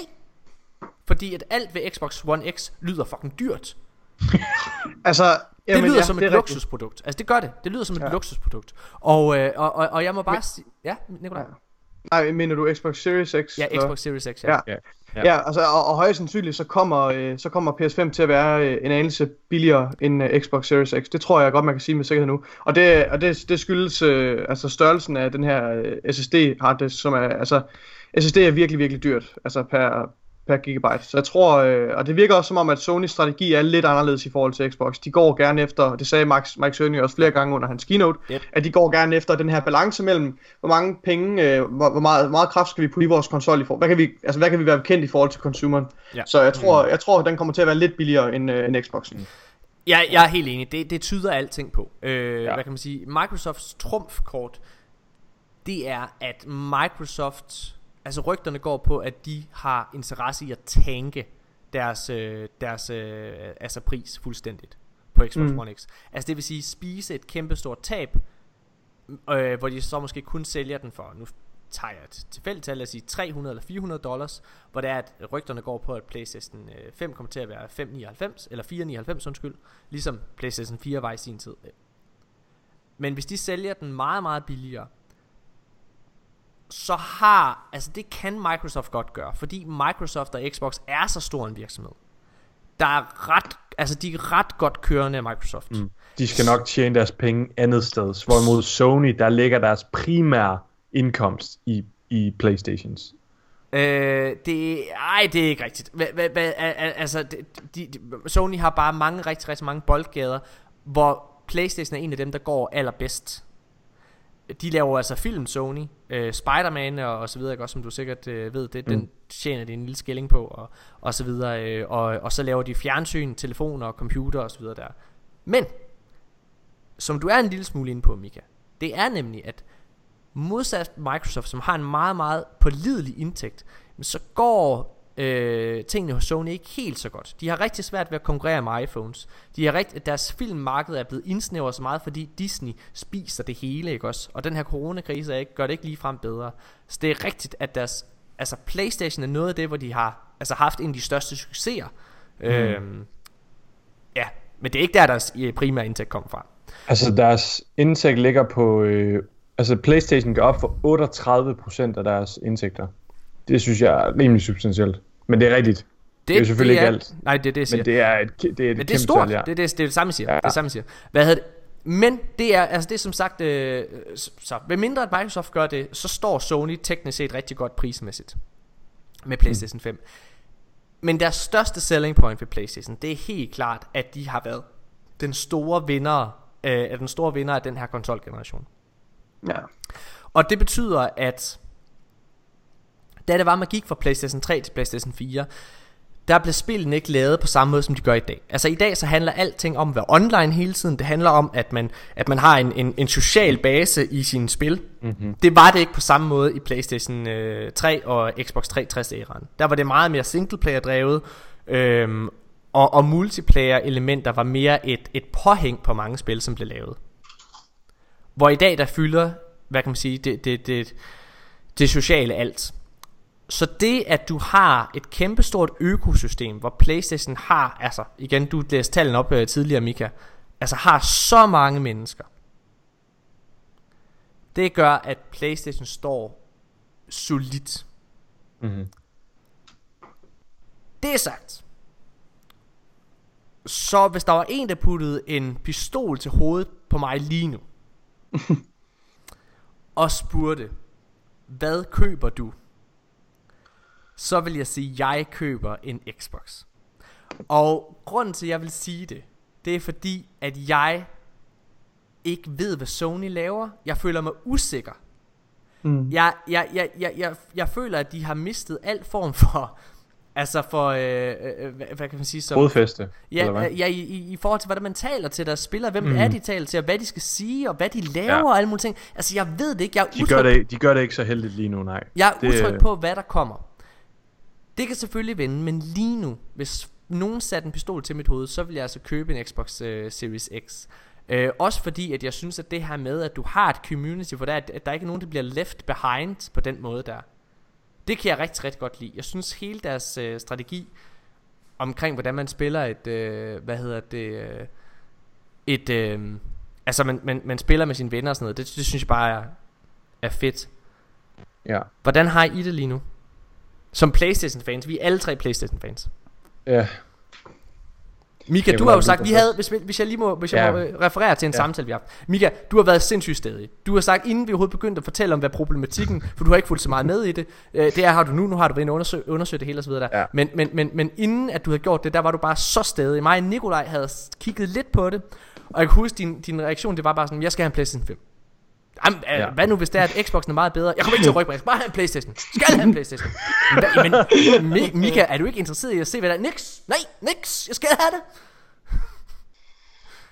fordi at alt ved Xbox One X lyder fucking dyrt. Altså, det jamen, lyder ja, som det et rigtigt. luksusprodukt. Altså det gør det. Det lyder som et Ja. luksusprodukt. Og, øh, og, og, og jeg må bare Men- sige... Ja, Nikolaj? Ja. Nej, mener du Xbox Series X? Ja, eller? Xbox Series X, ja. Ja. Ja. Ja, ja altså, og, og højst sandsynligt, så kommer, øh, så kommer PS5 til at være øh, en anelse billigere end øh, Xbox Series X. Det tror jeg godt, man kan sige med sikkerhed nu. Og det, og det, det skyldes øh, altså størrelsen af den her øh, SSD harddisk, som er, altså, SSD er virkelig, virkelig dyrt, altså per, per gigabyte. Så jeg tror, øh, og det virker også som om, at Sonys strategi er lidt anderledes i forhold til Xbox. De går gerne efter, det sagde Max, Mike Cerny også flere gange under hans keynote, Yep. at de går gerne efter den her balance mellem, hvor mange penge, øh, hvor, hvor, meget, hvor meget kraft skal vi putte i vores konsol i forhold, hvad kan vi, altså hvad kan vi være bekendt i forhold til consumeren. Ja. Så jeg tror, jeg tror, den kommer til at være lidt billigere end, øh, end Xboxen. Jeg, jeg er helt enig. Det, det tyder alting på. Øh, ja. Ja. Hvad kan man sige? Microsofts trumfkort, det er, at Microsoft... Altså rygterne går på, at de har interesse i at tanke deres, øh, deres øh, altså pris fuldstændigt på Xbox Mm. One X. Altså det vil sige spise et kæmpestort tab, øh, hvor de så måske kun sælger den for, nu tager jeg et tilfældigt tal, lad os sige 300 eller 400 dollars, hvor det er, at rygterne går på, at PlayStation øh, 5 kommer til at være 599, eller 499 undskyld, ligesom PlayStation 4 var i sin tid. Men hvis de sælger den meget, meget billigere, så har, altså det kan Microsoft godt gøre, fordi Microsoft og Xbox er så stor en virksomhed. Der er ret, altså de er ret godt kørende af Microsoft. Mm. De skal nok tjene deres penge andet sted. Hvorimod Sony, der ligger deres primære indkomst i, i Playstations. Øh, det, ej, det er ikke rigtigt. Hva, hva, hva, al- al- altså, de, Sony har bare mange, rigtig, rigtig mange boldgader, hvor Playstation er en af dem, der går allerbedst. De laver altså film, Sony, øh, Spider-Man og, og så videre, ikke? også som du sikkert øh, ved, det, mm. den tjener de en lille skilling på, og, og så videre, øh, og, og så laver de fjernsyn, telefoner og computer og så videre der. Men, som du er en lille smule inde på, Mika, det er nemlig, at modsat Microsoft, som har en meget, meget pålidelig indtægt, så går øh, tingene hos Sony ikke helt så godt. De har rigtig svært ved at konkurrere med iPhones. De har rigt, deres filmmarked er blevet indsnævret så meget, fordi Disney spiser det hele, ikke også? Og den her coronakrise er ikke, gør det ikke ligefrem bedre. Så det er rigtigt, at deres, altså Playstation er noget af det, hvor de har altså haft en af de største succeser. Mm. Øhm, ja, men det er ikke der, deres øh, primære indtægt kommer fra. Altså deres indtægt ligger på... Øh, altså Playstation går op for 38% af deres indtægter. Det synes jeg er rimelig substantielt. Men det er rigtigt. Det er jo selvfølgelig ikke alt. Nej, det er det, jeg siger. Men det er et, det er et Men det er kæmpe stort. tal, ja. Det, er det, det er det samme, jeg siger. Ja. Det er det samme, jeg siger. Hvad hedder det? Men det er, altså det er som sagt, øh, så, så ved mindre at Microsoft gør det, så står Sony teknisk set rigtig godt prismæssigt med PlayStation 5. Men deres største selling point ved PlayStation, det er helt klart, at de har været den store vinder, øh, er den store vinder af den her konsolgeneration. Ja. Og det betyder, at da det var, man gik fra PlayStation 3 til PlayStation 4, der blev spillene ikke lavet på samme måde, som de gør i dag. Altså i dag så handler alting om at være online hele tiden. Det handler om, at man, at man har en, en, en social base i sine spil. Mm-hmm. Det var det ikke på samme måde i PlayStation øh, 3 og Xbox 360-æraen. Der var det meget mere singleplayer-drevet, øhm, og, og multiplayer-elementer var mere et, et påhæng på mange spil, som blev lavet. Hvor i dag der fylder, hvad kan man sige, det, det, det, det sociale alt. Så det at du har et kæmpestort økosystem Hvor Playstation har Altså igen du læste tallene op øh, tidligere Mika Altså har så mange mennesker. Det gør at Playstation står Solidt. Mhm. Det er sagt Så hvis der var en der puttede En pistol til hovedet på mig lige nu Og spurgte Hvad køber du så vil jeg sige, at jeg køber en Xbox. Og grunden til, at jeg vil sige det, det er fordi, at jeg ikke ved, hvad Sony laver. Jeg føler mig usikker. Mm. Jeg, jeg, jeg, jeg, jeg, jeg føler, at de har mistet alt form for... Altså for, øh, øh, hvad, hvad kan man sige som... Rodfeste, eller Ja, hvad? øh, ja i, i, i forhold til, hvordan man taler til deres spillere, hvem mm. Mm. er de taler til, og hvad de skal sige, og hvad de laver, Ja. og alle mulige ting. Altså, jeg ved det ikke. Jeg er De utryg gør, det, de gør det ikke så heldigt lige nu, nej. jeg er Det- utryg på, hvad der kommer. Det kan selvfølgelig vende, men lige nu, hvis nogen satte en pistol til mit hoved, så vil jeg altså købe en Xbox uh, Series X. Uh, også fordi, at jeg synes, at det her med, at du har et community, hvor der, er- at der ikke er nogen, der bliver left behind på den måde der. Det kan jeg rigtig, rigtig godt lide. Jeg synes, hele deres uh, strategi omkring, hvordan man spiller et, uh, hvad hedder det, uh, et øh, altså man, man, man spiller med sine venner og sådan noget. Det, det synes jeg bare er, er fedt. Ja. Hvordan har I det lige nu? Som Playstation fans, vi er alle tre Playstation fans. Ja, Mika, du har jo sagt, vi havde, hvis, hvis jeg lige må, hvis jeg Ja. må øh, referere til en Ja. samtale, vi har haft. Mika, du har været sindssygt stedig. Du har sagt, inden vi overhovedet begyndte at fortælle om, hvad problematikken, for du har ikke fulgt så meget med i det. Øh, det er, har du nu, nu har du været inde og undersøge, undersøge det hele der. Ja. Men, men, men, men inden at du havde gjort det, der var du bare så stedig. Mig og Nikolaj havde kigget lidt på det, og jeg kan huske, din, din reaktion, det var bare sådan, jeg skal have en Playstation 5. Jamen, øh, Ja. hvad nu hvis det er, at Xboxen er meget bedre? Jeg kommer ikke til at rykke mig, jeg skal bare have en Playstation. Skal have en Playstation. Men, men Mi- Mika, er du ikke interesseret i at se, hvad der er? Niks, nej, niks, jeg skal have det.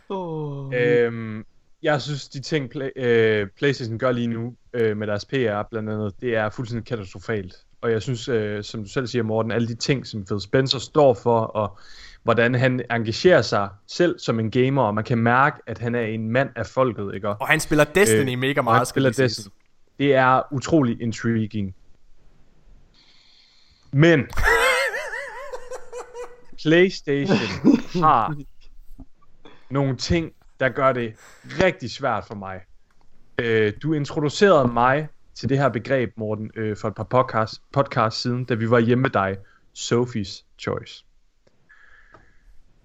Oh. Øhm, jeg synes, de ting, play, øh, PlayStation gør lige nu øh, med deres PR blandt andet, det er fuldstændig katastrofalt. Og jeg synes, øh, som du selv siger, Morten, alle de ting, som Phil Spencer står for, og hvordan han engagerer sig selv som en gamer, og man kan mærke, at han er en mand af folket, ikke? Og han spiller Destiny øh, mega meget, han spiller. Destiny. Det er utrolig intriguing. Men PlayStation har nogle ting, der gør det rigtig svært for mig. Øh, du introducerede mig til det her begreb, Morten, øh, for et par podcast, podcast siden, da vi var hjemme med dig. Sophie's Choice.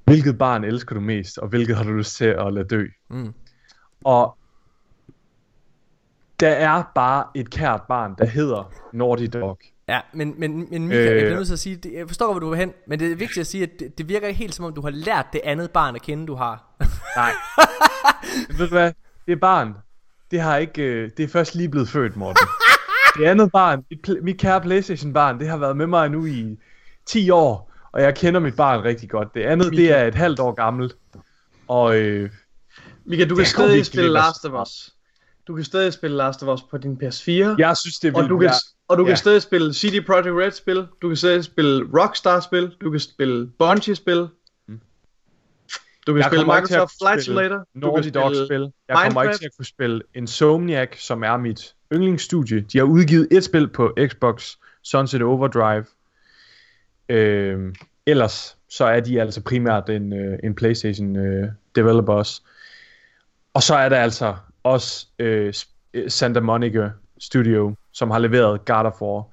Hvilket barn elsker du mest, og hvilket har du lyst til at lade dø? Mm. Og der er bare et kært barn, der hedder Naughty Dog. Ja, men, men, men Mika, øh, jeg Øh. bliver nødt til at sige, det, jeg forstår, hvor du vil hen, men det er vigtigt at sige, at det, det virker ikke helt som om, du har lært det andet barn at kende, du har. Nej. Ved du hvad? Det barn, det har ikke, øh, det er først lige blevet født, Morten. Det andet barn, mit, mit kære Playstation barn, det har været med mig nu i 10 år, og jeg kender mit barn rigtig godt. Det andet, det er et halvt år gammelt. Og øh, Mika, du kan stadig spille Last of Us. Du kan stadig spille Last of Us på din PS4. jeg synes, det og vil du kan, og du kan ja. stadig spille CD Projekt Red spil, du kan stadig spille Rockstar spil, du kan spille Bungie spil. Du kan. Jeg spille Microsoft Flight Simulator. Naughty Dog spil. Jeg kommer ikke Minecraft. til at kunne spille Insomniac, som er mit yndlingsstudie. De har udgivet et spil på Xbox, Sunset Overdrive. Øh, ellers så er de altså primært en, øh, en PlayStation øh, developer også. Og så er der altså også øh, øh, Santa Monica Studio, som har leveret God of War.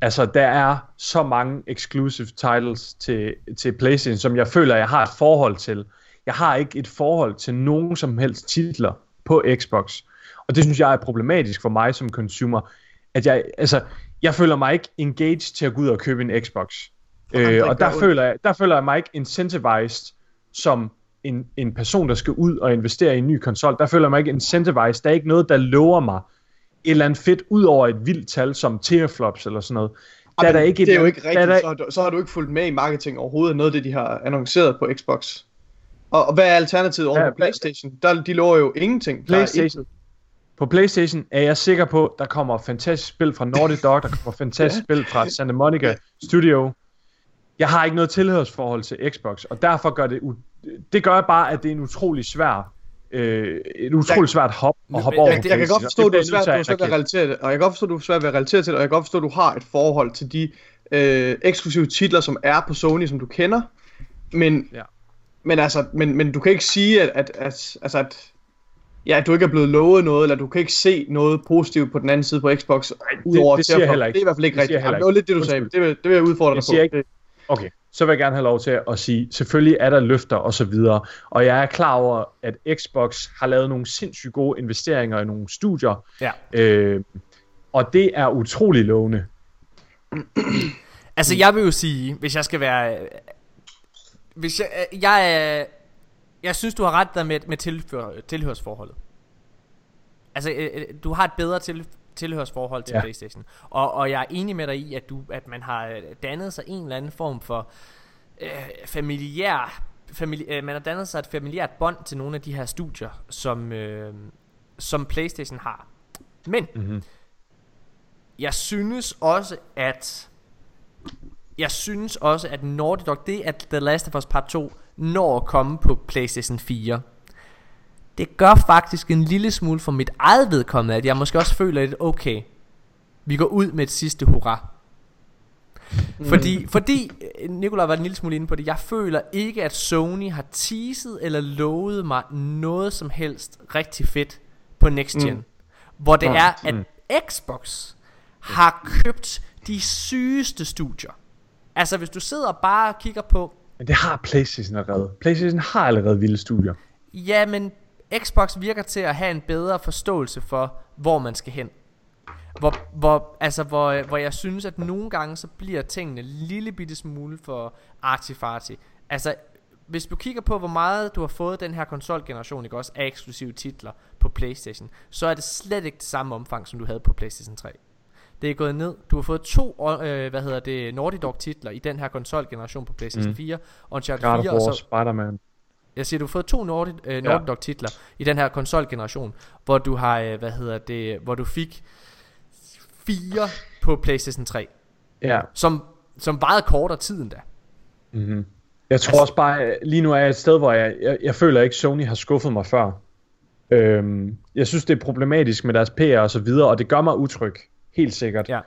Altså, der er så mange exclusive titles til, til PlayStation, som jeg føler, jeg har et forhold til. Jeg har ikke et forhold til nogen som helst titler på Xbox. Og det synes jeg er problematisk for mig som consumer. At jeg, altså, jeg føler mig ikke engaged til at gå ud og købe en Xbox. Øh, og der ondt. føler, jeg, der føler jeg mig ikke incentivized som en, en person, der skal ud og investere i en ny konsol. Der føler jeg mig ikke incentivized. Der er ikke noget, der lover mig et eller andet fedt, ud over et vildt tal som teraflops eller sådan noget. Der er der ikke et det er jo ikke rigtigt, der- så, har du- så har du ikke fulgt med i marketing overhovedet noget af det, de har annonceret på Xbox. Og, og hvad er alternativet over Ja, ja, på Playstation? Der, de lover jo ingenting. PlayStation. På PlayStation er jeg sikker på, der kommer fantastisk spil fra Naughty Dog, der kommer fantastisk spil fra Santa Monica Studio. Jeg har ikke noget tilhørsforhold til Xbox, og derfor gør det, det gør bare, at det er en utrolig svær, øh, et utrolig svært hop at hoppe over. på det- Jeg kan godt forstå, Det at du er jeg svært, nødt du er svært at at relatere det, og jeg kan godt forstå, at du er svært ved at relatere til det, og jeg kan godt forstå, at du har et forhold til de øh, eksklusive titler, som er på Sony, som du kender, men, Ja. Men, altså, men, men du kan ikke sige, at, at, at, altså, at ja, at du ikke er blevet lovet noget, eller du kan ikke se noget positivt på den anden side på Xbox, udover det siger til jeg at- heller ikke. Det er i hvert fald ikke Det rigtigt. Jamen, Det var lidt det, du sagde. Det vil, det vil jeg udfordre Jeg dig på. ikke- Det- Okay, så vil jeg gerne have lov til at sige, selvfølgelig er der løfter og så videre, og jeg er klar over, at Xbox har lavet nogle sindssygt gode investeringer i nogle studier, Ja. øh, og det er utrolig lovende. Altså, jeg vil jo sige, hvis jeg skal være... Hvis jeg... øh, Jeg, øh, jeg synes, du har ret der med, med tilhør, tilhørsforholdet. Altså, øh, øh, du har et bedre til, tilhørsforhold til Ja. Playstation. Og, og jeg er enig med dig i, at, du, at man har dannet sig en eller anden form for øh, familiær... Famili- øh, man har dannet sig et familiært bånd til nogle af de her studier, som, øh, som Playstation har. Men Mm-hmm. jeg synes også, at jeg synes også, at Naughty Dog, det at The Last of Us Part 2 når at komme på PlayStation 4, det gør faktisk en lille smule for mit eget vedkommende, at jeg måske også føler lidt, okay, vi går ud med et sidste hurra. Fordi, fordi øh, Nikolaj var en lille smule inde på det, jeg føler ikke, at Sony har teaset eller lovet mig noget som helst rigtig fedt på Next Gen. Mm. Hvor det Mm. er, at Xbox har købt de sygeste studier. Altså hvis du sidder og bare kigger på, Men det har Playstation allerede. Playstation har allerede vilde studier. ja, men Xbox virker til at have en bedre forståelse for, hvor man skal hen. Hvor, hvor, altså, hvor, hvor jeg synes, at nogle gange, så bliver tingene en lille bitte smule for artifarty. Altså, hvis du kigger på, hvor meget du har fået den her konsolgeneration, ikke også, af eksklusive titler på Playstation, så er det slet ikke det samme omfang, som du havde på Playstation 3. Det er gået ned. Du har fået to, øh, hvad hedder det, Naughty Dog titler i den her konsolgeneration på Playstation Mm. 4, Uncharted God 4, of og så Spider-Man. jeg siger, du har fået to Naughty, øh, Naughty Ja. Dog titler i den her konsolgeneration, hvor du har, øh, hvad hedder det, hvor du fik fire på PlayStation 3, Ja. som, som varede kortere tid end da. Mm-hmm. Jeg tror også bare, at lige nu er jeg et sted, hvor jeg, jeg, jeg føler ikke, Sony har skuffet mig før. Øhm, jeg synes, det er problematisk med deres PR og så videre, og det gør mig utryg. Helt sikkert. Ja.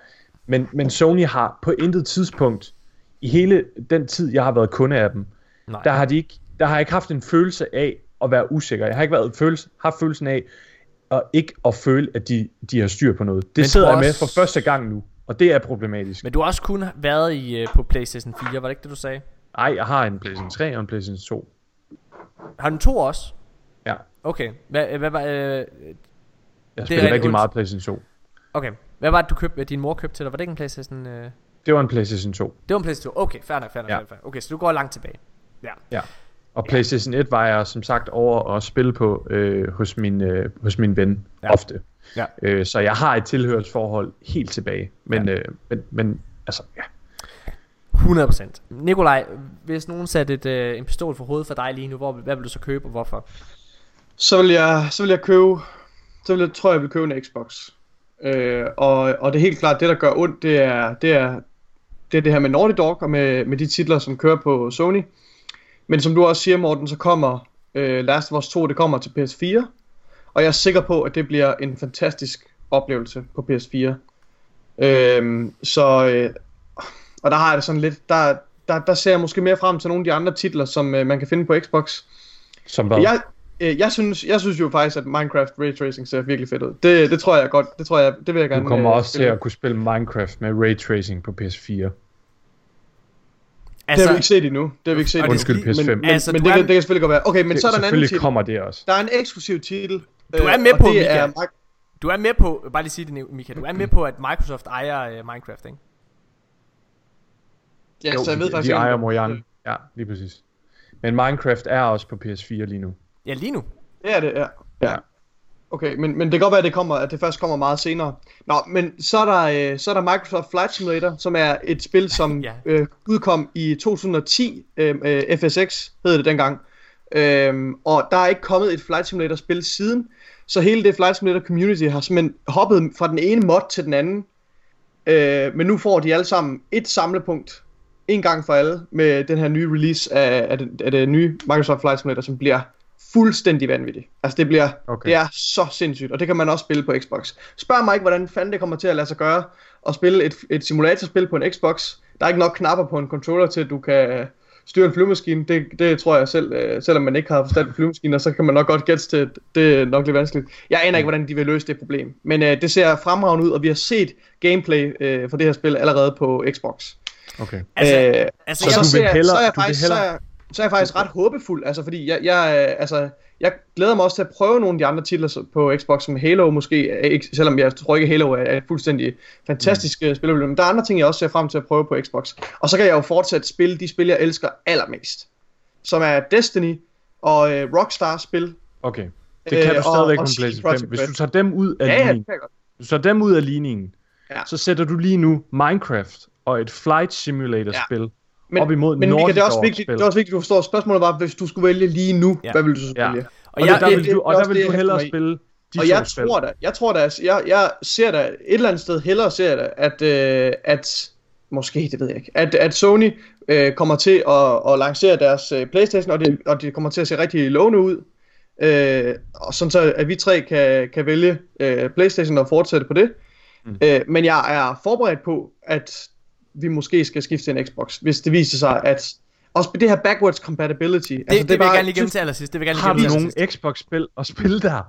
Men, men Sony har på intet tidspunkt, i hele den tid, jeg har været kunde af dem, Nej. der har, de ikke, der har jeg ikke haft en følelse af at være usikker. Jeg har ikke været følelse, haft følelsen af at ikke at føle, at de, de har styr på noget. Det Men sidder jeg med for første gang nu, og det er problematisk. Men du har også kun været i, øh, på PlayStation 4, var det ikke det, du sagde? Ej, jeg har en PlayStation 3 og en PlayStation 2. Har du to også? Ja. Okay. Hvad, hvad var, øh, Jeg er spiller rigtig meget PlayStation 2. okay. Hvad var det, du købte, din mor købte til dig? Var det ikke en PlayStation? Øh? Det var en PlayStation 2. Det var en PlayStation 2. Okay, fair nok, fair nok, Ja. fair. Okay, så du går langt tilbage. Ja. Ja. Og PlayStation 1 var jeg som sagt over at spille på øh, hos, min, øh, hos min ven Ja. ja. ofte. Ja. Øh, så jeg har et tilhørsforhold helt tilbage. Men, Ja. ja. øh, men, men altså, ja. 100%. Nikolaj, hvis nogen satte et, øh, en pistol for hovedet for dig lige nu, hvor, hvad vil du så købe og hvorfor? Så vil jeg, så vil jeg købe, så vil jeg, tror jeg, jeg vil købe en Xbox. Øh, og, og det er helt klart, det der gør ondt, det er det, er, det, er det her med Naughty Dog og med, med de titler, som kører på Sony. Men som du også siger, Morten, så kommer øh, Last of Us 2, det kommer til PS4. Og jeg er sikker på, at det bliver en fantastisk oplevelse på PS4. Øhm, så, øh, og der har jeg det sådan lidt, der, der, der ser jeg måske mere frem til nogle af de andre titler, som øh, man kan finde på Xbox. Som hvad? Jeg, øh, jeg, synes, jeg synes jo faktisk, at Minecraft Ray Tracing ser virkelig fedt ud. Det, det tror jeg godt, det tror jeg, det vil jeg gerne du kommer øh, også til at kunne spille Minecraft med Ray Tracing på PS4. Det har vi ikke set endnu. Det har vi ikke set endnu. Undskyld, PS5. Men, men, Altså, men det, er- kan, det kan selvfølgelig godt være. Okay, men Det, så er der en anden selvfølgelig titel. kommer det også. Der er en eksklusiv titel. Du er øh, med og på, det Michael. er, Du er med på, bare lige sige det, Michael, du er med på, at Microsoft ejer uh, Minecraft, ikke? Ja, Jo, så jeg ved de, faktisk de ejer Mojang. Ja, lige præcis. Men Minecraft er også på PS4 lige nu. Ja, lige nu. Det er det, ja. ja. Okay, men, men det kan godt være, at det, kommer, at det først kommer meget senere. Nå, men så er der, øh, så er der Microsoft Flight Simulator, som er et spil, som Ja. øh, udkom i 2010. Øh, øh, FSX hed det dengang. Øhm, og der er ikke kommet et Flight Simulator spil siden. Så hele det Flight Simulator community har simpelthen hoppet fra den ene mod til den anden. Øh, men nu får de alle sammen et samlepunkt en gang for alle med den her nye release af, af, det, af det nye Microsoft Flight Simulator, som bliver fuldstændig vanvittigt. Altså det bliver, Okay. det er så sindssygt, og det kan man også spille på Xbox. Spørg mig ikke, hvordan fanden det kommer til at lade sig gøre at spille et, et simulatorspil på en Xbox. Der er ikke nok knapper på en controller til, at du kan styre en flyvemaskine. Det, det tror jeg selv, øh, selvom man ikke har forstand på flyvemaskiner, så kan man nok godt gætte til, at det er nok lidt vanskeligt. Jeg aner ikke, hvordan de vil løse det problem. Men øh, det ser fremragende ud, og vi har set gameplay øh, for det her spil allerede på Xbox. Okay. Altså, øh, altså, så, jeg- så, vil jeg, hellere- så er jeg du vil faktisk, så er jeg, så er jeg faktisk ret håbefuld, altså fordi jeg, jeg, øh, altså, jeg glæder mig også til at prøve nogle af de andre titler på Xbox, som Halo måske, ikke, selvom jeg tror ikke Halo er, et fuldstændig fantastisk mm. spil, men der er andre ting, jeg også ser frem til at prøve på Xbox. Og så kan jeg jo fortsat spille de spil, jeg elsker allermest, som er Destiny og øh, Rockstar spil. Okay. Det kan Øh, du og- stadigvæk på PlayStation Projekt 5. Hvis du tager dem ud af Ja, ja, ligningen, hvis du tager dem ud af ligningen, Ja. så sætter du lige nu Minecraft og et Flight Simulator-spil Men, op imod men Mika, det er også vigtigt, spil. det er også vigtigt, du forstår. Spørgsmålet var, hvis du skulle vælge lige nu, Ja. ja. hvad vil du så Ja. vælge? og Og, jeg, der, det- vil det- du, og der vil du hellere spille de og jeg spil. tror da, jeg tror da, jeg, jeg ser da, et eller andet sted hellere ser da, at, øh, at måske, det ved jeg ikke, at, at Sony øh, kommer til at, at lancere deres øh, Playstation, og det, og det kommer til at se rigtig lovende ud, øh, og sådan så, at vi tre kan, kan vælge øh, Playstation og fortsætte på det. Mm. Øh, men jeg er forberedt på, at vi måske skal skifte til en Xbox, hvis det viser sig, at også det her backwards compatibility. Det, altså, det, det vil jeg gerne lige gennem til allersidst. Det vil gerne Har lige vi gennem til nogle Xbox-spil at spille der?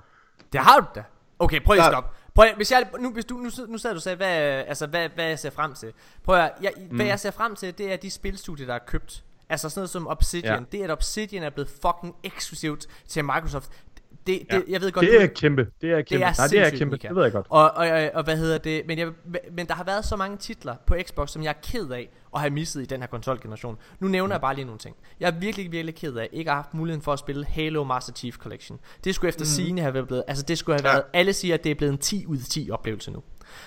Det har du da. Okay, prøv lige at stoppe. Prøv at, hvis jeg, nu, hvis du, nu, nu sad du og sagde, hvad, altså, hvad, hvad jeg ser frem til. Prøv at, jeg, mm. hvad jeg ser frem til, det er de spilstudier, der er købt. Altså sådan noget som Obsidian. Ja. Det, at Obsidian er blevet fucking eksklusivt til Microsoft. Det, det, jeg ved godt, Det du- er kæmpe. Det er kæmpe. er Nej, det er kæmpe. Mika. Det ved jeg godt. Og, og, og, og hvad hedder det? Men, jeg, men der har været så mange titler på Xbox, som jeg er ked af at have misset i den her konsolgeneration. Nu nævner jeg bare lige nogle ting. Jeg er virkelig, virkelig ked af ikke at have haft muligheden for at spille Halo Master Chief Collection. Det skulle efter mm. sigende have været blevet, altså det skulle have været, alle siger, at det er blevet en 10 ud af 10 oplevelse nu.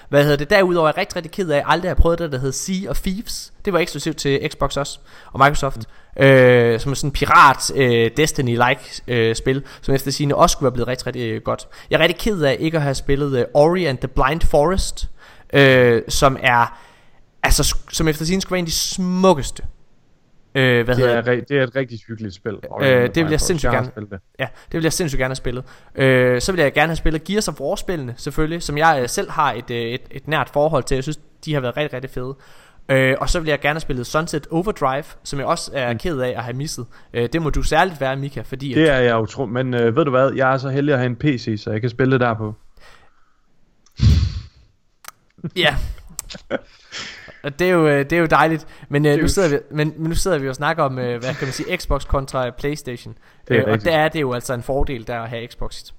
Hvad hedder det? Derudover er jeg rigtig, rigtig ked af, at jeg aldrig har prøvet det, der hedder Sea of Thieves. Det var eksklusivt til Xbox også, og Microsoft. Mm. Øh, som er sådan en pirat øh, Destiny-like øh, spil, som efter sigende også skulle være blevet rigtig, rigtig øh, godt. Jeg er rigtig ked af ikke at have spillet øh, Ori and the Blind Forest, øh, som er, altså, som efter sigende skulle være en af de smukkeste. Øh, hvad Det hedder er, ri- det er et rigtig hyggeligt spil. Øh, det vil jeg sindssygt gerne. spillet det. Ja, det vil jeg sindssygt gerne have spillet. Øh, så vil jeg gerne have spillet Gears of War-spillene, selvfølgelig, som jeg øh, selv har et, øh, et, et nært forhold til. Jeg synes, de har været rigtig, rigtig fede. Øh, og så vil jeg gerne have spillet Sunset Overdrive, som jeg også er Mm. ked af at have misset. Øh, det må du særligt være, Mika, fordi... Det er jeg utro. Men øh, ved du hvad? Jeg er så heldig at have en PC, så jeg kan spille det der på. Ja. Og det er jo, øh, det er jo dejligt. Men, øh, nu sidder vi, men, men nu sidder vi og snakker om, øh, hvad kan man sige, Xbox kontra Playstation. Det øh, og der er det jo altså en fordel, der at have Xbox.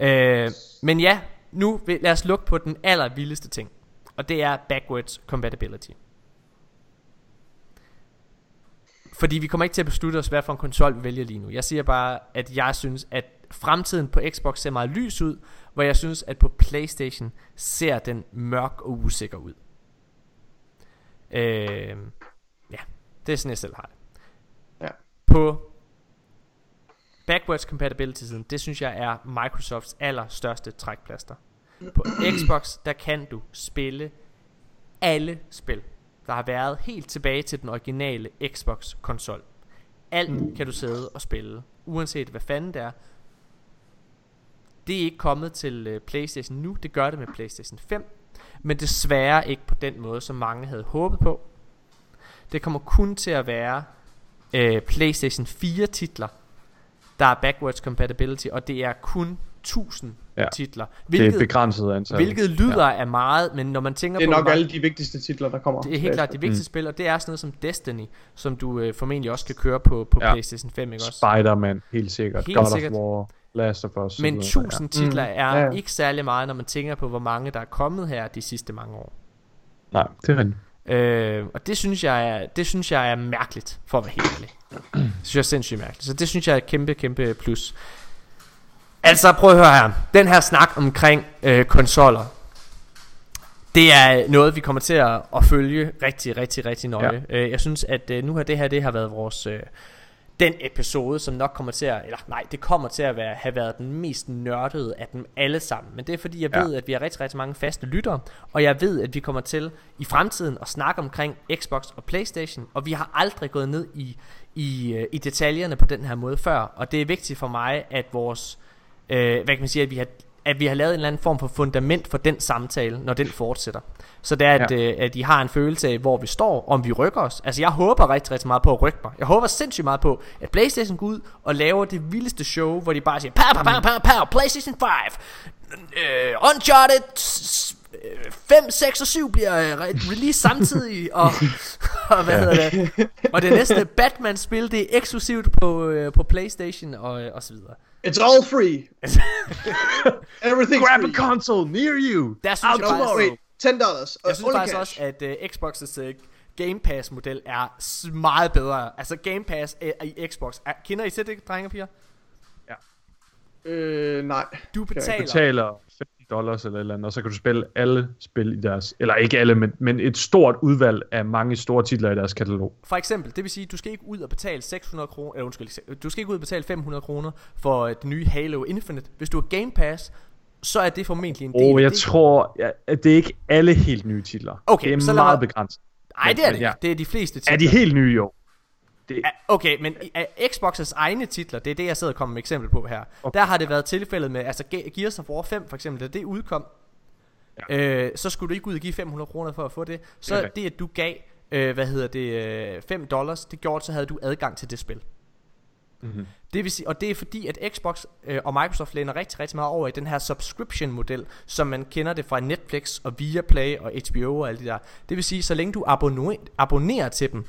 Øh, men ja, nu vil, lad os lukke på den allervildeste ting. Og det er backwards compatibility. Fordi vi kommer ikke til at beslutte os, hvad for en konsol vi vælger lige nu. Jeg siger bare, at jeg synes, at fremtiden på Xbox ser meget lys ud, hvor jeg synes, at på Playstation ser den mørk og usikker ud. Øh, ja, det er sådan, jeg selv har det. Ja. På backwards compatibility siden, det synes jeg er Microsofts allerstørste trækplaster. På Xbox, der kan du spille alle spil, der har været helt tilbage til den originale Xbox konsol. Alt kan du sidde og spille, uanset hvad fanden det er. Det er ikke kommet til uh, Playstation nu, det gør det med Playstation 5, men desværre ikke på den måde, som mange havde håbet på. Det kommer kun til at være uh, Playstation 4 titler, der er backwards compatibility, og det er kun 1000 ja. Titler. Det er Hvilket, et begrænset antal. hvilket lyder ja. af meget, men når man tænker Det er på... nok hvor- alle de vigtigste titler, der kommer. det er helt klart de vigtigste Mm. spil, og det er sådan noget som Destiny, som du øh, formentlig også kan køre på, på. Ja. Playstation 5, ikke også? Spider-Man, helt sikkert. Helt God sikkert. of War, Last of Us. Men så videre. 1000 titler Mm. er Ja, ikke særlig meget, når man tænker på, hvor mange der er kommet her de sidste mange år. Nej, det er rigtigt. Øh, og det synes, jeg er, det synes jeg er mærkeligt, for at være helt ærlig. Det synes jeg er sindssygt mærkeligt. Så det synes jeg er et kæmpe, kæmpe plus. Altså, prøv at høre her. Den her snak omkring øh, konsoller. Det er noget, vi kommer til at, at følge rigtig, rigtig, rigtig nøje. Ja. Øh, jeg synes, at øh, nu har det her det har været vores... Øh, den episode, som nok kommer til at, eller nej, det kommer til at være, have været den mest nørdede af dem alle sammen. Men det er fordi, jeg Ja. ved, at vi har rigtig, rigtig mange faste lyttere, og jeg ved, at vi kommer til i fremtiden at snakke omkring Xbox og Playstation, og vi har aldrig gået ned i, i, øh, i detaljerne på den her måde før, og det er vigtigt for mig, at vores, øh, hvad kan man sige, at vi har at vi har lavet en eller anden form for fundament for den samtale, når den fortsætter. Så det er, at, Ja. øh, at I har en følelse af, hvor vi står, om vi rykker os. Altså, jeg håber rigtig, rigtig meget på at rykke mig. Jeg håber sindssygt meget på, at PlayStation går ud og laver det vildeste show, hvor de bare siger, pow, pow, pow, pow, pow, PlayStation 5, øh, Uncharted s- øh, 5, 6 og 7 bliver øh, re- release samtidig, og, og hvad hedder det? Og det næste Batman-spil, det er eksklusivt på, øh, på PlayStation og, øh, og så videre. It's all free. Everything's Grab free. a console near you. Der synes Out jeg faktisk. Wait, 10 dollars. Jeg synes faktisk også, at uh, Xbox's uh, Game Pass model er meget bedre. Altså Game Pass uh, i Xbox. Er, kender I til det, drenge og piger? Øh, nej. Du betaler. betaler 50 dollars eller eller andet, og så kan du spille alle spil i deres, eller ikke alle, men, men et stort udvalg af mange store titler i deres katalog. For eksempel, det vil sige, du skal ikke ud og betale 600 kroner, eller undskyld, du skal ikke ud og betale 500 kroner for uh, det nye Halo Infinite. Hvis du har Game Pass, så er det formentlig en del af jeg det. tror, ja, at det er ikke alle helt nye titler. Okay, det er så meget mig- begrænset. Nej, det er det Ja. Det er de fleste Er titler. de helt nye, jo? Det, Okay, men Xbox's egne titler, det er det, jeg sidder og kommer med eksempel på her. Okay. Der har det været tilfældet med, altså Ge- Gears of War 5 for eksempel, da det udkom, ja. øh, så skulle du ikke ud og give 500 kroner for at få det. Så Det er det, at du gav, øh, hvad hedder det, øh, 5 dollars, det gjorde, så havde du adgang til det spil. Mm-hmm. Det vil sige, og det er fordi, at Xbox øh, og Microsoft læner rigtig, rigtig meget over i den her subscription-model, som man kender det fra Netflix og Viaplay og HBO og alt det der. Det vil sige, så længe du abonnerer, abonnerer til dem,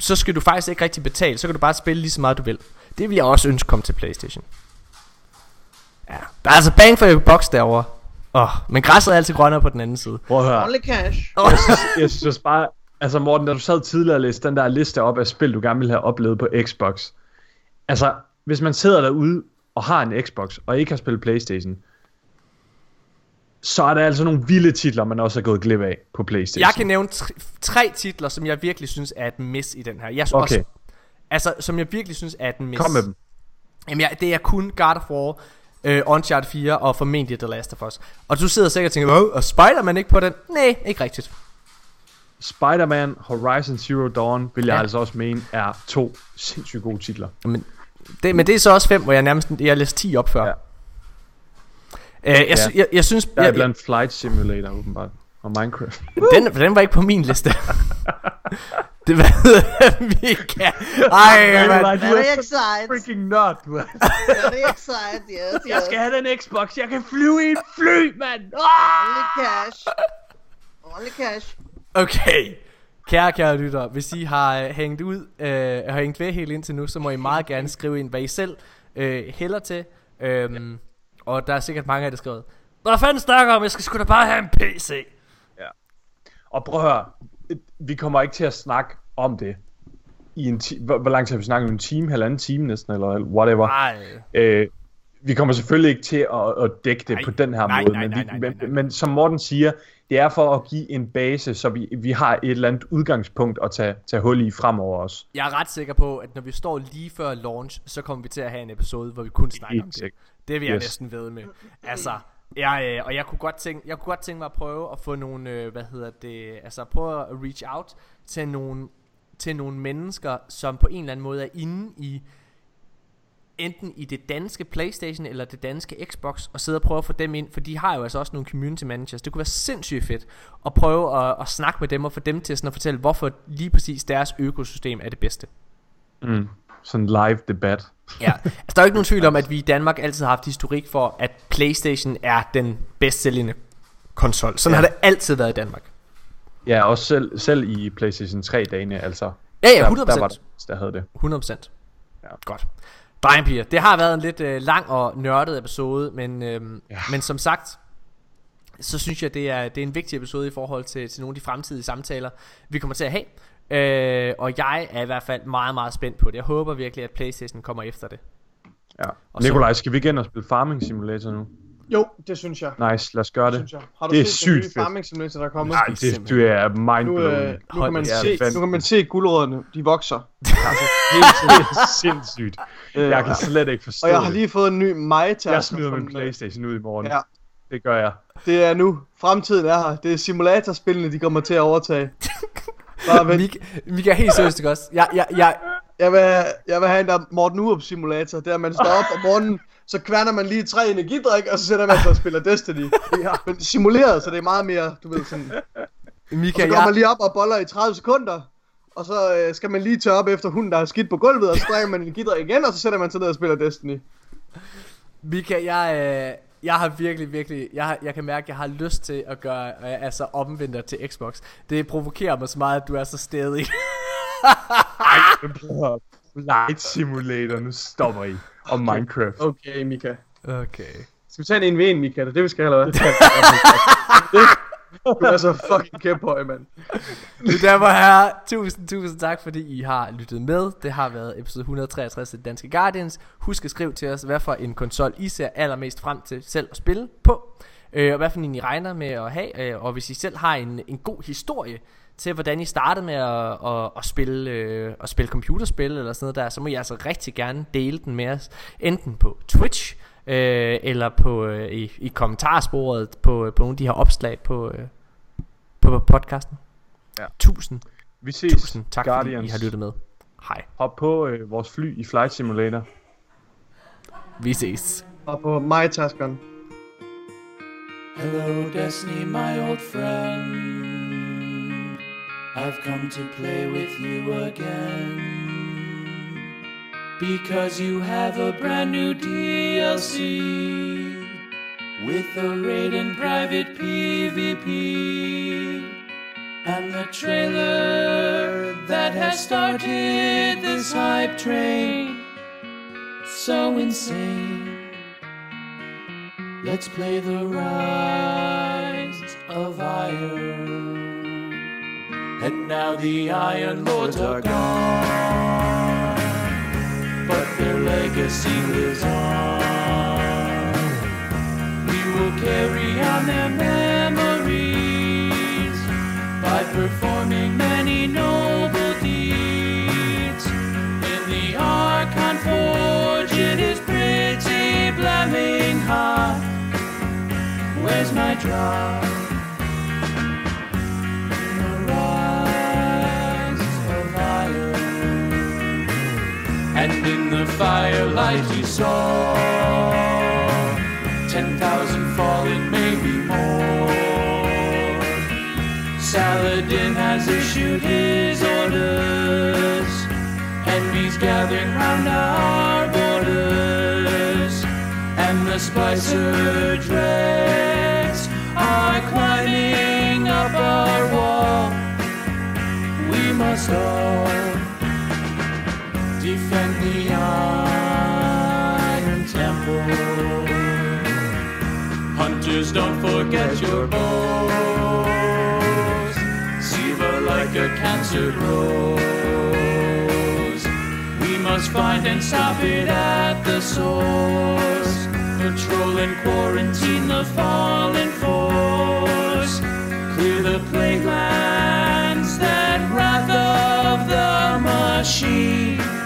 så skal du faktisk ikke rigtig betale. Så kan du bare spille lige så meget du vil. Det vil jeg også ønske kom til Playstation. Ja, der er altså bang for your box derovre. Åh, oh, men græsset er altid grønnere på den anden side. Prøv at høre. Only cash. Oh. Jeg synes, jeg synes bare, altså Morten, da du sad tidligere og læste den der liste op af spil, du gerne ville have oplevet på Xbox. Altså, hvis man sidder derude og har en Xbox, og ikke har spillet Playstation, så er der altså nogle vilde titler, man også har gået glip af på Playstation. Jeg kan nævne tre, tre titler, som jeg virkelig synes er et miss i den her. Jeg Okay. også, altså, som jeg virkelig synes er et miss. Kom med dem. Jamen, jeg, det er kun God of War, øh, Uncharted 4 og formentlig The Last of Us. Og du sidder sikkert og tænker, Åh, og Spider-Man ikke på den? Nej, ikke rigtigt. Spider-Man Horizon Zero Dawn, vil jeg Ja. altså også mene, er to sindssygt gode titler. Men det, men det er så også fem, hvor jeg nærmest jeg læste 10 op før. Ja. Øh, jeg, sy- jeg, jeg synes... Der er Jeg, blandt Flight Simulator, åbenbart. Og Minecraft. den, den var ikke på min liste. det var vi kan. Ej, man. Very excited. freaking du er. Very excited. Yes, yes. have den Xbox, jeg kan flyve i et fly, mand! Only cash. Only cash. Okay. Kære, kære lytter, hvis I har øh, hængt ud, øh, har hængt ved helt indtil nu, så må I meget gerne skrive ind, hvad I selv øh, hælder til. Øhm, og der er sikkert mange af det skrevet. Hvad fanden snakker om? Jeg skal sgu da bare have en PC. Og prøv at høre, vi kommer ikke til at snakke om det. I en ti- hvor, hvor lang tid har vi snakket? En time, halvanden time næsten, eller whatever. Nej. Øh, vi kommer selvfølgelig ikke til at, at dække det Nej, på den her nej, måde, nej, men, nej, vi, nej, nej, nej. Men, men som Morten siger, det er for at give en base, så vi, vi har et eller andet udgangspunkt at tage, tage hul i fremover også. Jeg er ret sikker på, at når vi står lige før launch, så kommer vi til at have en episode, hvor vi kun snakker Helt om det. sikkert. Det vil jeg Yes. næsten ved med. Altså, jeg, øh, og jeg kunne godt tænke, jeg kunne godt tænke mig at prøve at få nogle, øh, hvad hedder det, altså prøve at reach out til nogle, til nogle mennesker, som på en eller anden måde er inde i, enten i det danske Playstation eller det danske Xbox, og sidde og prøve at få dem ind, for de har jo altså også nogle community managers. Det kunne være sindssygt fedt at prøve at, at snakke med dem og få dem til sådan at fortælle, hvorfor lige præcis deres økosystem er det bedste. Mm. Sådan live debat. Ja, altså der er jo ikke nogen tvivl om, at vi i Danmark altid har haft historik for, at Playstation er den bedst sælgende konsol. Sådan ja. Har det altid været i Danmark. Ja, også selv, selv i PlayStation 3 dagene, altså. Ja, ja, 100%. Der, der var det, der havde det. 100%. Ja. Godt. Drengepiger, det har været en lidt øh, lang og nørdet episode, men, øhm. Ja. men som sagt, så synes jeg, det er, det er en vigtig episode i forhold til, til nogle af de fremtidige samtaler, vi kommer til at have. Øh, og jeg er i hvert fald meget, meget spændt på det. Jeg håber virkelig, at Playstation kommer efter det. Ja. Og så- Nikolaj, skal vi igen og spille Farming Simulator nu? Jo, det synes jeg. Nice, lad os gøre Det det. synes jeg. Har du Det er set sygt den. Farming Simulator, der er kommet? Nej, det det, du er Nu, mindblowing. øh, nu, kan man det se, nu kan man se guldrødderne, de vokser. altså, helt det er sindssygt. Jeg kan slet ikke forstå Og jeg har det. lige fået en ny Maita. Jeg smider min Playstation ud i morgen. Ja. Det gør jeg. Det er nu. Fremtiden er her. Det er simulatorspillene, de kommer til at overtage. Bare vent. Mika, Mika helt seriøst ikke også? Jeg, jeg, jeg, Jeg vil, jeg vil have en der Morten Urup simulator. Der man står op om morgenen, så kværner man lige tre energidrik, og så sætter man sig og spiller Destiny. Ja. Men simuleret, så det er meget mere, du ved sådan. Og Mika, så går jeg, man lige op og boller i 30 sekunder. Og så øh, skal man lige tørre op efter hunden, der er skidt på gulvet, og så drikker man energidrik igen, og så sætter man sig ned og spiller Destiny. Mika, jeg, øh, jeg har virkelig, virkelig, jeg, har, jeg kan mærke, at jeg har lyst til at gøre, øh, altså omvendt til Xbox. Det provokerer mig så meget, at du er så stedig. Light Simulator, nu stopper I. Og Minecraft. Okay, Mika. okay. Skal vi tage en 1 v 1 Mika? Det er det, vi skal, eller hvad? Du er så fucking kæmpe mand. Mine damer og herrer, tusind, tusind tak, fordi I har lyttet med. Det har været episode 163 af Danske Guardians. Husk at skrive til os, hvad for en konsol I ser allermest frem til selv at spille på. Øh, og hvad for en I regner med at have. Øh, og hvis I selv har en, en god historie til, hvordan I startede med at, at, at, spille, øh, at spille computerspil eller sådan noget der, så må I altså rigtig gerne dele den med os. Enten på Twitch, øh, eller på, øh, i, i kommentarsporet på, på nogle af de her opslag på, øh, på podcasten. Ja. Tusind, Vi ses, tusind tak Guardians. fordi I har lyttet med. Hej, Hop på øh, vores fly i Flight Simulator. vi ses. Og på mig taskeren. Hello, Destiny, my old friend. I've come to play with you again. Because you have a brand new DLC with a raid and private PvP. And the trailer that has started this hype train. So insane. Let's play the rise of iron. And now the Iron Lords are gone, but their legacy lives on. We will carry on their memories by performing many noble deeds. In the Archon Forge, it is pretty blaming hot. Where's my drop? Firelight you saw ten thousand fallen, maybe more. Saladin has issued his orders, enemies gathering round our borders, and the Spicer dregs are climbing up our wall. We must all defend the Iron Temple. Hunters, don't forget your bows. Siva like a cancer grows. We must find and stop it at the source. Patrol and quarantine the fallen force. Clear the plague lands, that wrath of the machine.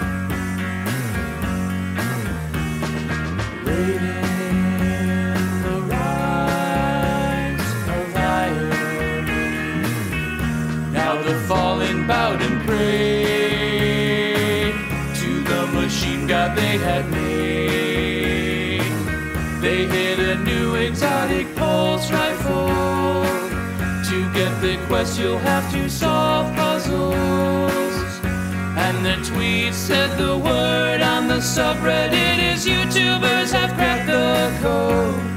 Bowed and prayed to the machine god they had made. They hit a new exotic pulse rifle. To get the quest, you'll have to solve puzzles. And the tweet said the word on the subreddit is YouTubers have cracked the code.